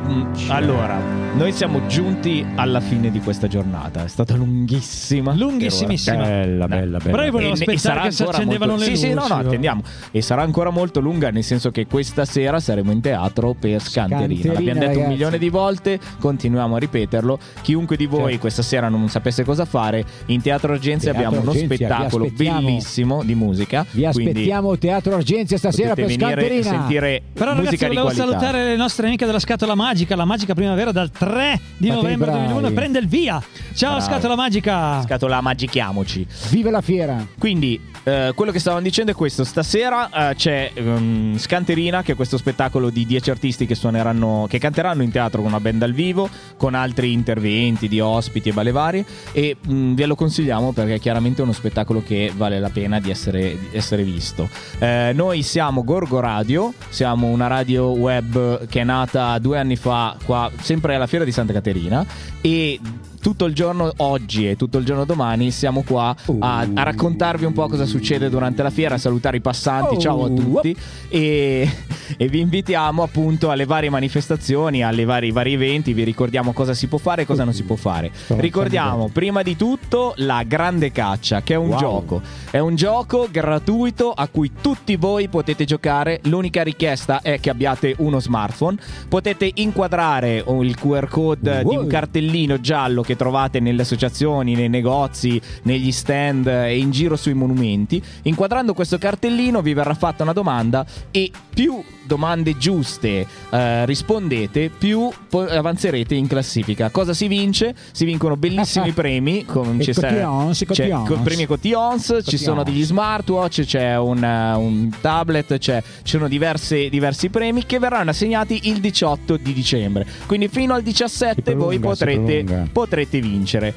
allora, noi siamo giunti alla fine di questa giornata. È stata lunghissima. Lunghissimissima. Bella, bella, bella. Però io volevo E e aspettare sarà che si ancora accendevano molto- le Sì, sì, no, no, luci. attendiamo. E sarà ancora molto lunga, nel senso che questa sera saremo in teatro per Scanterina. Scanterina, L'abbiamo detto un ragazzi. milione di volte, continuiamo a ripeterlo. Chiunque di voi questa sera non sapesse cosa fare, in Teatro Argenzia Teatro abbiamo uno Argenzia, vi spettacolo bellissimo di musica. Vi aspettiamo Teatro Argenzia stasera potete per venire e Scanterina. sentire Però ragazzi musica di volevo qualità. salutare le nostre amiche della Scatola Magica, la Magica Primavera dal 3 di Fate novembre bravi. 2001 prende il via. Ciao Bravo. Scatola Magica. Scatola magichiamoci. Vive la fiera. Quindi, eh, quello che stavamo dicendo è questo: stasera eh, c'è ehm, Scanterina, che è questo spettacolo di 10 artisti che suoneranno, che canteranno in teatro con una band dal vivo, con altri interventi di ospiti e balle varie. E mh, ve lo consigliamo perché è chiaramente uno spettacolo che vale la pena di essere, di essere visto. Eh, noi siamo Gorgo Radio, siamo una radio web che è nata due anni fa, qua, sempre alla fiera di Santa Caterina. E tutto il giorno oggi e tutto il giorno domani siamo qua a, a raccontarvi un po' cosa succede durante la fiera, a salutare i passanti, ciao a tutti. E, e vi invitiamo appunto alle varie manifestazioni, alle vari, vari eventi, vi ricordiamo cosa si può fare e cosa non si può fare. Ricordiamo prima di tutto la grande caccia che è un Wow. gioco, è un gioco gratuito a cui tutti voi potete giocare, l'unica richiesta è che abbiate uno smartphone, potete inquadrare il QR code di un cartellino giallo che trovate nelle associazioni, nei negozi, negli stand e in giro sui monumenti. Inquadrando questo cartellino vi verrà fatta una domanda e più domande giuste eh, rispondete, più po- avanzerete in classifica. Cosa si vince? Si vincono bellissimi premi. Con, cotillons, c'è- cotillons. premi cotillons, ci sono degli smartwatch, c'è un, eh, un tablet, c'è- ci sono diverse- diversi premi che verranno assegnati il 18 di dicembre. Quindi fino al 17 voi prolunga, si potrete, prolunga. Potrete vincere.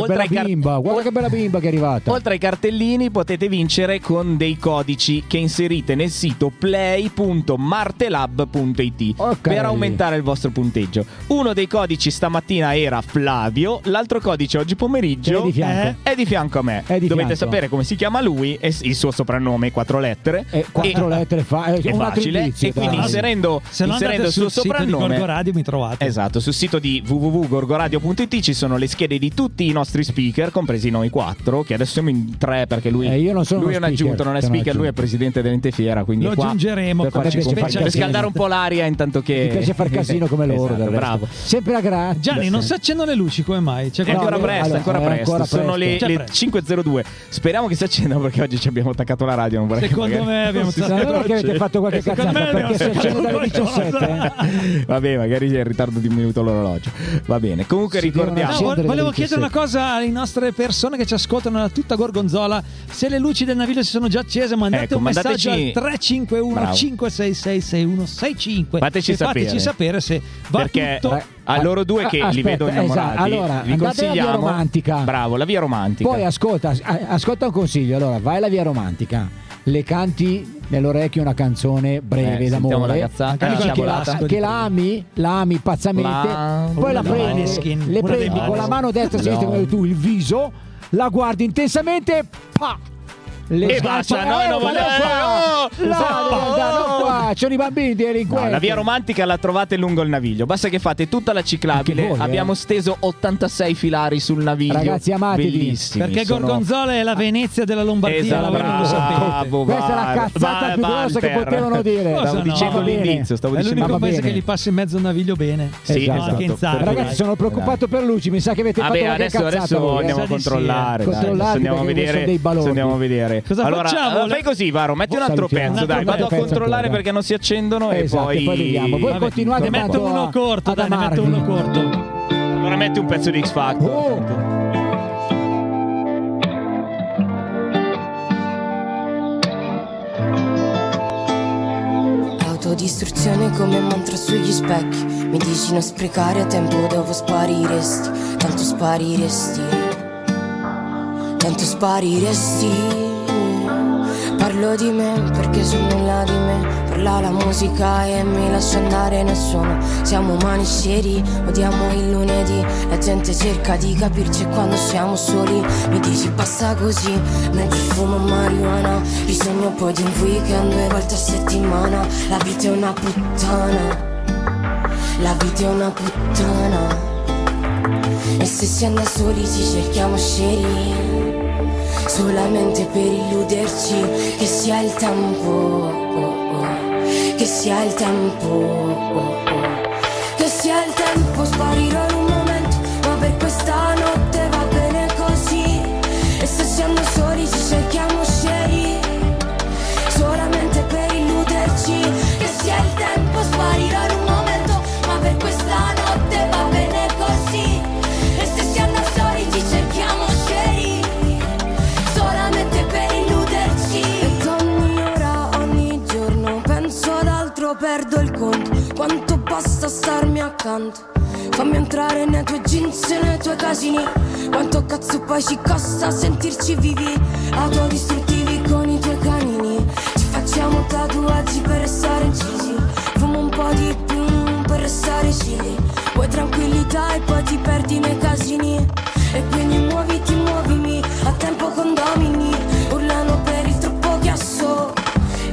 Oltre bella ai car- bimba, guarda che bella bimba che è arrivata. Oltre ai cartellini potete vincere con dei codici che inserite nel sito play.martelab.it per aumentare il vostro punteggio. Uno dei codici stamattina era Flavio, l'altro codice oggi pomeriggio è di fianco. è di fianco a me. È di Dovete fianco. sapere come si chiama lui e il suo soprannome, quattro lettere. Eh, quattro lettere fa, è, è facile. indizio, E quindi dai. inserendo, Se inserendo il suo sul sito di soprannome Gorgo Radio mi trovate. Esatto, sul sito di www.gorgoradio.it ci sono le schede di tutti i nostri speaker, compresi noi quattro, che adesso siamo in tre perché lui, Eh, io non sono lui è un speaker, aggiunto, non è speaker, lui è presidente dell'ente fiera, quindi Lo aggiungeremo per, farci compagnia, per scaldare un po' l'aria intanto che... Mi piace far casino come loro, Esatto, bravo. Sempre a grazie. Gianni, non si accendono le luci come mai? C'è È ancora presto, ancora allora, è presto. ancora Sono le, presto. le C'è presto. 5.02. Speriamo che si accendano perché oggi ci abbiamo attaccato la radio. Non vorrei che Secondo magari- me abbiamo vero che avete fatto qualche cazzata perché si accende dalle qualcosa. 17. eh? Vabbè, magari è in ritardo di un minuto l'orologio. Va bene. Comunque ricordiamo. No, volevo chiedere una 17. Cosa alle nostre persone che ci ascoltano da tutta Gorgonzola. Se le luci del naviglio si sono già accese, mandate Ecco, un messaggio mandateci- al 351 Bravo. 566 6165 Fateci e fateci sapere. sapere se va Perché tutto. a loro due che Ah, li aspetta, vedo innamorati, esatto. Allora, vi consigliamo. via romantica. Bravo, la via romantica. Poi ascolta, ascolta un consiglio. Allora, vai alla via romantica, le canti nell'orecchio una canzone breve Eh, d'amore. Dici la che, la, che la ami, la ami pazzamente. La- Poi la prendi, Maneskin, le prendi con la mano destra e sinistra come tu il viso, la guardi intensamente, pa! Le e basta, noi eh, non guarda vogliamo. qua! Non qua, ci sono i bambini delinquenti. No, la via romantica la trovate lungo il naviglio. Basta che fate tutta la ciclabile. Voi, eh. Abbiamo steso 86 filari sul naviglio. Ragazzi, amatevi. Bellissimi. Perché sono- Gorgonzola è la Venezia della Lombardia, Esatto, sapete. bravo, Questa è la cazzata Val- più grossa che potevano dire. Cosa Stavo no? dicendo Va all'inizio, stavo È dicendo l'unico va paese che gli passa in mezzo un naviglio bene. Sì, No, esatto. Ragazzi, sono preoccupato per Luci, mi sa che avete fatto adesso, cazzata adesso eh. andiamo a controllare. eh. adesso andiamo a vedere. A. Cosa allora, facciamo? eh, fai così, Varo, metti un Salutiamo. altro pezzo, Un altro dai, vado a controllare ancora. perché non si accendono Esatto, e e poi vediamo. Voi Vabbè, continuate ne metto uno a- corto, dai, metto uno corto. Allora metti un pezzo di X Factor. Oh, Autodistruzione come mantra sugli specchi Mi dici non sprecare a tempo dopo spariresti Tanto spariresti Tanto spariresti Parlo di me perché sono nulla di me. Parla la musica e mi lascia andare nel suono Siamo umani sceri, odiamo il lunedì. La gente cerca di capirci quando siamo soli. Mi dici basta così, mentre fumo marijuana. Bisogno poi di un weekend due volte a settimana. La vita è una puttana. La vita è una puttana. E se siamo da soli ci cerchiamo sceri solamente per illuderci che sia il tempo, oh, oh, che sia il tempo, oh, che sia il tempo, sparirò starmi accanto. Fammi entrare nei tuoi jeans e nei tuoi casini. Quanto cazzo poi ci costa sentirci vivi? Autodistruttivi con i tuoi canini. Ci facciamo tatuaggi per restare incisi. Fumo un po' di più per restare cili Vuoi tranquillità e poi ti perdi nei casini. E quindi muoviti, muovimi A tempo condomini Urlano per il troppo chiasso.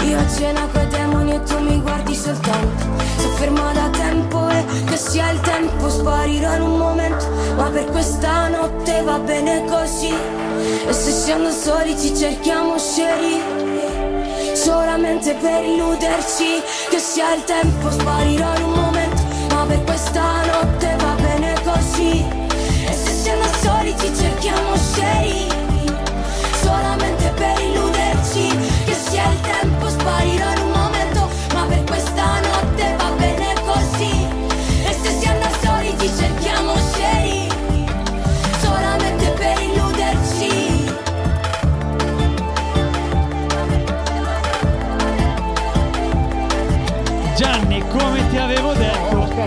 Io a cena coi demoni e tu mi guardi soltanto ferma da tempo e che sia il tempo Sparirò in un momento. Ma per questa notte va bene così. E se siamo soli ci cerchiamo sceri Solamente per illuderci Che sia il tempo Sparirò in un momento. Ma per questa notte va bene così. E se siamo soli ci cerchiamo sceri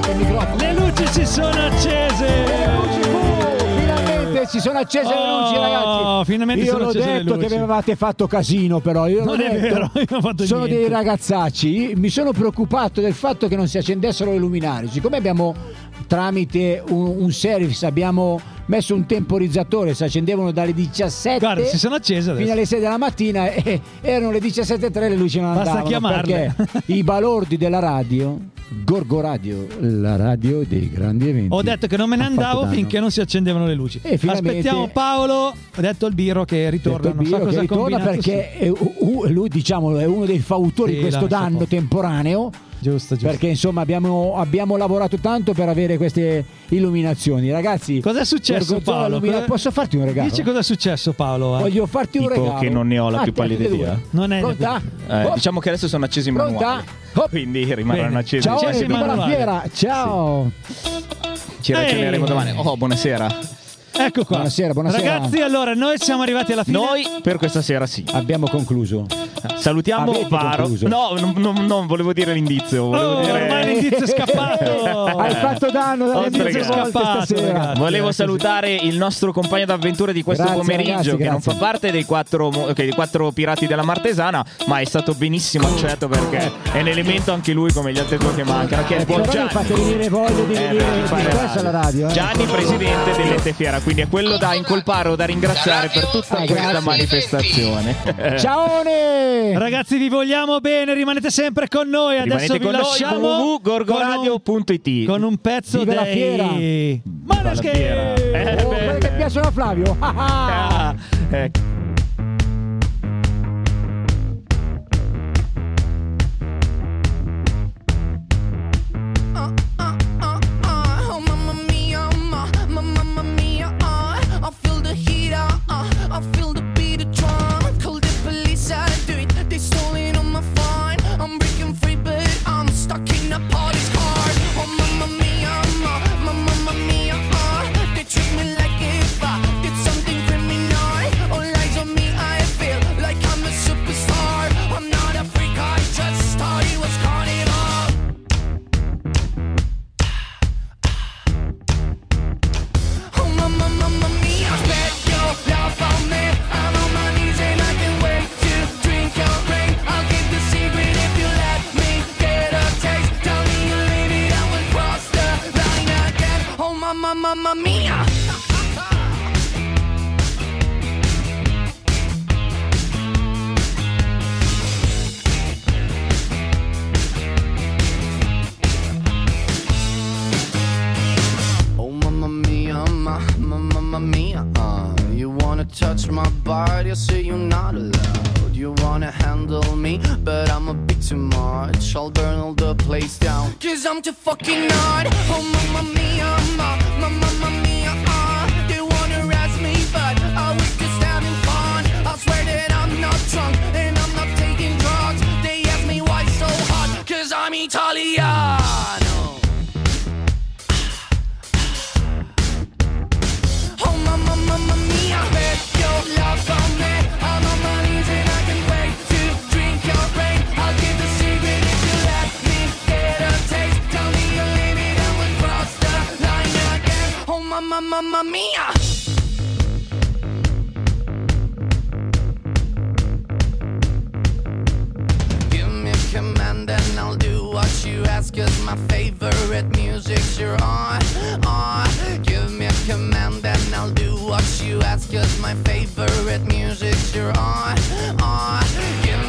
detto, le luci si sono accese. finalmente si sono accese le luci, Oh, ragazzi. finalmente io l'ho detto che avevate fatto casino, però. Io Non è detto. vero, io non ho fatto Sono niente. dei ragazzacci. Mi sono preoccupato del fatto che non si accendessero le luminarie. Siccome abbiamo tramite un, un service abbiamo messo un temporizzatore, si accendevano dalle 17 Guarda, si sono accese adesso. fino alle 6 della mattina e erano le 17.03 le luci non Basta andavano chiamarle. perché i balordi della radio Gorgo Radio, la radio dei grandi eventi. Ho detto che non me ne andavo finché non si accendevano le luci. E Aspettiamo Paolo. Ho detto al Biro che ritorna. Non so cosa ritorna perché è- uh, lui diciamo è uno dei fautori Sì, di questo danno temporaneo Giusto, giusto. perché insomma abbiamo, abbiamo lavorato tanto per avere queste illuminazioni ragazzi Cosa è successo, Paolo? Cosa- posso farti un regalo? Dici cosa è successo, Paolo? eh? voglio farti un Tipo regalo che non ne ho la Ah, più pallida idea. Non è Pronta? Eh, Oh, diciamo che adesso sono accesi i Pronta? manuali. Quindi rimarranno accesi. ciao Accesi e i buona manuali. fiera ciao Ci ragioneremo domani. Oh, buonasera. Ecco qua. Buonasera, buonasera. Ragazzi, allora noi siamo arrivati alla fine. Noi per questa sera sì. abbiamo concluso Salutiamo Avete Varo. concluso? No, non, non- non volevo dire l'indizio. Volevo Oh, dire... ormai l'indizio è scappato. Hai fatto danno dalle Oltre mie che- volte scappato, stasera. ragazzi. Volevo Eh, salutare il nostro compagno d'avventure di questo Grazie, pomeriggio, ragazzi, che non grazie. fa parte dei quattro, mo- ok, dei quattro pirati della Martesana, ma è stato benissimo accetto perché è un elemento anche lui, come gli altri due che mancano, che è il buon Però mi Gianni. fate venire voglia di Eh, venire beh, di fare questo alla radio. eh. Gianni, presidente dell'Ente Fiera, quindi è quello da incolpare o da ringraziare per tutta Ah, questa grazie. manifestazione. Ciaone! Ragazzi, vi vogliamo bene, rimanete sempre con noi. Adesso Rimanete vi lasciamo www.gorgoradio.it con un pezzo Viva la fiera! dei Maneskin. Eh, Oh, che piacciono a Flavio. Ah, ah. Mamma mia. Oh mamma mia uh, You wanna touch my body, I say you're not allowed You wanna handle me, but I'm a bit too much. I'll burn all the place down. Cause I'm too fucking hard. Oh mamma mia, ma, ma, mamma mia uh, They wanna arrest me, but I was just having fun. I swear that I'm not drunk, and I'm not taking drugs. They ask me why so hot, cause I'm Italiano Oh mamma mia Bet your love mamma mia! Give me command and I'll do what you ask Cause my favorite music's you're on, on Give me command and I'll do what you ask Cause my favorite music's you're on, on Give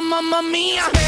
mamma mia